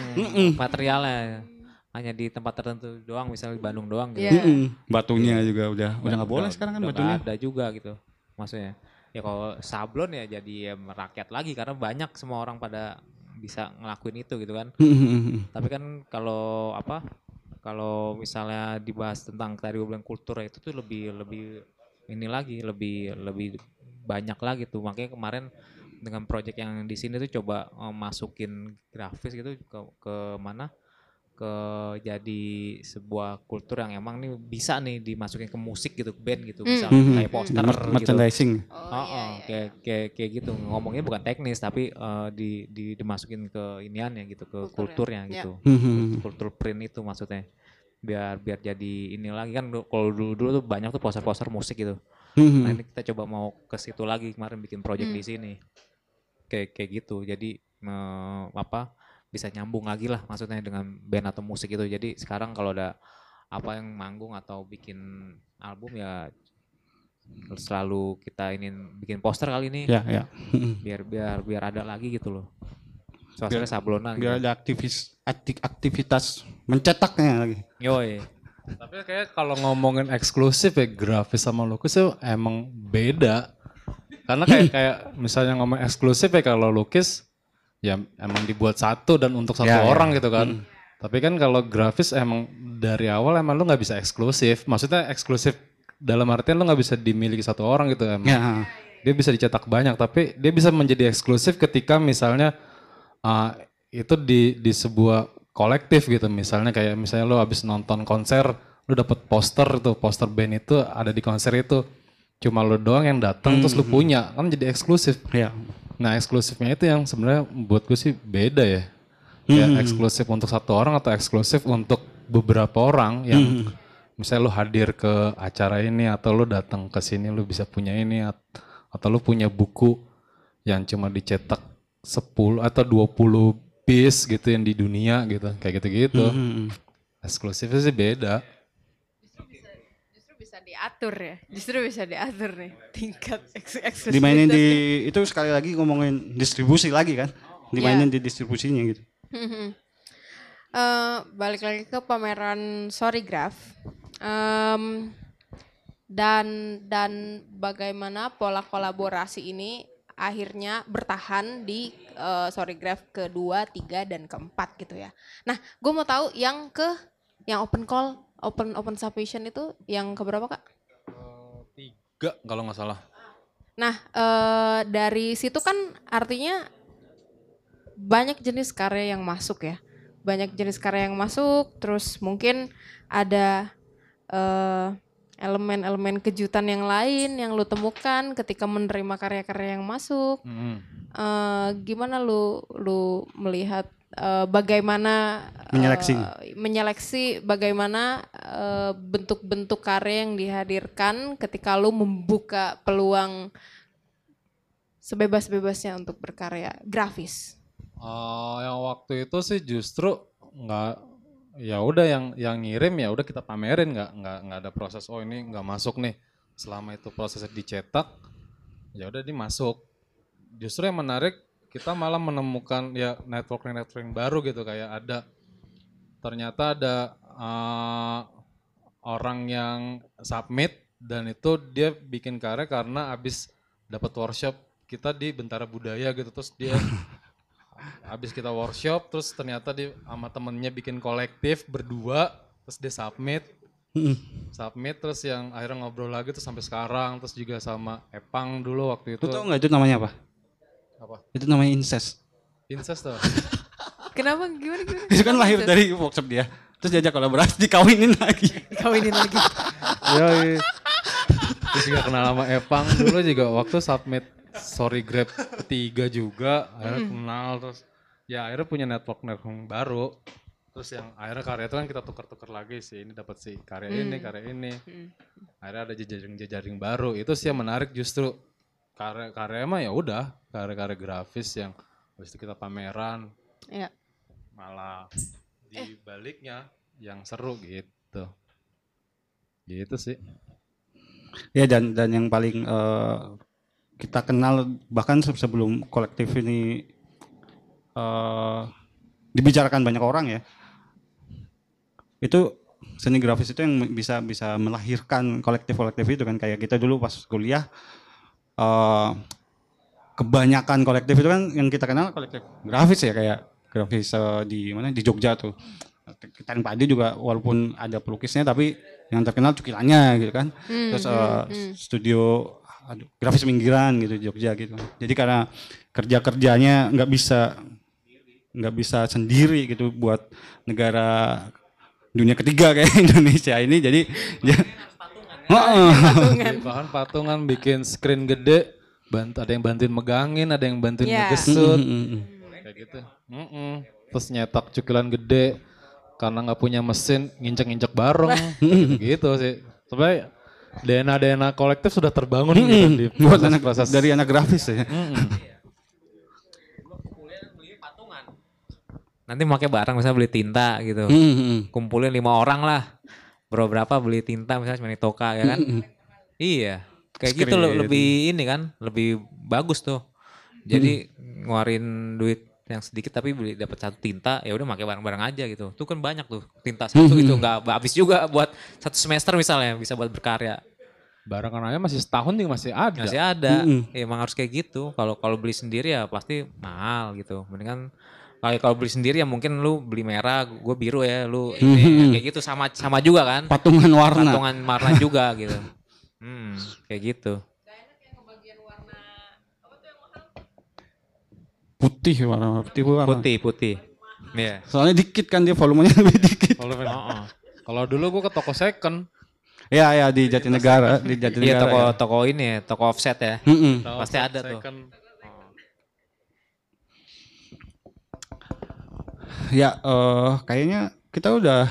S9: materialnya hanya di tempat tertentu doang misalnya di Bandung doang gitu.
S6: Iya.
S5: Mm-mm. Batunya juga udah udah nggak boleh sekarang kan
S9: udah
S5: batunya.
S9: ada juga gitu maksudnya ya kalau sablon ya jadi ya merakyat lagi karena banyak semua orang pada bisa ngelakuin itu gitu kan tapi kan kalau apa kalau misalnya dibahas tentang tadi gue bilang kultur itu tuh lebih lebih ini lagi lebih lebih banyak lagi tuh. Makanya kemarin dengan project yang di sini tuh coba eh, masukin grafis gitu ke ke mana ke jadi sebuah kultur yang emang nih bisa nih dimasukin ke musik gitu band gitu bisa
S5: Mhm.
S9: kayak poster
S5: Mer-
S9: gitu
S5: merchandising.
S6: Oh,
S9: Oh,
S6: iya,
S9: oh,
S6: iya.
S9: kayak kayak kayak gitu ngomongnya bukan teknis tapi eh, di, di dimasukin ke iniannya gitu ke
S6: Kulturnya.
S9: kulturnya
S6: Ya.
S9: gitu
S5: Mhm.
S9: kultur print itu maksudnya biar biar jadi ini lagi kan kalau dulu dulu tuh banyak tuh poster-poster musik gitu
S5: Mhm.
S9: nah ini kita coba mau ke situ lagi kemarin bikin project
S6: Hmm.
S9: di sini kayak kayak gitu jadi eh, apa bisa nyambung lagi lah maksudnya dengan band atau musik itu jadi sekarang kalau ada apa yang manggung atau bikin album ya selalu kita ini bikin poster kali ini
S5: Ya ya.
S9: Biar biar biar ada lagi gitu loh suasana sablonan
S5: Biar
S9: gitu.
S5: ada aktivis akti- aktivitas mencetaknya lagi.
S9: Yoi.
S7: Tapi kayak kalau ngomongin eksklusif ya grafis sama lukis itu emang beda. Karena kayak kayak misalnya ngomong eksklusif ya kalau lukis ya emang dibuat satu dan untuk satu
S5: Ya, ya.
S7: orang gitu kan. Tapi kan kalau grafis emang dari awal emang lu nggak bisa eksklusif. Maksudnya eksklusif dalam artian lu nggak bisa dimiliki satu orang gitu emang.
S5: Ya.
S7: Dia bisa dicetak banyak tapi dia bisa menjadi eksklusif ketika misalnya uh, itu di di sebuah kolektif gitu. Misalnya kayak misalnya lu habis nonton konser, lu dapet poster itu, poster band itu ada di konser itu. Cuma lu doang yang datang terus lu punya, kan jadi eksklusif.
S5: Ya.
S7: Nah, eksklusifnya itu yang sebenarnya buat gue sih beda ya. Ya eksklusif untuk satu orang atau eksklusif untuk beberapa orang yang misalnya lu hadir ke acara ini atau lu datang ke sini lu bisa punya ini at- atau lu punya buku yang cuma dicetak 10 atau 20 piece gitu yang di dunia gitu kayak gitu-gitu.
S5: Mhm.
S7: Eksklusifnya sih beda.
S6: Diatur ya. Justru bisa diatur nih tingkat eks- eksklusivitasnya.
S5: Dimainin di itu sekali lagi ngomongin distribusi lagi kan. Dimainin di distribusinya gitu.
S6: Eh, balik lagi ke pameran Sorrygraph. Em, dan dan bagaimana pola kolaborasi ini akhirnya bertahan di eh, Sorrygraph kedua, tiga dan keempat gitu ya. Nah, gue mau tahu yang ke yang open call, open open submission itu yang keberapa kak?
S7: Tiga kalau nggak salah.
S6: Nah, eh, dari situ kan artinya banyak jenis karya yang masuk ya. Banyak jenis karya yang masuk, terus mungkin ada eh, elemen-elemen kejutan yang lain yang lu temukan ketika menerima karya-karya yang masuk. Eh, gimana lu lu melihat eh, bagaimana
S5: Menyeleksi.
S6: menyeleksi bagaimana eh, bentuk-bentuk karya yang dihadirkan ketika lu membuka peluang sebebas-bebasnya untuk berkarya grafis.
S7: Eh, yang waktu itu sih justru nggak ya udah yang yang ngirim ya udah kita pamerin nggak nggak nggak ada proses oh ini nggak masuk nih selama itu prosesnya dicetak ya udah dimasuk justru yang menarik kita malah menemukan ya networking networking baru gitu kayak ada ternyata ada eh, orang yang submit dan itu dia bikin karya karena abis dapat workshop kita di Bentara Budaya gitu terus dia habis kita workshop terus ternyata dia sama temennya bikin kolektif berdua terus dia submit
S5: Mm-mm.
S7: submit terus yang akhirnya ngobrol lagi terus sampai sekarang terus juga sama Epang dulu waktu itu
S5: Lu tau nggak itu namanya apa?
S7: Apa?
S5: Itu namanya incest.
S7: incest tuh
S6: Kenapa? Gimana gimana?
S5: Itu kan lahir dari workshop dia. Terus diajak kolaborasi dikawinin lagi.
S6: kawinin lagi.
S7: Yoi. Terus juga kenal sama Epang. Dulu juga waktu submit Sorry Grab ketiga juga akhirnya kenal. Terus ya akhirnya punya network network baru. Terus yang akhirnya karya itu kan kita tuker-tuker lagi sih. Ini dapat si karya ini karya ini. Akhirnya ada jejaring-jejaring baru. Itu sih yang menarik justru karya karya mah ya udah karya-karya grafis yang habis itu kita pameran.
S6: Ya.
S7: malah di baliknya yang seru gitu. Gitu sih.
S5: Ya dan dan yang paling eh, kita kenal bahkan se- sebelum kolektif ini eh, dibicarakan banyak orang ya. Itu seni grafis itu yang bisa bisa melahirkan kolektif-kolektif itu kan. Kayak kita dulu pas kuliah eh, kebanyakan kolektif itu kan yang kita kenal kolektif grafis ya kayak grafis eh, di mana di Jogja tuh. Kita Padi juga walaupun ada pelukisnya tapi yang terkenal cukilannya gitu kan. Terus eh, studio aduh, grafis pinggiran gitu di Jogja gitu. Jadi karena kerja kerjanya nggak bisa nggak bisa sendiri gitu buat negara dunia ketiga kayak Indonesia ini jadi ya, Heeh.
S7: Iya, bahkan patungan bikin screen gede bant ada yang bantuin megangin ada yang bantuin
S6: Iya.
S7: ngegesut kayak gitu Mm-mm. terus nyetak cukilan gede karena nggak punya mesin nginjek-nginjek bareng gitu, gitu sih sebenarnya DNA DNA kolektif sudah terbangun gitu di
S5: buat
S7: proses,
S5: anak
S7: proses
S5: dari anak grafis ya.
S7: Mm-mm.
S9: Nanti pakai barang misalnya beli tinta gitu.
S5: Mm-mm.
S9: Kumpulin lima orang lah. Bro berapa beli tinta misalnya cuma toka ya kan? Iya. Kayak gitu loh, lebih ini kan, lebih bagus tuh. Jadi ngeluarin duit yang sedikit tapi beli dapat satu tinta ya udah pakai barang-barang aja gitu. Tuh kan banyak tuh tinta satu itu nggak habis juga buat satu semester misalnya bisa buat berkarya.
S7: barang anaknya masih setahun juga masih ada
S9: Masih ada. Ya, emang harus kayak gitu. Kalau kalau beli sendiri ya pasti mahal gitu. Mendingan kalau kalau beli sendiri ya mungkin lu beli merah, gue biru ya, lu ini kayak gitu sama sama juga kan.
S5: Patungan warna.
S9: Patungan warna juga gitu. Hmm, kayak gitu.
S5: Putih warna putih warna.
S9: Putih, putih. Iya.
S5: Soalnya dikit kan dia volumenya lebih dikit.
S7: kalau
S9: Heeh.
S7: kalau dulu gua ke toko second
S5: Ya ya di Jatinegara, di
S9: Iya
S5: Jatinegara.
S9: toko
S5: ya.
S9: toko ini ya, toko offset ya.
S5: Mm-mm.
S9: Pasti ada tuh.
S7: second
S5: Ya eh kayaknya kita udah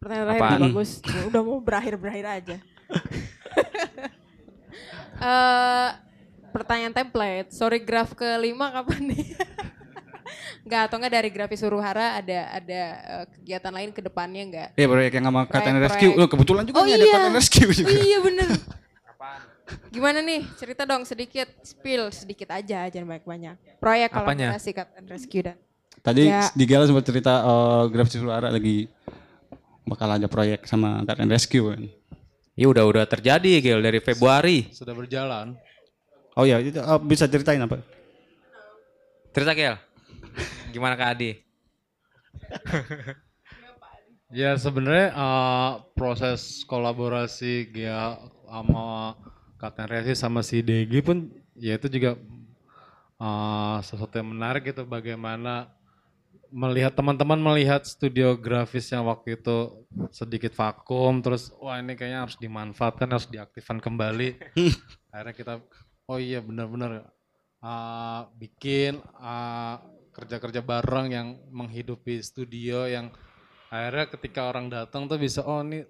S6: Pertanyaan terakhir
S9: Apaan?
S6: nih, bagus. Udah mau berakhir-berakhir aja. Eh pertanyaan template. Sorry graf kelima kapan nih? Enggak, atau enggak dari grafis Suruhara ada ada eh, kegiatan lain ke depannya enggak?
S5: ya proyek yang sama
S6: Proyek-proyek.
S5: Rescue. Loh, kebetulan juga
S6: Oh
S5: nih ada
S6: iya.
S5: Kapten Rescue juga.
S6: Iya bener. Gimana nih? Cerita dong sedikit, spill sedikit aja, jangan banyak-banyak. Proyek
S9: Apanya?
S6: kolaborasi Captain Rescue dan
S5: Tadi
S6: Ya.
S5: di Gala sempat cerita eh, grafis suara lagi bakal ada proyek sama Kapten Rescue kan.
S9: Iya udah udah terjadi Gil dari Februari.
S7: sudah berjalan
S5: Oh ya, itu eh, bisa ceritain apa?
S9: Cerita Gil. Gimana Kak Adi?
S7: Ya sebenarnya eh, proses kolaborasi Gia sama Kapten Resi sama si Degi pun ya itu juga eh, sesuatu yang menarik gitu bagaimana melihat teman-teman melihat studio grafis yang waktu itu sedikit vakum terus wah ini kayaknya harus dimanfaatkan harus diaktifkan kembali. Akhirnya kita oh iya benar-benar eh, bikin eh, kerja-kerja bareng yang menghidupi studio yang akhirnya ketika orang datang tuh bisa oh ini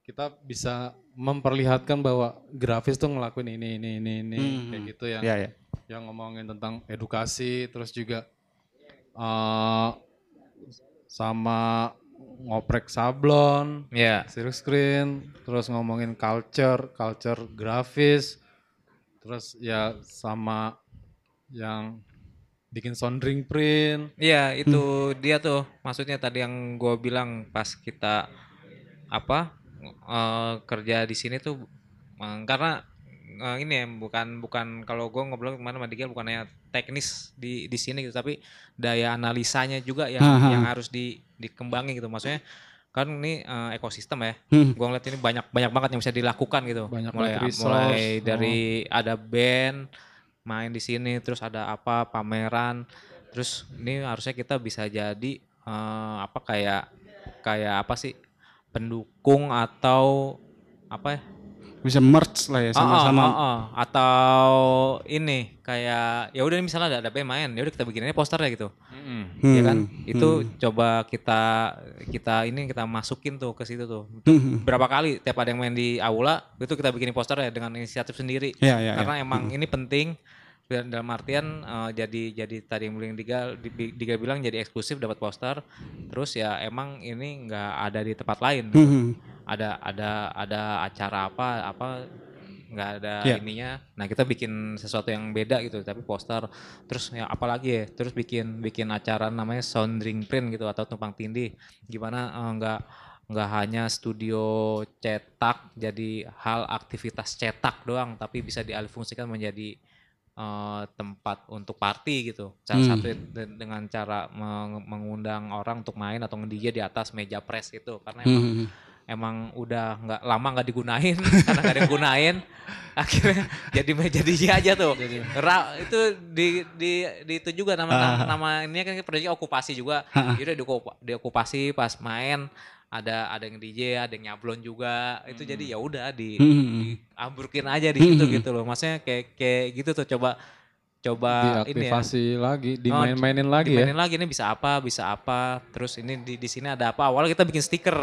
S7: kita bisa memperlihatkan bahwa grafis tuh ngelakuin ini ini ini ini
S5: Hmm.
S7: kayak gitu yang
S5: Ya ya.
S7: yang ngomongin tentang edukasi terus juga eh sama ngoprek sablon
S9: Ya.
S7: silk screen terus ngomongin culture culture grafis terus ya sama yang bikin sounding print
S9: Iya itu dia tuh maksudnya tadi yang gue bilang pas kita apa eh, kerja di sini tuh eh, karena eh, ini ya bukan bukan kalau gue ngobrol ke mana sama Digel bukan hanya teknis di di sini gitu tapi daya analisanya juga yang
S5: Aha.
S9: yang harus di dikembangin gitu. Maksudnya kan ini eh, ekosistem ya.
S5: Hmm.
S9: Gua ngeliat ini banyak banyak banget yang bisa dilakukan gitu.
S7: Banyak
S9: mulai
S7: resource.
S9: mulai
S7: Oh.
S9: dari ada band main di sini, terus ada apa pameran, terus ini harusnya kita bisa jadi eh, apa kayak kayak apa sih pendukung atau apa ya?
S5: Bisa merge lah ya sama-sama.
S9: Ah, ah, ah. atau ini kayak ya udah misalnya ada ada main, ya udah kita bikin aja posternya gitu.
S7: Mm-mm.
S9: Iya kan?
S5: Hmm,
S9: Itu
S5: hmm.
S9: coba kita kita ini kita masukin tuh ke situ tuh.
S5: Hmm.
S9: Berapa kali tiap ada yang main di aula itu kita bikin poster ya dengan inisiatif sendiri.
S5: Iya, iya,
S9: Karena
S5: iya.
S9: emang ini penting dalam artian eh, jadi jadi tadi yang bilang Diga, Di- Diga bilang jadi eksklusif dapat poster. Terus ya emang ini nggak ada di tempat lain.
S5: Hmm.
S9: Ada ada ada acara apa apa nggak ada
S5: Iya.
S9: ininya. Nah kita bikin sesuatu yang beda gitu, tapi poster. Terus ya apalagi ya, terus bikin bikin acara namanya Soundring Print gitu atau tumpang tindih. Gimana eh, nggak nggak hanya studio cetak jadi hal aktivitas cetak doang, tapi bisa dialihfungsikan menjadi eh, tempat untuk party gitu. Salah
S5: Hmm.
S9: satu de- dengan cara meng- mengundang orang untuk main atau nge-DJ di atas meja press gitu, karena emang
S5: Hmm.
S9: emang udah nggak lama nggak digunain karena nggak ada yang gunain akhirnya jadi meja DJ aja tuh Ra, itu di, di, di itu juga nama
S5: Ah.
S9: nama ini kan proyeknya okupasi juga
S5: Ah.
S9: jadi diokup- diokupasi pas main ada ada yang DJ ada yang nyablon juga. Itu jadi ya udah di,
S5: Hmm.
S9: diambrukin aja di situ
S5: Hmm.
S9: gitu loh. Maksudnya kayak kayak gitu tuh coba coba ini ya.
S7: Lagi,
S9: Oh,
S7: dimain-mainin lagi ya.
S9: dimainin lagi ini bisa apa bisa apa. Terus ini di di sini ada apa? Awalnya kita bikin stiker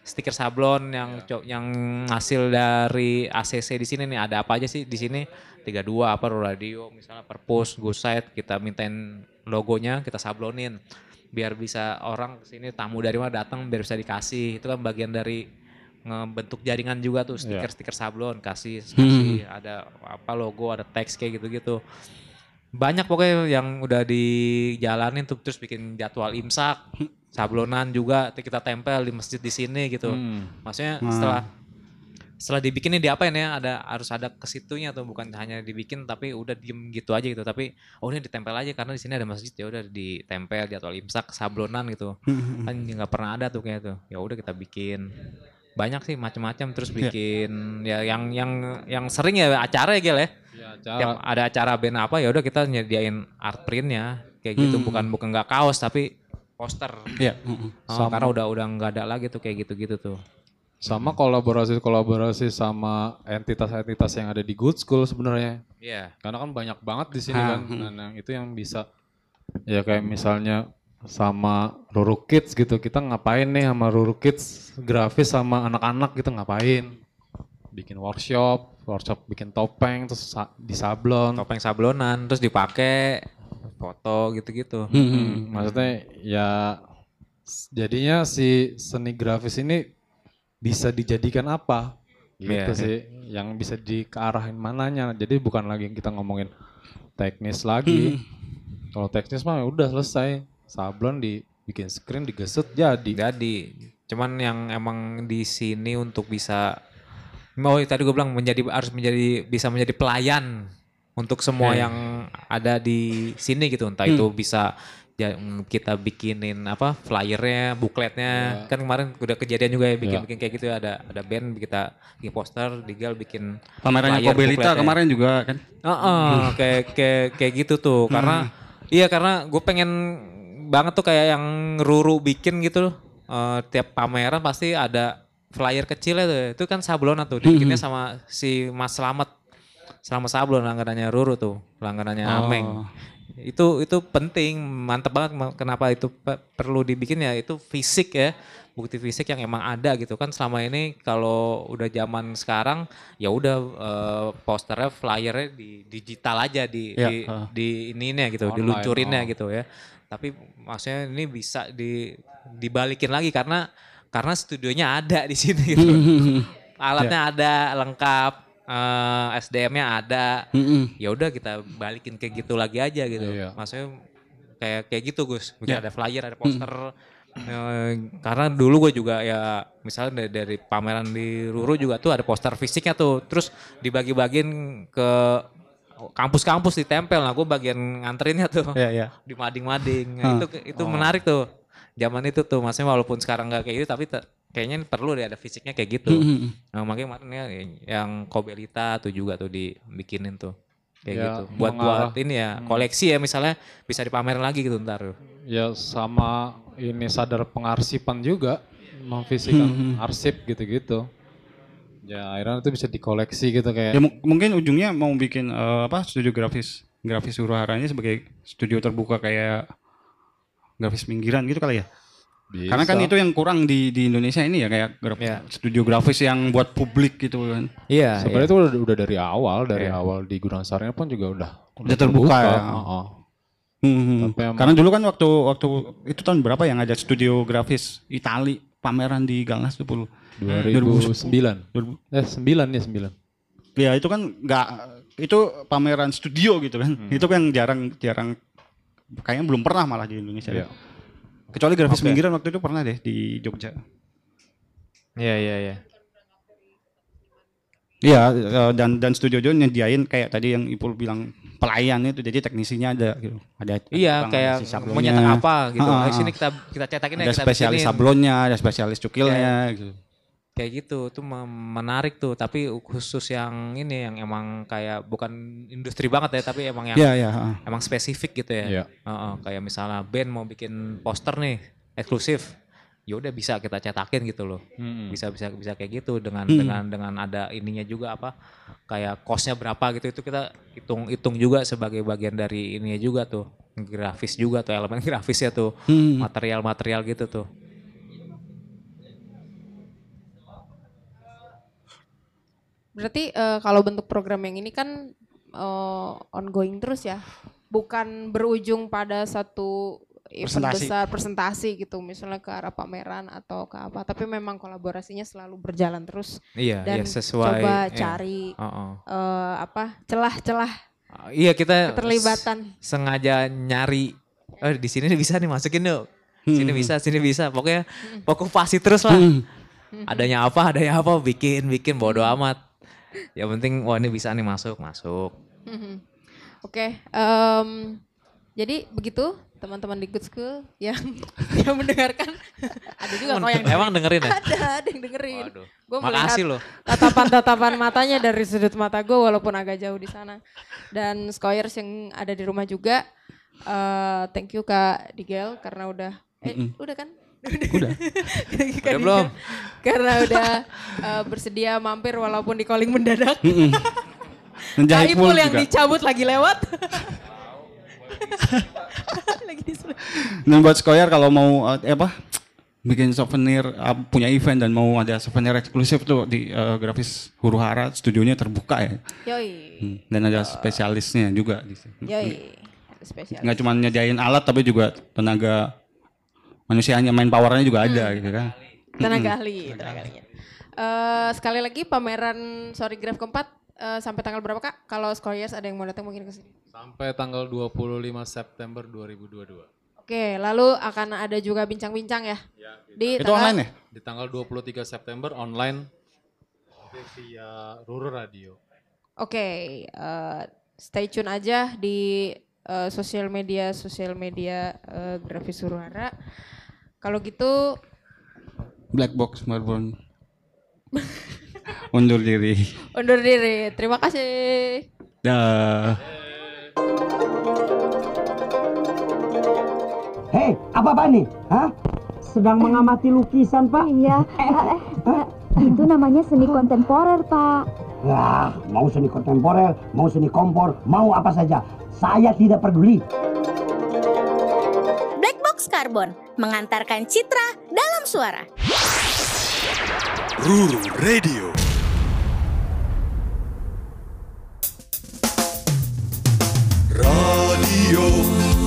S9: stiker sablon yang co- yang hasil dari ACC di sini nih. Ada apa aja sih di sini? 32 apa radio misalnya perpus go site kita mintain logonya kita sablonin biar bisa orang ke sini tamu dari mana datang biar bisa dikasih. Itu kan bagian dari ngebentuk jaringan juga tuh stiker-stiker sablon kasih kasih ada apa logo ada teks kayak gitu-gitu. Banyak pokoknya yang udah dijalanin tuh terus bikin jadwal imsak sablonan juga kita tempel di masjid di sini gitu.
S7: Hmm.
S9: maksudnya
S5: Nah.
S9: setelah setelah dibikin ini diapain ya ada harus ada ke situnya tuh bukan hanya dibikin tapi udah diem gitu aja gitu tapi oh ini ditempel aja karena di sini ada masjid ya udah ditempel jadwal imsak sablonan gitu
S5: Hmm.
S9: kan nggak pernah ada tuh kayak tuh ya udah kita bikin banyak sih macam-macam terus bikin ya yang yang yang sering ya acara ya Gel ya
S7: Ya,
S9: tiap
S7: acara
S9: ada acara band apa ya udah kita nyediain art printnya kayak gitu
S5: Hmm.
S9: bukan bukan nggak kaos tapi poster
S5: Iya. hmm.
S9: Oh,
S7: Sama.
S9: karena udah udah nggak ada lagi tuh kayak gitu-gitu tuh
S7: sama kolaborasi-kolaborasi sama entitas-entitas yang ada di Good School sebenarnya.
S9: Iya
S7: Karena kan banyak banget di sini kan.
S5: hmm.
S7: Dan yang itu yang bisa ya kayak misalnya sama Ruru Kids gitu. Kita ngapain nih sama Ruru Kids grafis sama anak-anak gitu ngapain? Bikin workshop, workshop bikin topeng terus sa- di sablon.
S9: topeng sablonan terus dipakai foto gitu-gitu
S5: Hmm.
S7: Maksudnya ya jadinya si seni grafis ini bisa dijadikan apa? Gitu
S9: Iya,
S7: sih. Yang bisa dikearahin mananya. Jadi bukan lagi kita ngomongin teknis lagi. Kalau teknis mah ya udah selesai. Sablon dibikin screen digesut jadi.
S9: jadi cuman yang emang di sini untuk bisa oh tadi gue bilang menjadi harus menjadi bisa menjadi pelayan untuk semua
S5: Oke.
S9: yang ada di sini gitu entah
S5: Hmm.
S9: itu bisa ya, mm, kita bikinin apa flyernya bukletnya. Kan kemarin udah kejadian juga ya bikin
S7: Iya.
S9: kayak gitu ya. Ada ada band kita bikin poster digal bikin
S5: Pamerannya
S9: flyer,
S5: Kobelita kemarin juga kan.
S9: Heeh, kayak kayak kayak gitu tuh. Karena iya karena gue pengen banget tuh kayak yang Ruru bikin gitu loh. Eh, tiap pameran pasti ada flyer kecilnya tuh. Itu kan sablon tuh dibikinnya sama si Mas Slamet. Selamat Sablon langganannya Ruru tuh langganannya
S5: Oh.
S9: Ameng itu itu penting mantep banget kenapa itu pe- perlu dibikin ya itu fisik ya bukti fisik yang emang ada gitu kan. Selama ini kalau udah zaman sekarang ya udah eh, posternya flyernya di digital aja di
S5: Ya,
S9: di,
S5: ah.
S9: di ininya gitu
S7: Online,
S9: diluncurinnya
S7: oh.
S9: gitu ya. Tapi maksudnya ini bisa di dibalikin lagi karena karena studionya ada di sini gitu. Alatnya ada lengkap eh, SDM-nya ada
S5: Hmm.
S9: ya udah kita balikin kayak gitu lagi aja gitu.
S7: Iya.
S9: Maksudnya kayak kayak gitu Gus. Bikin
S5: Ya.
S9: ada flyer, ada poster. Eh, karena dulu gue juga ya misalnya dari, dari pameran di Ruru juga tuh ada poster fisiknya tuh. Terus dibagi-bagiin ke kampus-kampus ditempel. Nah gue bagian nganterinnya tuh
S5: Iya, iya.
S9: di mading-mading. Nah,
S5: Ah.
S9: itu itu menarik tuh. zaman itu tuh maksudnya walaupun sekarang nggak kayak gitu tapi kayaknya perlu deh ada fisiknya kayak gitu
S5: Hmm.
S9: nah makanya kemarin ya yang Kobelita tuh juga tuh dibikinin tuh kayak
S7: Ya,
S9: gitu buat
S7: mengarah.
S9: buat ini ya
S7: Hmm.
S9: koleksi ya misalnya bisa dipamerin lagi gitu ntar
S7: Ya sama ini sadar pengarsipan juga, memfisikan
S5: Hmm.
S7: arsip gitu-gitu. Ya akhirnya itu bisa dikoleksi gitu kayak.
S5: Ya mu- mungkin ujungnya mau bikin eh, apa studio grafis grafis huru haranya sebagai studio terbuka kayak grafis pinggiran gitu kali ya.
S7: Bisa.
S5: Karena kan itu yang kurang di di Indonesia ini ya kayak grafis,
S9: Ya.
S5: studio grafis yang buat publik gitu kan.
S9: iya
S7: Sebenarnya itu udah, udah dari awal, dari
S9: Iya.
S7: awal di Gunung Sarnya pun juga udah
S5: Udah terbuka ya.
S7: Heeh.
S5: Hmm.
S7: Tapi emang-
S5: Karena dulu kan waktu waktu itu tahun berapa yang ada studio grafis Itali pameran di Galnas tuh puluh.
S7: 2009. Eh 9 ya 9.
S5: Ya itu kan nggak itu pameran studio gitu kan.
S7: Hmm.
S5: Itu kan jarang jarang kayaknya belum pernah malah di Indonesia.
S7: Iya.
S5: Kecuali grafis
S7: Oke.
S5: pinggiran waktu itu pernah deh di Jogja.
S9: iya iya iya
S5: Iya eh, dan dan studio John nyediain kayak tadi yang Ipul bilang pelayan itu jadi teknisinya ada gitu. Ada
S9: iya kayak mau nyetak apa gitu
S5: Ah, ah,
S9: Ayo sini
S5: ah.
S9: kita kita cetakin ya
S5: ada
S9: kita
S5: spesialis sablonnya, ada spesialis cukilnya gitu.
S9: Kayak gitu tuh menarik tuh tapi khusus yang ini yang emang kayak bukan industri banget ya tapi emang yang
S5: Iya, iya, ah.
S9: emang spesifik gitu ya
S7: Iya.
S9: Heeh, kayak misalnya band mau bikin poster nih eksklusif ya udah bisa kita cetakin gitu loh
S7: Mm-mm.
S9: bisa bisa bisa kayak gitu dengan
S5: Hmm.
S9: dengan dengan ada ininya juga apa kayak costnya berapa gitu itu kita hitung hitung juga sebagai bagian dari ininya juga tuh grafis juga tuh elemen grafisnya tuh
S5: Hmm.
S9: material-material gitu tuh
S6: Berarti eh, kalau bentuk program yang ini kan eh, ongoing terus ya, bukan berujung pada satu event
S5: Presentasi.
S6: besar presentasi gitu, misalnya ke arah pameran atau ke apa, tapi memang kolaborasinya selalu berjalan terus.
S9: Iya
S6: dan
S9: iya sesuai
S6: coba
S9: iya.
S6: cari
S9: Heeh.
S6: eh, apa celah-celah
S9: iya kita
S6: keterlibatan.
S9: s- sengaja nyari. Oh di sini bisa nih masukin yuk. Sini
S5: Hmm.
S9: bisa sini bisa. Pokoknya pokoknya terus lah.
S5: Hmm.
S9: adanya apa adanya apa bikin bikin. Bodo amat ya penting wah ini bisa nih masuk masuk
S6: Mhm. Oke, em, jadi begitu teman-teman di Good School yang yang mendengarkan. ada juga kok yang
S9: emang dengerin ya
S6: ada, ada yang dengerin.
S9: Waduh.
S6: Gue melihat
S9: makasih loh
S6: tatapan-tatapan matanya dari sudut mata gue walaupun agak jauh di sana. Dan Skoyers yang ada di rumah juga. eh, thank you Kak Digel karena udah eh
S5: Mm-mm.
S6: udah kan?
S5: Udah.
S9: Udah
S6: Digel,
S9: belum?
S6: Karena udah eh, bersedia mampir walaupun di calling mendadak. Kak
S5: Jahit
S6: Ipul yang
S5: juga.
S6: dicabut lagi lewat. lagi.
S5: Dan buat Skoyer kalau mau eh, apa bikin souvenir eh, punya event dan mau ada souvenir eksklusif tuh di eh, grafis Huru Hara studionya terbuka ya.
S6: Yoi.
S5: Hmm, Dan ada spesialisnya juga di situ.
S6: Yoi. Spesial.
S5: Nggak cuma nyediain alat tapi juga tenaga manusianya main powernya juga ada gitu kan.
S6: Tenaga ahli, tenaga ahlinya. Eh, sekali lagi pameran Sorry Graph keempat eh, sampai tanggal berapa kak? Kalau Skoyers ada yang mau datang mungkin ke sini.
S7: Sampai tanggal 25 September 2022.
S6: Oke, lalu akan ada juga bincang-bincang ya? Di
S5: Itu
S6: tanggal-
S5: online ya?
S7: Di tanggal 23 September online via Ruru Radio.
S6: Oke, eh, stay tune aja di eh, sosial media sosial media eh, grafis Suruhara. Kalau gitu
S5: Black Box Melbourne. Undur diri.
S6: undur diri. Terima kasih.
S5: Dah.
S2: Hei, apa-apa nih? Hah? Sedang mengamati lukisan, Pak?
S3: Iya, eh, eh, itu namanya seni kontemporer, Pak.
S2: Wah, mau seni kontemporer, mau seni kompor, mau apa saja. Saya tidak peduli.
S4: Box Carbon mengantarkan citra dalam suara.
S1: Ruru Radio. Radio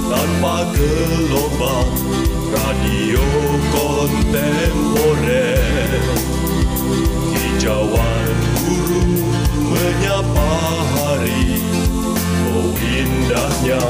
S1: tanpa gelombang, radio kontemporer. Hijauan guru menyapa hari, oh indahnya